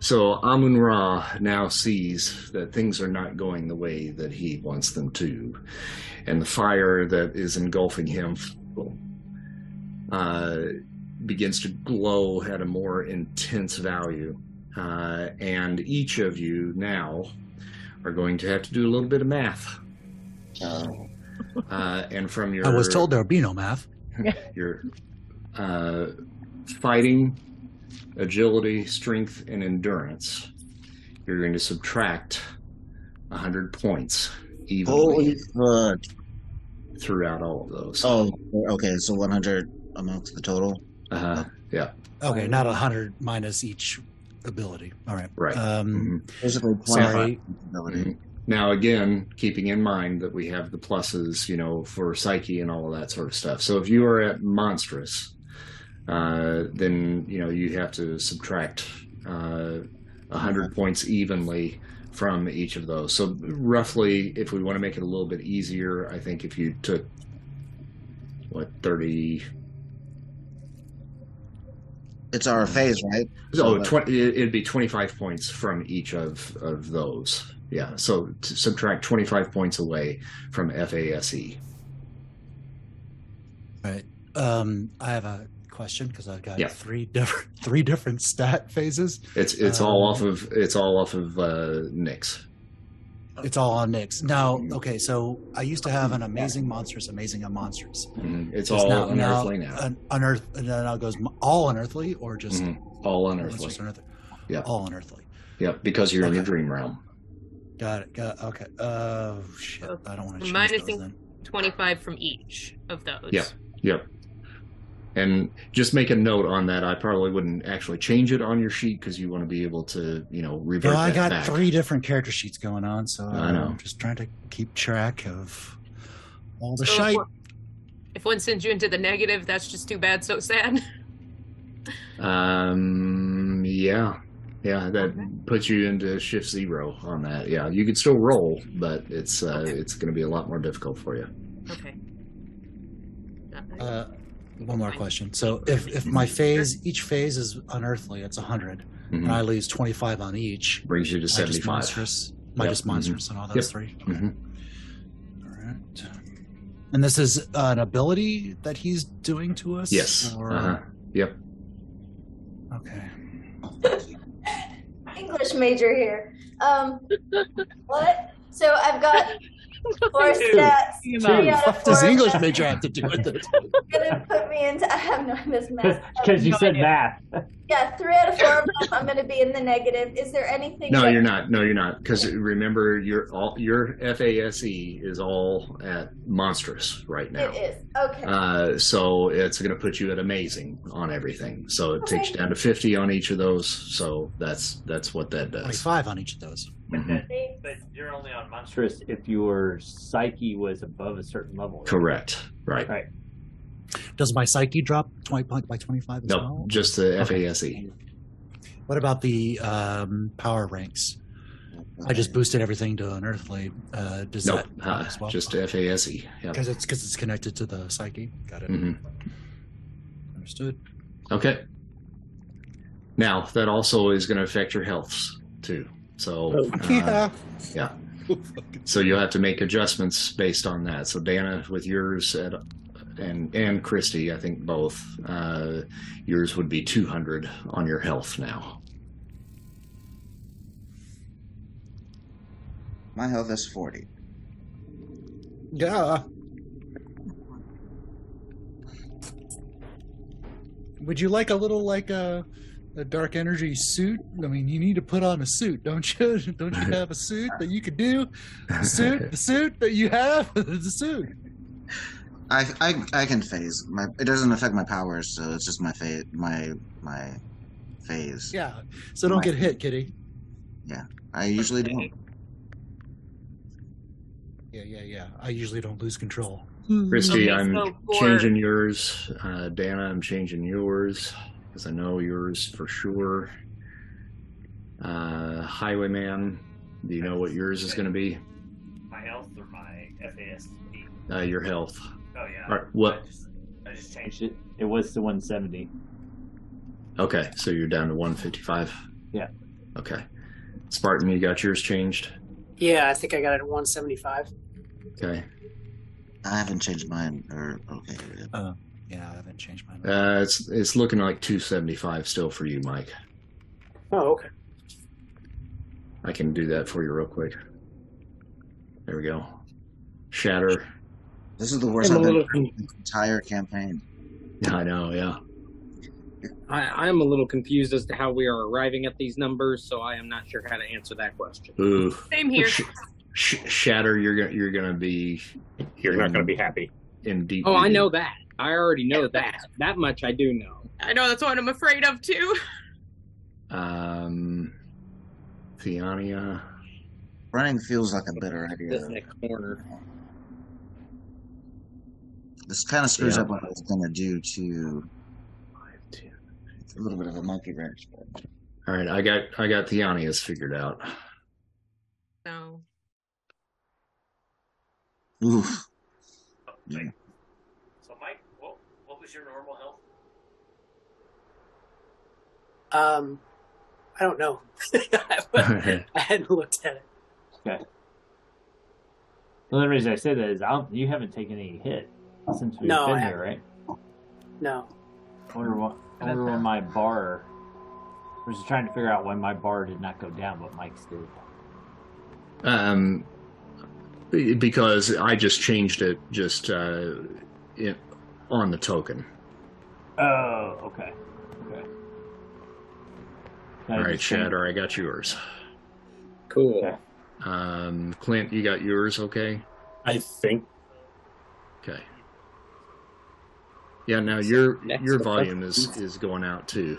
So Amun Ra now sees that things are not going the way that he wants them to. And the fire that is engulfing him uh, begins to glow at a more intense value. Uh, and each of you now are going to have to do a little bit of math. Uh, Uh, and from your I was told there would be no math. your uh, fighting, agility, strength, and endurance, you're going to subtract 100 points evenly holy fuck. throughout all of those. Oh, okay. So 100 amongst the total. Uh, huh. Yeah. Okay, not hundred minus each ability. All right. Right. Um, Basically, sorry. 25 ability. Mhm. Now, again, keeping in mind that we have the pluses, you know, for psyche and all of that sort of stuff. So if you are at monstrous, uh, then you know you have to subtract uh, a hundred points evenly from each of those. So roughly, if we want to make it a little bit easier, I think if you took what thirty, It's our phase, right? oh, 20, it- it'd be twenty-five points from each of of those. Yeah. So to subtract twenty-five points away from FASE. right. Um, I have a question because I've got Yeah. three different three different stat phases. It's it's all Um, off of it's all off of uh, Nyx. It's all on Nyx Now, okay, so I used to have an amazing monstrous, amazing and monstrous. Mhm. It's Just all now- unearthly now. An, unearth, and then now it goes all unearthly or just Mhm. All unearthly. unearthly? Yeah. All unearthly. Yeah, because you're in the dream realm. Got it. Got it. Okay. Oh shit! So I don't want to change minusing- those 25 from each of those. Yep. Yep. And just make a note on that. I probably wouldn't actually change it on your sheet because you want to be able to, you know, revert No, I got back. three different character sheets going on, so I know. I'm just trying to keep track of all the So if shite. one- If one sends you into the negative, that's just too bad, so sad. Um, yeah, yeah, that puts you into shift zero on that. Yeah, you could still roll, but it's uh, it's going to be a lot more difficult for you. Okay. Uh, one more question. So if if my phase, each phase is unearthly, it's hundred, Mhm. and I lose twenty five on each. Brings you to am I just seventy-five. monstrous? Am I Yep. just monstrous on all those Yep. three? Mhm. All right. And this is an ability that he's doing to us. Yes. Or... Uh-huh. Yep. Okay. English major here. Um, what? So I've got four stats. Two. Three out of What does four English that- major have to do with it? Gonna put me into. I have no this math. Because you said math. Yeah, three out of four of them. I'm gonna be in the negative. Is there anything? No, that- you're not. No, you're not. Because remember, your all your FASE is all at monstrous right now. It is okay. Uh, so it's going to put you at amazing on everything. So it takes you down to fifty on each of those. So that's that's what that does. five on each of those. Mhm. But you're only on monstrous if your psyche was above a certain level. right? Correct. Right. Right. Does my psyche drop twenty point by twenty five as No, well? just the Okay. FASE. What about the um, power ranks? I just boosted everything to unearthly. Uh, does Nope. that Uh, as well? just FASE. Yep. because it's because it's connected to the psyche. Got it. Mhm. Understood. Okay. Now that also is going to affect your healths too. So Oh, uh, yeah. So you'll have to make adjustments based on that. So Dana, with yours at and and Christy, I think both, uh, yours would be 200 on your health now. My health is 40. Yeah. Would you like a little like a a dark energy suit? I mean, you need to put on a suit, don't you? Don't you have a suit that you could do? The suit, the suit that you have, the suit. I, I I can phase. My it doesn't affect my powers, so it's just my phase. My my phase. Yeah. So don't get hit, kitty. Yeah, I usually don't. Yeah, yeah, yeah. I usually don't lose control. Christy, Okay, I'm so for- changing yours. Uh, Dana, I'm changing yours because I know yours for sure. Uh, Highwayman, do you know what yours is going to be? My health or my FAS? Uh, your health. Oh yeah. All right, what? I just, I just changed it. It was to 170. Okay, so you're down to 155. Yeah. Okay. Spartan, you got yours changed. Yeah, I think I got it at 175. Okay. I haven't changed mine. Or okay. Uh, yeah, I haven't changed mine. Uh, it's it's looking like 275 still for you, Mike. Oh, okay. I can do that for you real quick. There we go. Shatter. This is the worst I'm I've been little the entire campaign. Yeah, I know, yeah. I, I'm a little confused as to how we are arriving at these numbers, so I am not sure how to answer that question. Ooh. Same here. Sh- sh- shatter, you're gonna you're gonna be You're not going to be happy. in deep. Oh, I know that. I already know that. That much I do know. I know that's what I'm afraid of too. Um, Theania. Running feels like a better idea. This next corner. This kind of screws Yeah. up what I was gonna do too. It's a little bit of a monkey wrench, but All right, I got I got Theania's figured out. No. oof. Wait. So, Mike, what, what was your normal health? Um, I don't know. I hadn't looked at it. Okay. The only reason I say that is I don't, you haven't taken any hit since we've No, been I here, right? No. I wonder what. I wonder when my bar. I was just trying to figure out why my bar did not go down, but Mike's did. Um, because I just changed it just uh, in, on the token. Oh, okay. Okay. All right, Shatter, I got yours. Cool. Um, Clint, you got yours, okay? I think. Okay. Yeah, now your your volume is is going out too.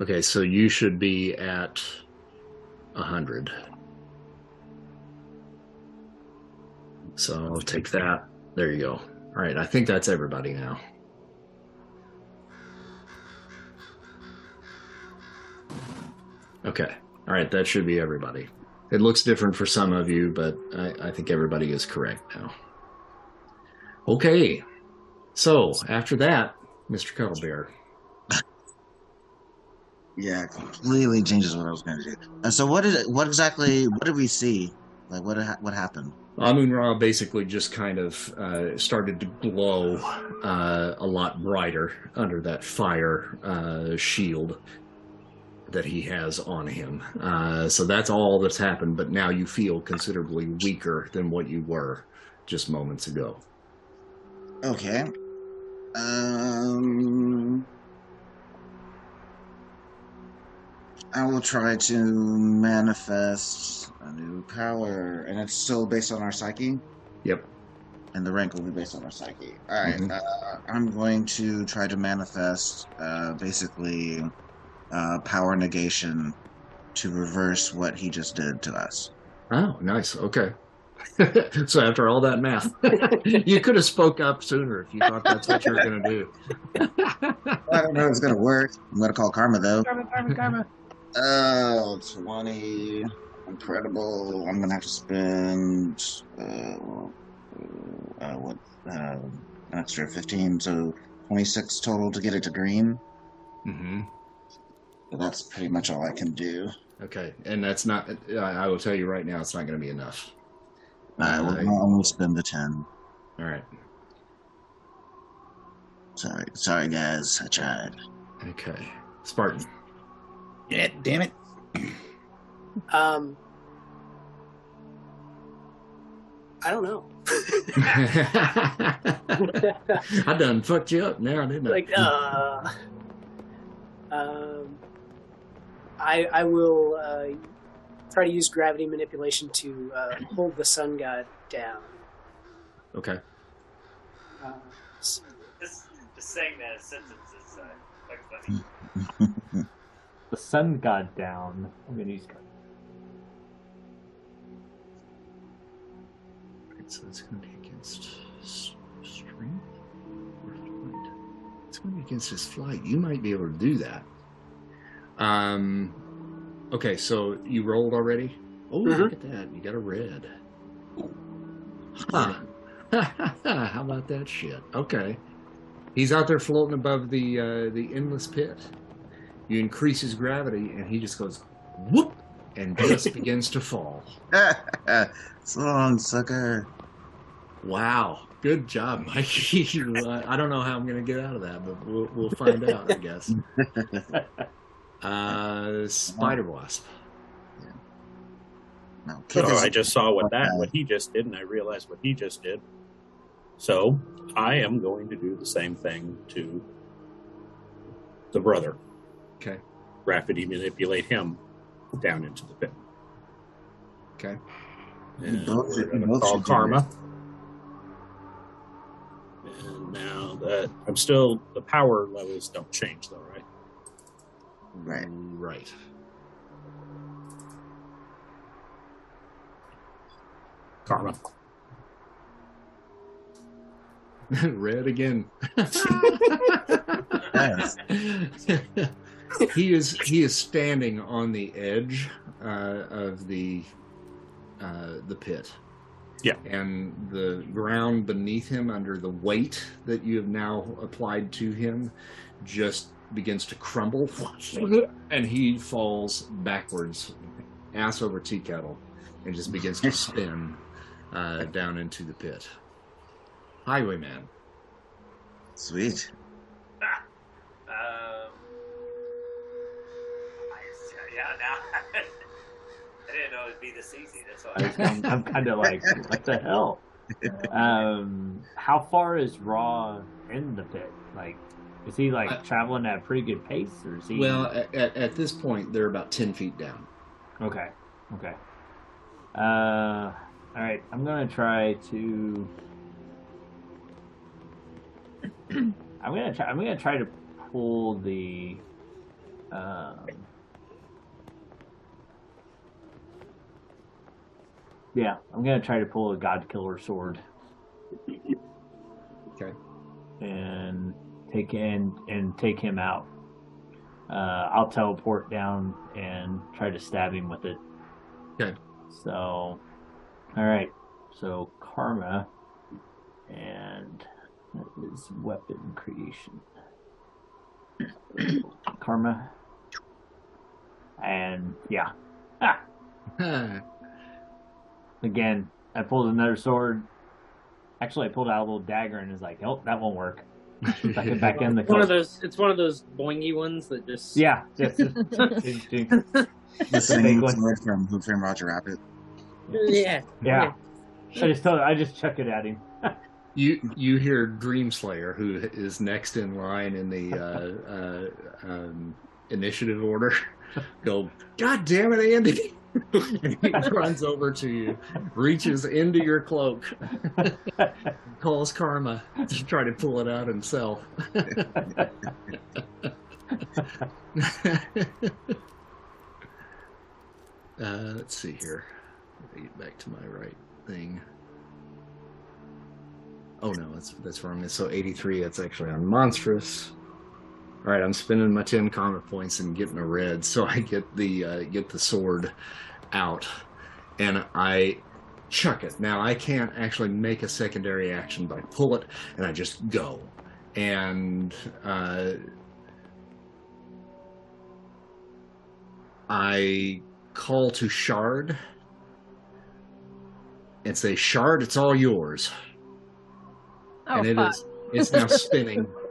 Okay, so you should be at a hundred. So I'll take that. There you go. All right, I think that's everybody now. Okay. All right, that should be everybody. It looks different for some of you, but I, I think everybody is correct now. Okay. So after that, Mr. Cuddlebear. Yeah, completely changes what I was going to do. Uh, so what did what exactly? What did we see? Like what what happened? Amun Ra basically just kind of uh, started to glow uh, a lot brighter under that fire uh, shield that he has on him. Uh, so that's all that's happened, but now you feel considerably weaker than what you were just moments ago. Okay. Um. I will try to manifest a new power, and it's still based on our psyche. Yep. And the rank will be based on our psyche. All right, Mhm. uh, I'm going to try to manifest uh, basically uh, power negation to reverse what he just did to us. Oh, nice. Okay. so after all that math, you could have spoke up sooner if you thought that's what you were going to do. I don't know if it's gonna work. I'm gonna call Karma though. Karma, karma, karma. Oh, 20. Incredible. I'm gonna have to spend uh, uh what uh, an extra 15, so 26 total to get it to green. Mm-hmm. But that's pretty much all I can do. Okay, and that's not. I will tell you right now, it's not going to be enough. I will only spend the 10. All right. Sorry, sorry guys, I tried. Okay, Spartan. Yeah, damn it. Um, I don't know. I done fucked you up now, didn't I? like, uh, um, I I will uh, try to use gravity manipulation to uh, hold the sun god down. okay. Uh, s- Just, just saying that sentence is uh, quite funny. The sun god down. I'm gonna use. Alright, so it's going to be against strength or flight. It's going to be against his flight. You might be able to do that. Um. Okay, so you rolled already. Oh, look at that! You got a red. Huh. How about that shit? Okay. He's out there floating above the uh, the endless pit. You increase his gravity, and he just goes whoop, and just begins to fall. so long, sucker. Wow, good job, Mikey. You, uh, I don't know how I'm going to get out of that, but we'll we'll find out, I guess. Uh, Spider Wasp. No, Oh, I just saw what that what he just did, and I realized what he just did. So I am going to do the same thing to the brother. Okay. Rapidly manipulate him down into the pit. Okay. You And both- We're you gonna both call karma. And now that I'm still the power levels don't change though, right? Right. Right. Karma. Red again. Yes. he is he is standing on the edge uh, of the uh, the pit. Yeah. And the ground beneath him, under the weight that you have now applied to him, just begins to crumble, and he falls backwards, ass over tea kettle, and just begins to spin uh, down into the pit. Highwayman. Sweet. Um, I, yeah, now I didn't know it'd be this easy. That's why. I'm, I'm kind of like, what the hell? Um, how far is Ra in the pit? Like, is he like Uh, traveling at a pretty good pace, or is he? Well, at, at, at this point, they're about 10 feet down. okay, okay. Uh, all right. I'm gonna try to. I'm gonna try. I'm gonna try to pull the. Um, yeah, I'm gonna try to pull a God Killer sword. Okay. And take in and take him out. Uh, I'll teleport down and try to stab him with it. Okay. So, all right. So karma, and that is weapon creation. karma, and yeah. Ah, again, I pulled another sword. Actually, I pulled out a little dagger and was like, "Oh, that won't work." Back it back in the. One of those. It's one of those boingy ones that just. Yeah, just, just, just- just- The just a big singing one. sword from Who Framed Roger Rabbit. yeah. Yeah. I just told, I just chuck it at him. You you hear Dreamslayer, who is next in line in the uh, uh, um, initiative order, go, God damn it, Andy! he runs over to you, reaches into your cloak, calls Karma to try to pull it out himself. uh, let's see here. Let me get back to my right thing. Oh no, that's that's wrong. So 83, that's actually on monstrous. All right, I'm spending my 10 karma points and getting a red, so I get the uh, get the sword out, and I chuck it. Now I can't actually make a secondary action, but I pull it and I just go, and uh, I call to Shard and say, "Shard, it's all yours." Oh, and it fuck. is it's now spinning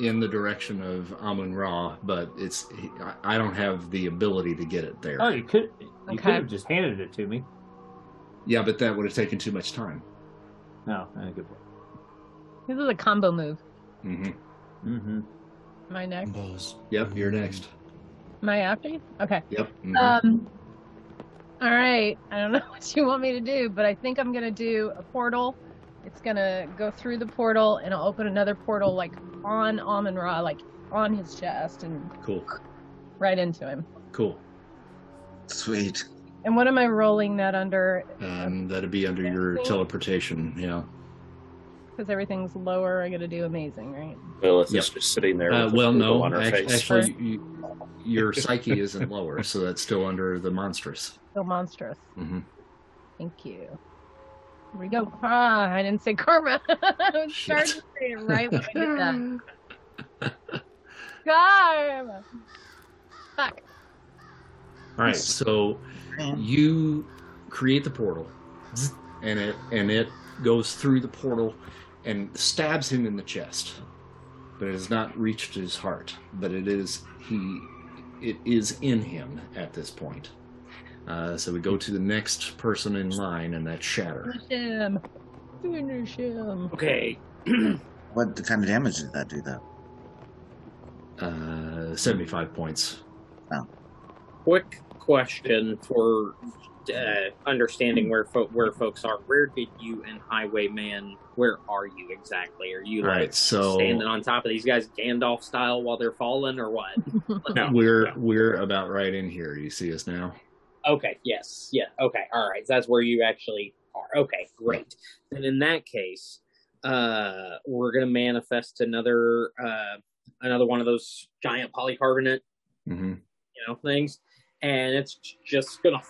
in the direction of Amun Ra, but it's I- I don't have the ability to get it there. Oh, you could, you Okay. could have just handed it to me. Yeah, but that would have taken too much time. No, uh, good point. This is a combo move. Mm hmm Mm-hmm. My next? Combos. Yep, you're next. My after you? Okay. Yep. mhm. Um. All right. I don't know what you want me to do, but I think I'm gonna do a portal. It's gonna go through the portal, and I'll open another portal like on Amon Ra, like on his chest, and cool, right into him. cool. Sweet. And what am I rolling that under? Um, that'd be under your teleportation. Yeah. Because everything's lower, I gotta do amazing, right? Lilith Yep. just sitting there. Uh, with a well, no. on her ac- face. Actually, you, your psyche isn't lower, so that's still under the monstrous. Still monstrous. hmm Thank you. Here we go. Ah, I didn't say karma. I was starting to say it right when I did that. Karma. Fuck. All right, so you create the portal, and it and it goes through the portal and stabs him in the chest, but it has not reached his heart. But it is he, it is in him at this point. Uh, so we go to the next person in line, and that's Shatter. Finish him. Finish him. Okay. What kind of damage did that do, though? Uh, Seventy-five points. Quick question for uh, understanding where fo- where folks are. Where did you and Highwayman? Where are you exactly? Are you like right, so standing on top of these guys Gandalf style while they're falling, or what? No, we're no. we're about right in here. You see us now? Okay, yes, yeah, okay, all right. That's where you actually are. Okay, great. And in that case, uh, we're gonna manifest another uh, another one of those giant polycarbonate, hmm you know, things, and it's just gonna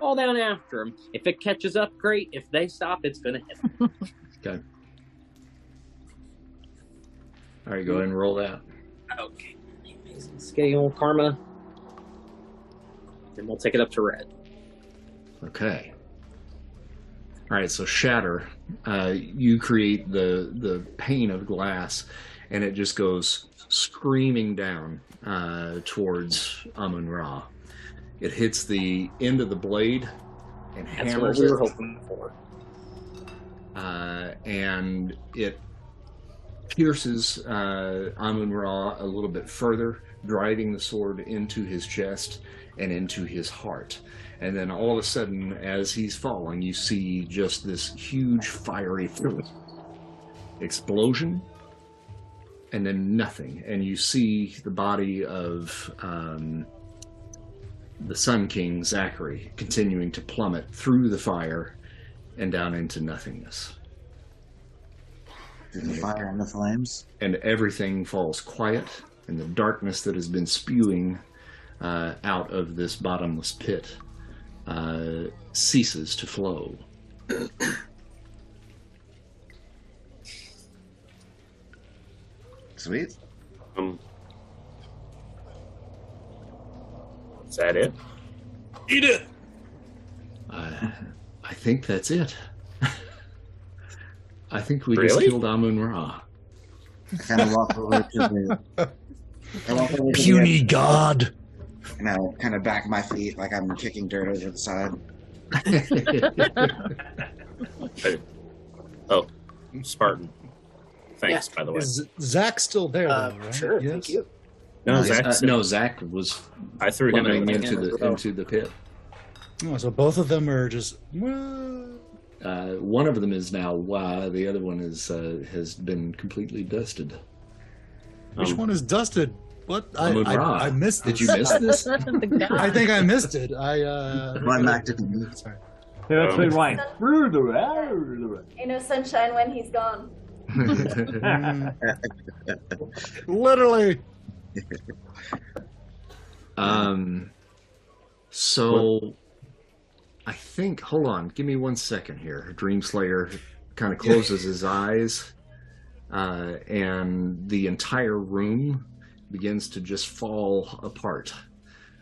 fall down after them. If it catches up, great. If they stop, it's gonna hit. Them. Okay. All right, go ahead and roll that. Okay, amazing scale karma. And we'll take it up to red. Okay. All right, so shatter. Uh, you create the the pane of glass, and it just goes screaming down uh, towards Amun Ra. It hits the end of the blade and That's what hammers we it, were hoping for. uh, and it pierces uh, Amun Ra a little bit further, driving the sword into his chest and into his heart. And then all of a sudden, as he's falling, you see just this huge fiery explosion, and then nothing. And you see the body of um, the Sun King, Zachary, continuing to plummet through the fire and down into nothingness. The fire and the flames. and everything falls quiet, and the darkness that has been spewing uh, out of this bottomless pit uh, ceases to flow. Sweet. Um, is that it? Eat it. Uh, I think that's it. I think we Really? just killed Amun Ra. I kind of walk over to the. I walk over to Puny god. And I kind of back my feet like I'm kicking dirt over the side. Hey. Oh, Spartan. Thanks, by the way. Is Zach still there, Uh, though, right? sure, Yes? thank you. No, Uh, no, Zach was I threw him in. plummeting the into the into the pit. Oh, so both of them are just. Uh, one of them is now uh, the other one is uh, has been completely dusted. which Um, one is dusted? What? I, Amun I, Ra. I missed Did you miss this? I think I missed it. I. uh Well, I'm acting. Sorry. That's Um, been right. Ain't no sunshine when he's gone. Literally. Um, so I think, hold on, give me one second here. Dream Slayer kind of closes his eyes, uh, and the entire room begins to just fall apart.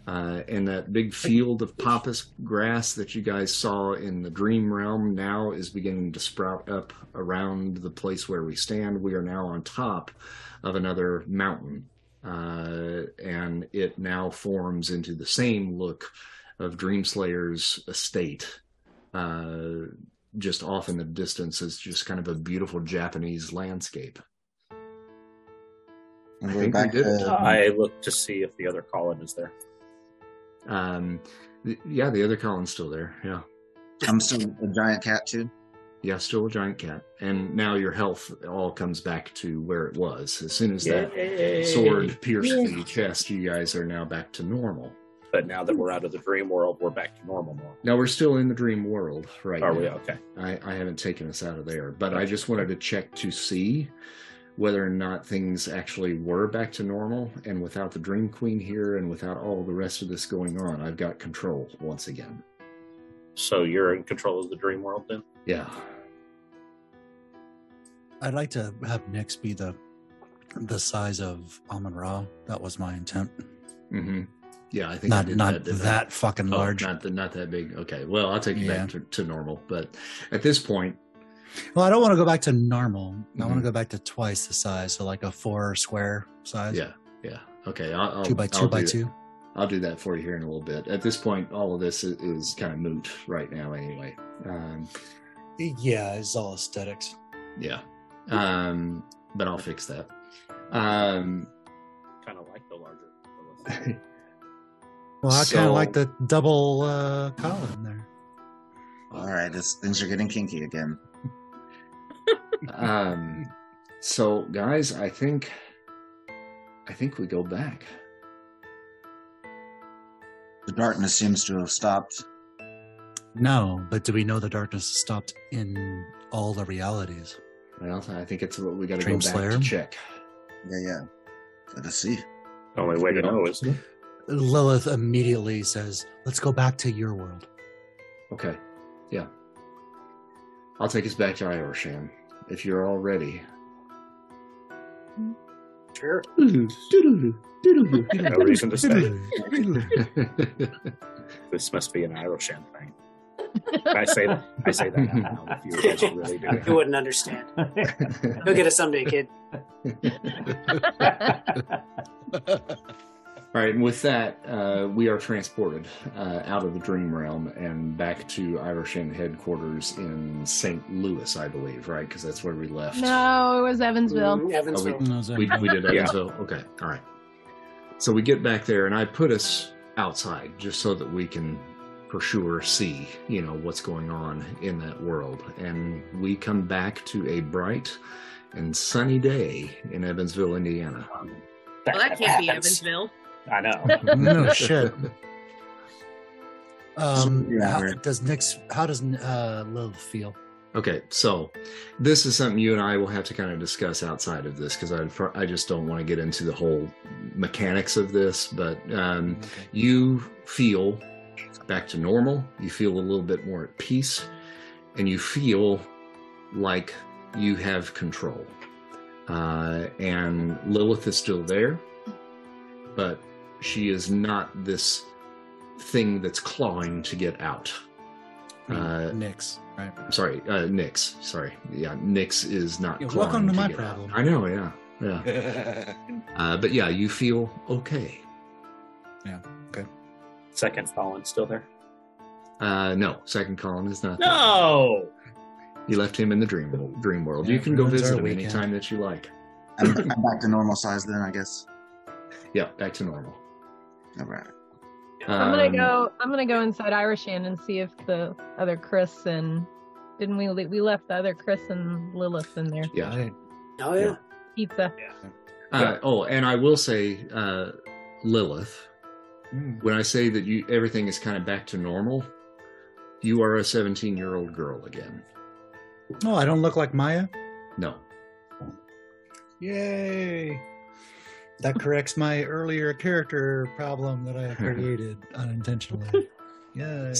Uh, and that big field of pampas grass that you guys saw in the dream realm now is beginning to sprout up around the place where we stand. We are now on top of another mountain uh, and it now forms into the same look of Dreamslayer's estate. Uh, just off in the distance is just kind of a beautiful Japanese landscape. And I we're think back we did to. I looked to see if the other column is there. Um, th- yeah, the other column's still there. Yeah, I'm still a giant cat too. yeah, still a giant cat, and now your health all comes back to where it was. As soon as that sword pierced the chest, you guys are now back to normal. But now that we're out of the dream world, we're back to normal. Normal. Now we're still in the dream world, right? Are now. we okay? I, I haven't taken us out of there, but I just wanted to check to see whether or not things actually were back to normal. And without the Dream Queen here and without all the rest of this going on, I've got control once again. So you're in control of the dream world then? Yeah. I'd like to have Nyx be the the size of Amon Ra. That was my intent. Mm-hmm. Yeah, I think I Not did not that, that, didn't I? fucking Oh, large. not the, not that big. Okay, well, I'll take it Yeah. back to, to normal. But at this point, Well, I don't want to go back to normal. I want to go back to twice the size, so like a four square size. yeah, yeah, okay, I'll, I'll two by 2 I'll by do- two. I'll do that for you here in a little bit. At this point, all of this is, is kind of moot right now, anyway. Um, Yeah, it's all aesthetics. Yeah. Um, but I'll fix that. Um, Kind of like the larger. Well, I kind of like the double uh, column there. All right, this, things are getting kinky again. Um, so guys, I think, I think we go back. The darkness seems to have stopped. No, but do we know the darkness stopped in all the realities? Well, I think it's what we got to go back Slayer? to check. Yeah, yeah. Let us see. Only way to know, isn't it? Lilith immediately says, "Let's go back to your world." Okay, yeah. I'll take us back to Irishan if you're all ready. Sure. No reason to stay. This must be an Iroshan thing. I say that. I say that now. If you guys really do. You wouldn't understand. You'll get it someday, kid. All right, and with that, uh, we are transported uh, out of the dream realm and back to Irishan headquarters in St. Louis, I believe, right? Because that's where we left. No, it was Evansville. Mm, Evansville. Oh, we, we, we did Yeah. Evansville. Okay, all right. So we get back there, and I put us outside just so that we can, for sure, see you know what's going on in that world. And we come back to a bright and sunny day in Evansville, Indiana. Well, that can't be. Evansville. I know. no shit. Um, Yeah, how, we're- does Nyx how does uh, Lilith feel? Okay, so this is something you and I will have to kind of discuss outside of this because I I just don't want to get into the whole mechanics of this. But um, you feel back to normal. You feel a little bit more at peace, and you feel like you have control. Uh, and Lilith is still there, but she is not this thing that's clawing to get out. Uh, Nyx, right? sorry, uh, Nyx. Sorry, yeah, Nyx is not. Yeah, clawing welcome to my get out. problem. I know, yeah, yeah. uh, but yeah, you feel okay. Yeah. Okay. Second Colin still there? Uh, no, second column is not. there. No. You left him in the dream dream world. Yeah, you can go visit him weekend. anytime that you like. I'm, I'm back to normal size then, I guess. Yeah, back to normal. All right. I'm gonna Um, go. I'm gonna go inside Irishan and see if the other Chris and didn't we le- we left the other Chris and Lilith in there Yeah. I- Oh yeah. pizza. Uh, oh, and I will say, uh, Lilith, Mm. when I say that you everything is kind of back to normal, you are a 17 year old girl again. No, I don't look like Maya. No. Yay! That corrects my earlier character problem that I created unintentionally. Yay!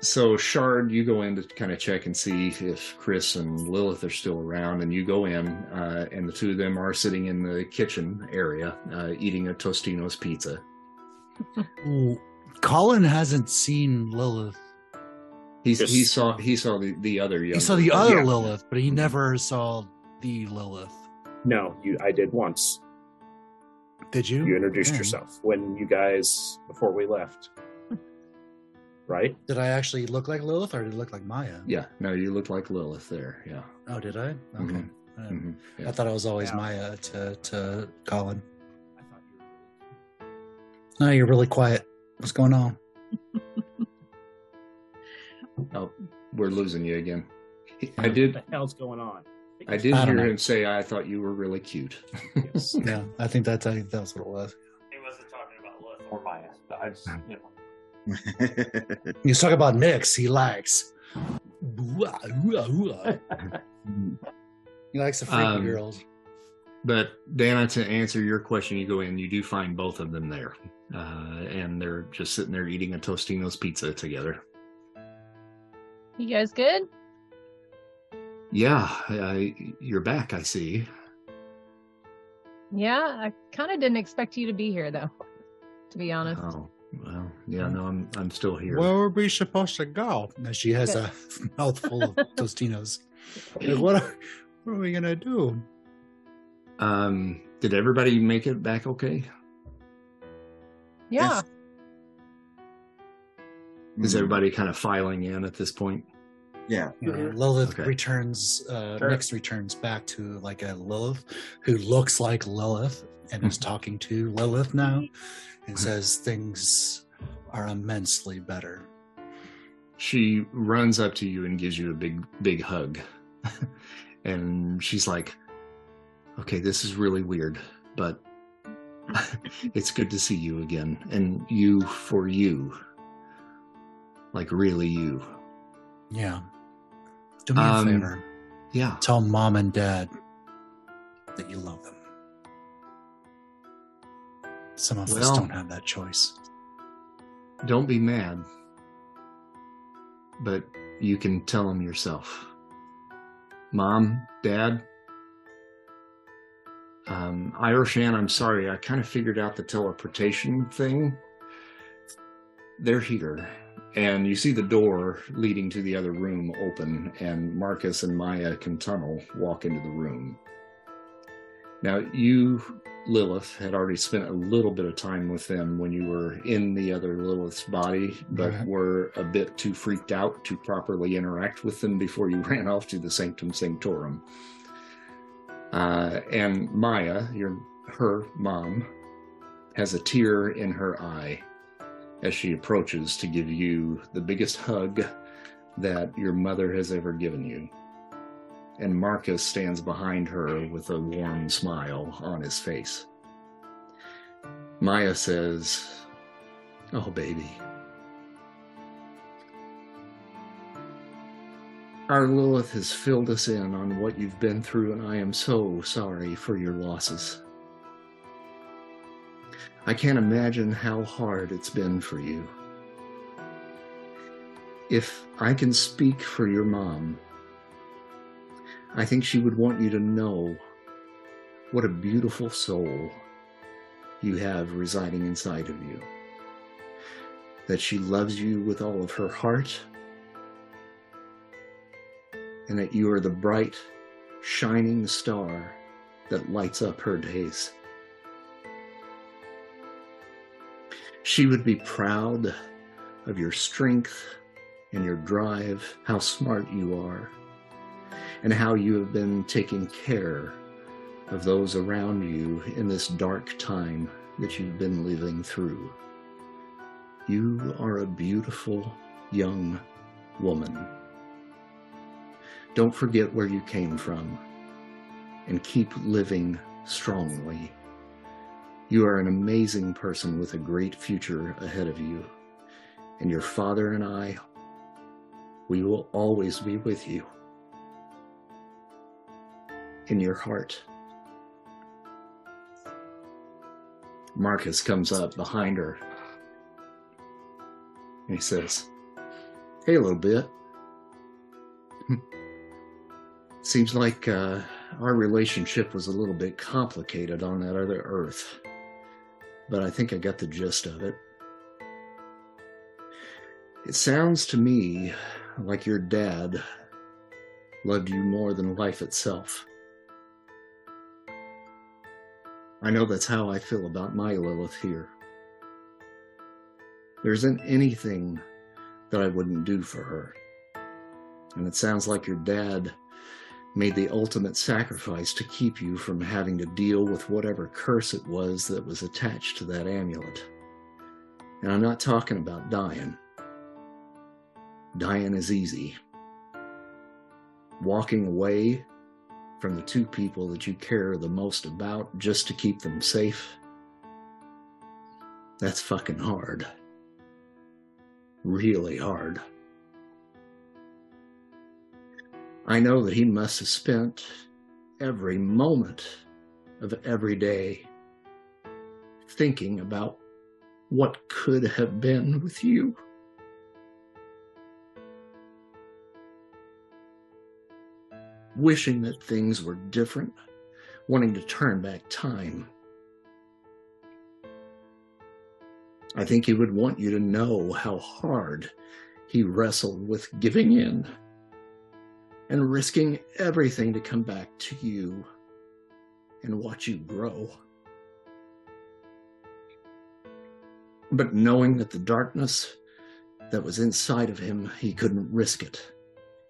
So Shard, you go in to kind of check and see if Chris and Lilith are still around, and you go in, uh, and the two of them are sitting in the kitchen area uh, eating a Tostino's pizza. Ooh, Colin hasn't seen Lilith. He's, he saw he saw the, the other young. He saw the other Yeah. Lilith, but he never saw the Lilith. No, you. I did once. Did you? You introduced Yeah. yourself when you guys before we left. Right? Did I actually look like Lilith, or did it look like Maya? Yeah, no, you looked like Lilith there. Yeah. Oh, did I? Okay. Mhm. I- Mhm, I thought I was always Yeah. Maya to to Colin. I thought you were. No, you're really quiet. What's going on? Oh, we're losing you again. I What did. the hell's going on? I did I hear know. him say, "I thought you were really cute." Yes. Yeah, I think that's I think that's what it was. He wasn't talking about Lilith or bias. But I just, you know. He's talking about Nyx. He likes. He likes the freaky Um, girls. But Dana, to answer your question, you go in, you do find both of them there, uh, and they're just sitting there eating a Tostino's pizza together. You guys good? Yeah, uh, you're back. I see. Yeah, I kind of didn't expect you to be here though. To be honest. Oh, well, yeah, no, I'm I'm still here. Where were we supposed to go? Now she has a mouthful of Tostinos. Like, what, are, what are we gonna do? Um, did everybody make it back okay? Yeah. Is everybody kind of filing in at this point? Yeah. Uh, Lilith Okay. returns. Uh, Sure. Nyx returns back to like a Lilith who looks like Lilith and is talking to Lilith now, and says things are immensely better. She runs up to you and gives you a big, big hug. and she's like, Okay, this is really weird, but it's good to see you again. And you for you. Like, really you. Yeah. Do me Um, a favor. Yeah. Tell mom and dad that you love them. Some of us don't have that choice. Don't be mad, but you can tell them yourself. Mom, Dad, um, Irishan, I'm sorry, I kind of figured out the teleportation thing. They're here, and you see the door leading to the other room open, and Marcus and Maya can tunnel, walk into the room. Now, you, Lilith, had already spent a little bit of time with them when you were in the other Lilith's body, but Right. were a bit too freaked out to properly interact with them before you ran off to the Sanctum Sanctorum. Uh, and Maya, your her mom, has a tear in her eye as she approaches to give you the biggest hug that your mother has ever given you and Marcus stands behind her with a warm smile on his face. Maya says, Oh, baby. Our Lilith has filled us in on what you've been through, and I am so sorry for your losses. I can't imagine how hard it's been for you. If I can speak for your mom, I think she would want you to know what a beautiful soul you have residing inside of you. That she loves you with all of her heart, and that you are the bright, shining star that lights up her days. She would be proud of your strength and your drive, how smart you are and how you have been taking care of those around you in this dark time that you've been living through. You are a beautiful young woman. Don't forget where you came from and keep living strongly. You are an amazing person with a great future ahead of you. And your father and I, we will always be with you in your heart. Marcus comes up behind her and he says, Hey, little bit. Seems like uh, our relationship was a little bit complicated on that other Earth, but I think I got the gist of it. It sounds to me like your dad loved you more than life itself. I know that's how I feel about my Lilith here. There isn't anything that I wouldn't do for her. And it sounds like your dad made the ultimate sacrifice to keep you from having to deal with whatever curse it was that was attached to that amulet. And I'm not talking about dying. Dying is easy. Walking away from the two people that you care the most about just to keep them safe, that's fucking hard. Really hard. I know that he must have spent every moment of every day thinking about what could have been with you. wishing that things were different, wanting to turn back time. I think he would want you to know how hard he wrestled with giving in and risking everything to come back to you and watch you grow. But knowing that the darkness that was inside of him, he couldn't risk it.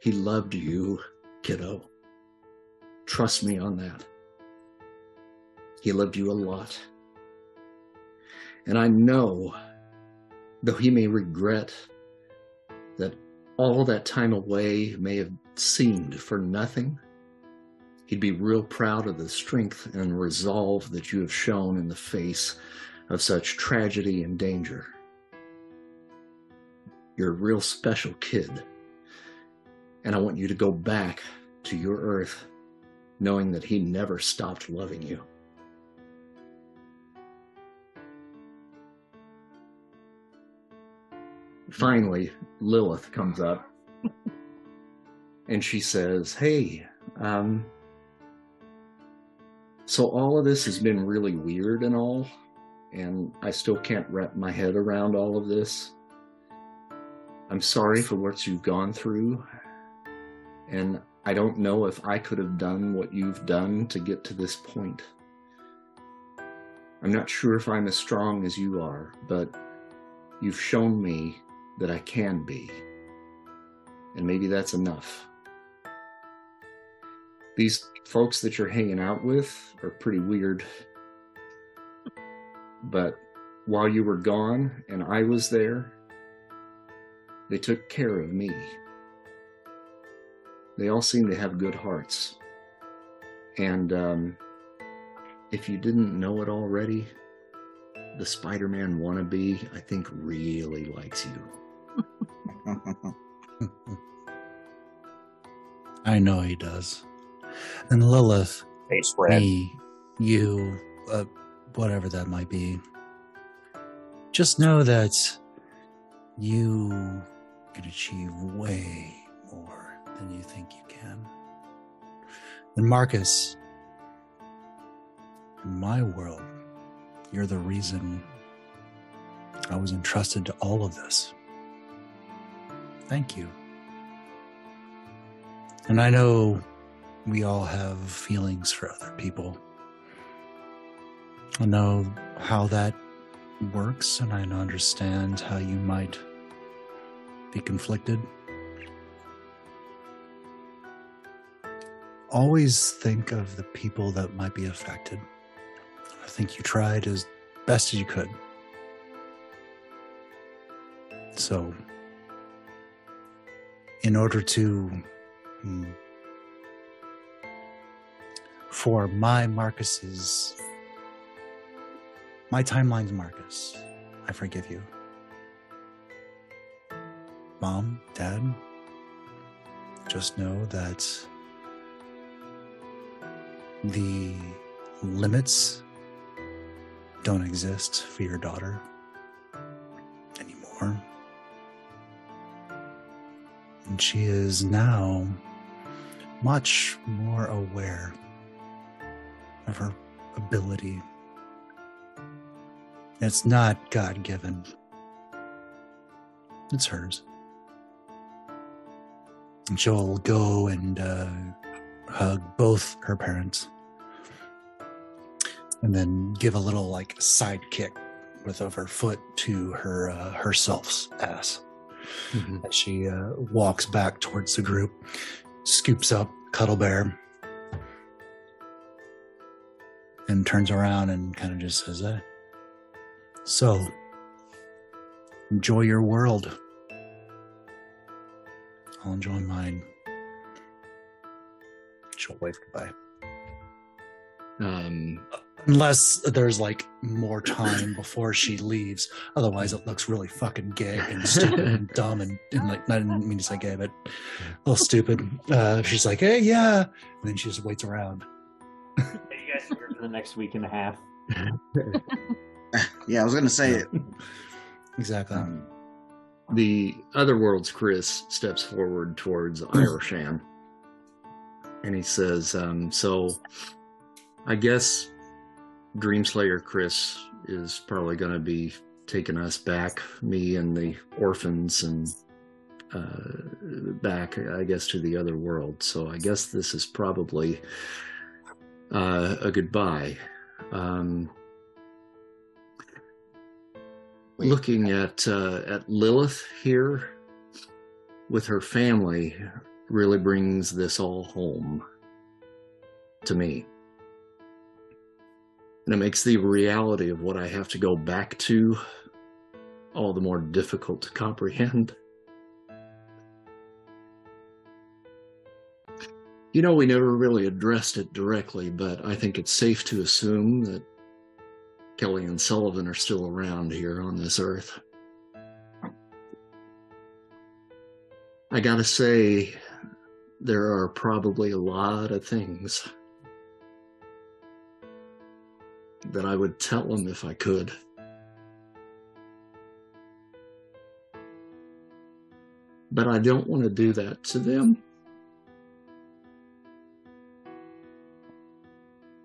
He loved you, kiddo. Trust me on that. He loved you a lot. And I know though he may regret that all that time away may have seemed for nothing, he'd be real proud of the strength and resolve that you have shown in the face of such tragedy and danger. You're a real special kid. And I want you to go back to your earth knowing that he never stopped loving you. Finally, Lilith comes up and she says, Hey, um, so all of this has been really weird and all, and I still can't wrap my head around all of this. I'm sorry for what you've gone through, and I don't know if I could have done what you've done to get to this point. I'm not sure if I'm as strong as you are, but you've shown me that I can be. And maybe that's enough. These folks that you're hanging out with are pretty weird. But while you were gone and I was there, they took care of me. They all seem to have good hearts. And um, if you didn't know it already, the Spider Man wannabe, I think, really likes you. I know he does. And Lilith, Face red. me, you, uh, whatever that might be, just know that you can achieve way more than you think you can. And Marcus, in my world, you're the reason I was entrusted to all of this. Thank you. And I know we all have feelings for other people. I know how that works, and I understand how you might be conflicted. Always think of the people that might be affected. I think you tried as best as you could. So, in order to for my Marcus's my timeline's Marcus. I forgive you. Mom, Dad, just know that the limits don't exist for your daughter anymore. And she is now much more aware of her ability. It's not God given, it's hers. And she'll go and uh, hug both her parents and then give a little like side kick with of her foot to her uh, herself's ass as she uh, walks back towards the group, scoops up Cuddle Bear, and turns around and kind of just says that. So, enjoy your world. I'll enjoy mine. She'll wave goodbye. Um, Unless there's like more time before she leaves. Otherwise, it looks really fucking gay and stupid and dumb and, and like, I didn't mean to say gay, but a little stupid. Uh, she's like, hey, yeah. And then she just waits around. for the next week and a half. yeah, I was gonna say it. Exactly. Um, the other world's Chris steps forward towards Iroshan and he says, um, So I guess Dreamslayer Chris is probably going to be taking us back, me and the orphans, and uh, back, I guess, to the other world. So I guess this is probably uh, a goodbye. Um, looking at uh, at Lilith here with her family really brings this all home to me. And it makes the reality of what I have to go back to all the more difficult to comprehend. You know, we never really addressed it directly, but I think it's safe to assume that Kelly and Sullivan are still around here on this earth. I gotta say, there are probably a lot of things that I would tell them if I could. But I don't want to do that to them.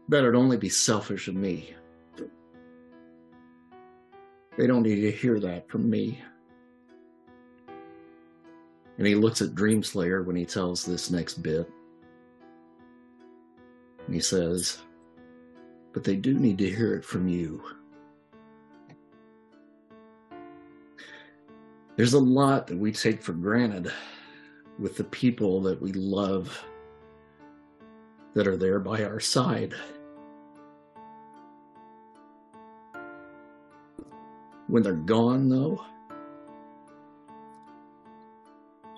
That'd only be selfish of me. They don't need to hear that from me. And he looks at Dreamslayer when he tells this next bit. And he says, But they do need to hear it from you. There's a lot that we take for granted with the people that we love that are there by our side. When they're gone, though,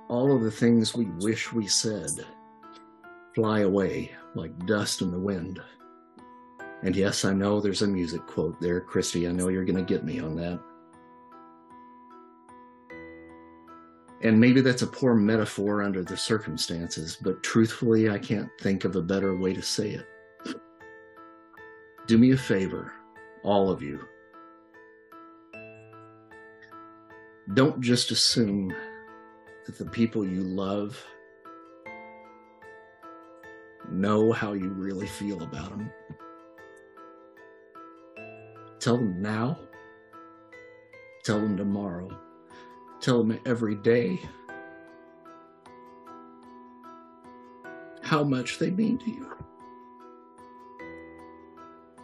all of the things we wish we said fly away like dust in the wind. And yes, I know there's a music quote there, Christy. I know you're going to get me on that. And maybe that's a poor metaphor under the circumstances, but truthfully, I can't think of a better way to say it. Do me a favor, all of you. Don't just assume that the people you love know how you really feel about them. Tell them now. Tell them tomorrow. Tell them every day how much they mean to you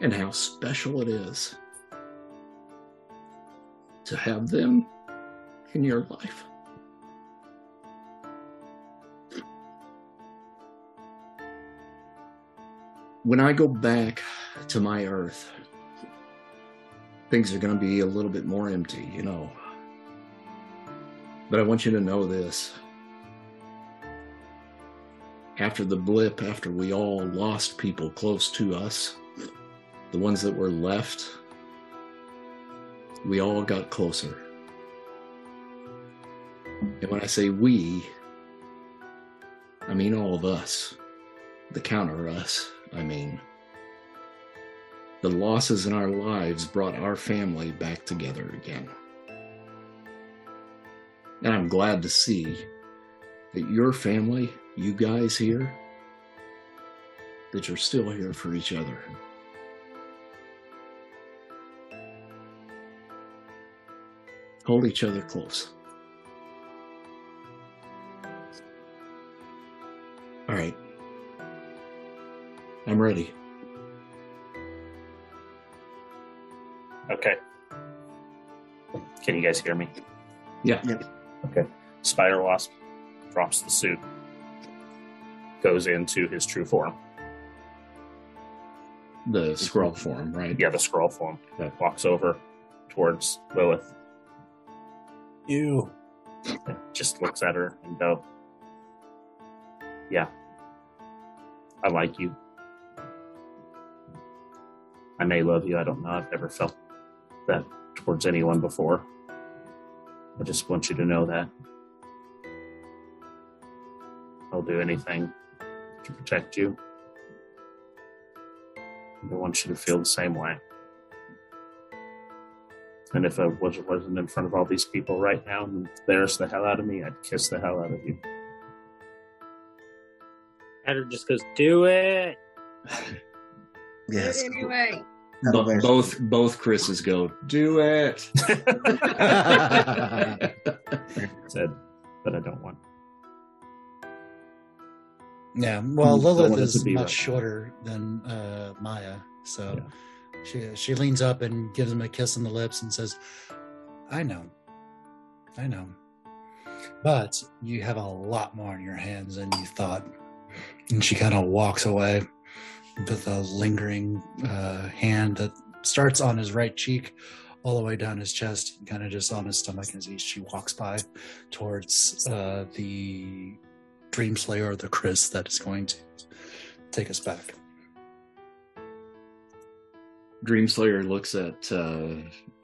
and how special it is to have them in your life. When I go back to my earth, things are going to be a little bit more empty, you know. But I want you to know this. After the blip, after we all lost people close to us, the ones that were left, we all got closer. And when I say we, I mean all of us. The counter us, I mean. The losses in our lives brought our family back together again. And I'm glad to see that your family, you guys here, that you're still here for each other. Hold each other close. All right. I'm ready. Okay. Can you guys hear me? Yeah. Okay. Spider Wasp drops the suit, goes into his true form. The scroll form, right? Yeah, the scroll form. Walks over towards Lilith. You. Just looks at her and go, Yeah. I like you. I may love you. I don't know. I've never felt that towards anyone before. I just want you to know that. I'll do anything to protect you. I want you to feel the same way. And if I was, wasn't in front of all these people right now and embarrassed the hell out of me, I'd kiss the hell out of you. Adder just goes, "Do it." Yes. Anyway. Bo- both both Chris's go, do it. Said, but I don't want. Yeah, well, Mm, don't Lilith want it is to be much right. shorter than uh, Maya, so she she leans up and gives him a kiss on the lips and says, "I know, I know, but you have a lot more in your hands than you thought." And she kind of walks away with a lingering uh, hand that starts on his right cheek, all the way down his chest, kind of just on his stomach as he, she walks by towards uh, the Dream Slayer or the Chris that is going to take us back. Dreamslayer looks at uh,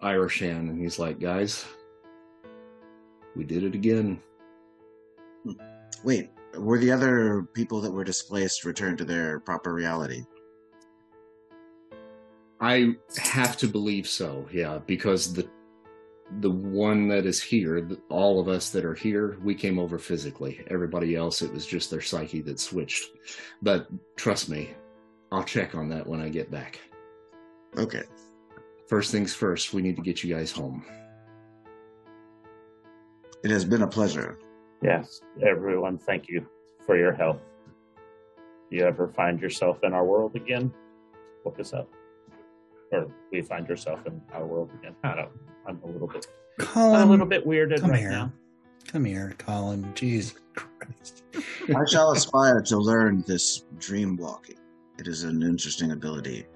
Irishan and he's like, guys, we did it again. Wait, were the other people that were displaced returned to their proper reality? I have to believe so, yeah, because the the one that is here, all of us that are here, we came over physically. Everybody else, it was just their psyche that switched. But trust me, I'll check on that when I get back. Okay. First things first, we need to get you guys home. It has been a pleasure. Yes, everyone, thank you for your help. You ever find yourself in our world again? Look us up. Or we find yourself in our world again. I don't I'm a little bit Colin, I'm a little bit weirded come right here. now. Come here, Colin. Jeez Christ. I shall aspire to learn this dream walking. It is an interesting ability.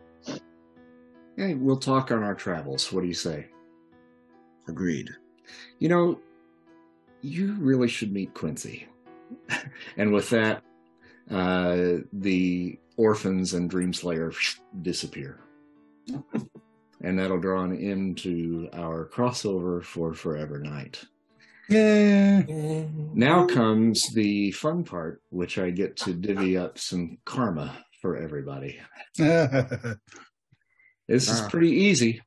Hey, we'll talk on our travels. What do you say? Agreed. You know, you really should meet Quincy. and with that, uh, the orphans and Dreamslayer disappear. and that'll draw an end to our crossover for Forever Night. Yeah. Now comes the fun part, which I get to divvy up some karma for everybody. This is Ah. pretty easy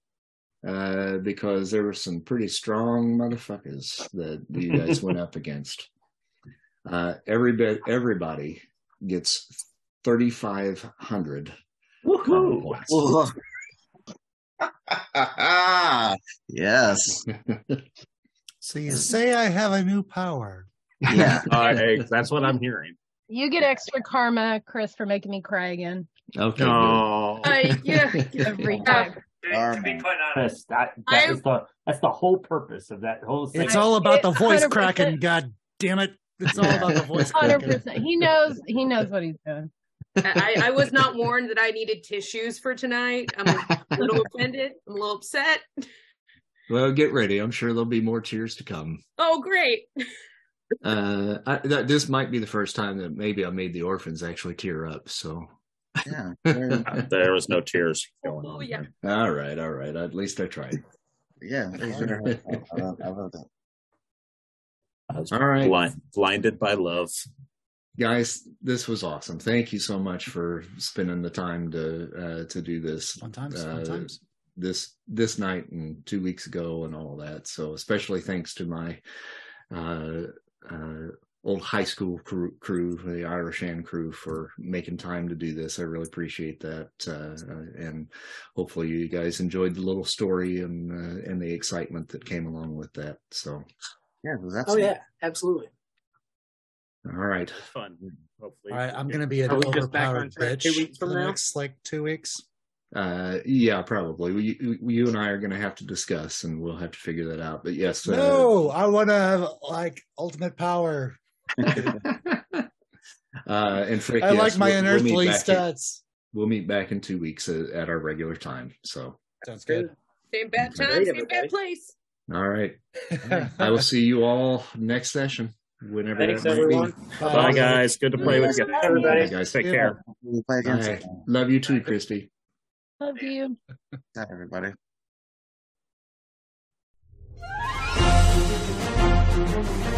uh, because there were some pretty strong motherfuckers that you guys went up against. Uh, everybody, everybody gets 3,500 karma points. Yes. So you say I have a new power. Yeah. Uh, hey, that's what I'm hearing. You get extra karma, Chris, for making me cry again. Okay. good. No. I, yeah. Every time. To be put on That's, that, that I- is the, that's the whole purpose of that whole thing. It's all about the voice 100%. cracking. God damn it! It's all about the voice Hundred cracking. percent. He knows. He knows what he's doing. I, I was not warned that I needed tissues for tonight. I'm a little offended. I'm a little upset. Well, get ready. I'm sure there'll be more tears to come. Oh, great. Uh, I, th- this might be the first time that maybe I made the orphans actually tear up. So, Yeah. There was no tears going Oh, yeah. there. all right, all right. At least I tried. Yeah. it was very- I love- I love that. I was All right. blind, blinded by love. guys this was awesome thank you so much for spending the time to uh to do this Fun times, uh, fun times. this this night and two weeks ago and all that so especially thanks to my uh uh old high school crew, crew the irishan crew for making time to do this i really appreciate that uh, uh, and hopefully you guys enjoyed the little story and uh, and the excitement that came along with that so Yeah, it was Oh excellent. yeah, absolutely. all right Fun. Hopefully. All right, I'm going to be an Are we just back on overpowered track bitch two weeks for the now? next like two weeks. Uh, yeah, probably. We, we, you and I are going to have to discuss, and we'll have to figure that out. But yes, uh, No, I want to have like ultimate power. uh, and Frick, I yes, like my we'll- we'll meet unearthly in- stats. we'll meet back in two weeks at, at our regular time. So, Sounds good. Same bad time, Great, same everybody. bad place. all right. I will see you all next session. Whenever Thanks, that might everyone. Bye, guys. Good to play with you. Everybody. Bye, guys. Take care. We'll play again Bye. sometime. Love you too, Christy. Love you. Bye, everybody. Thank you.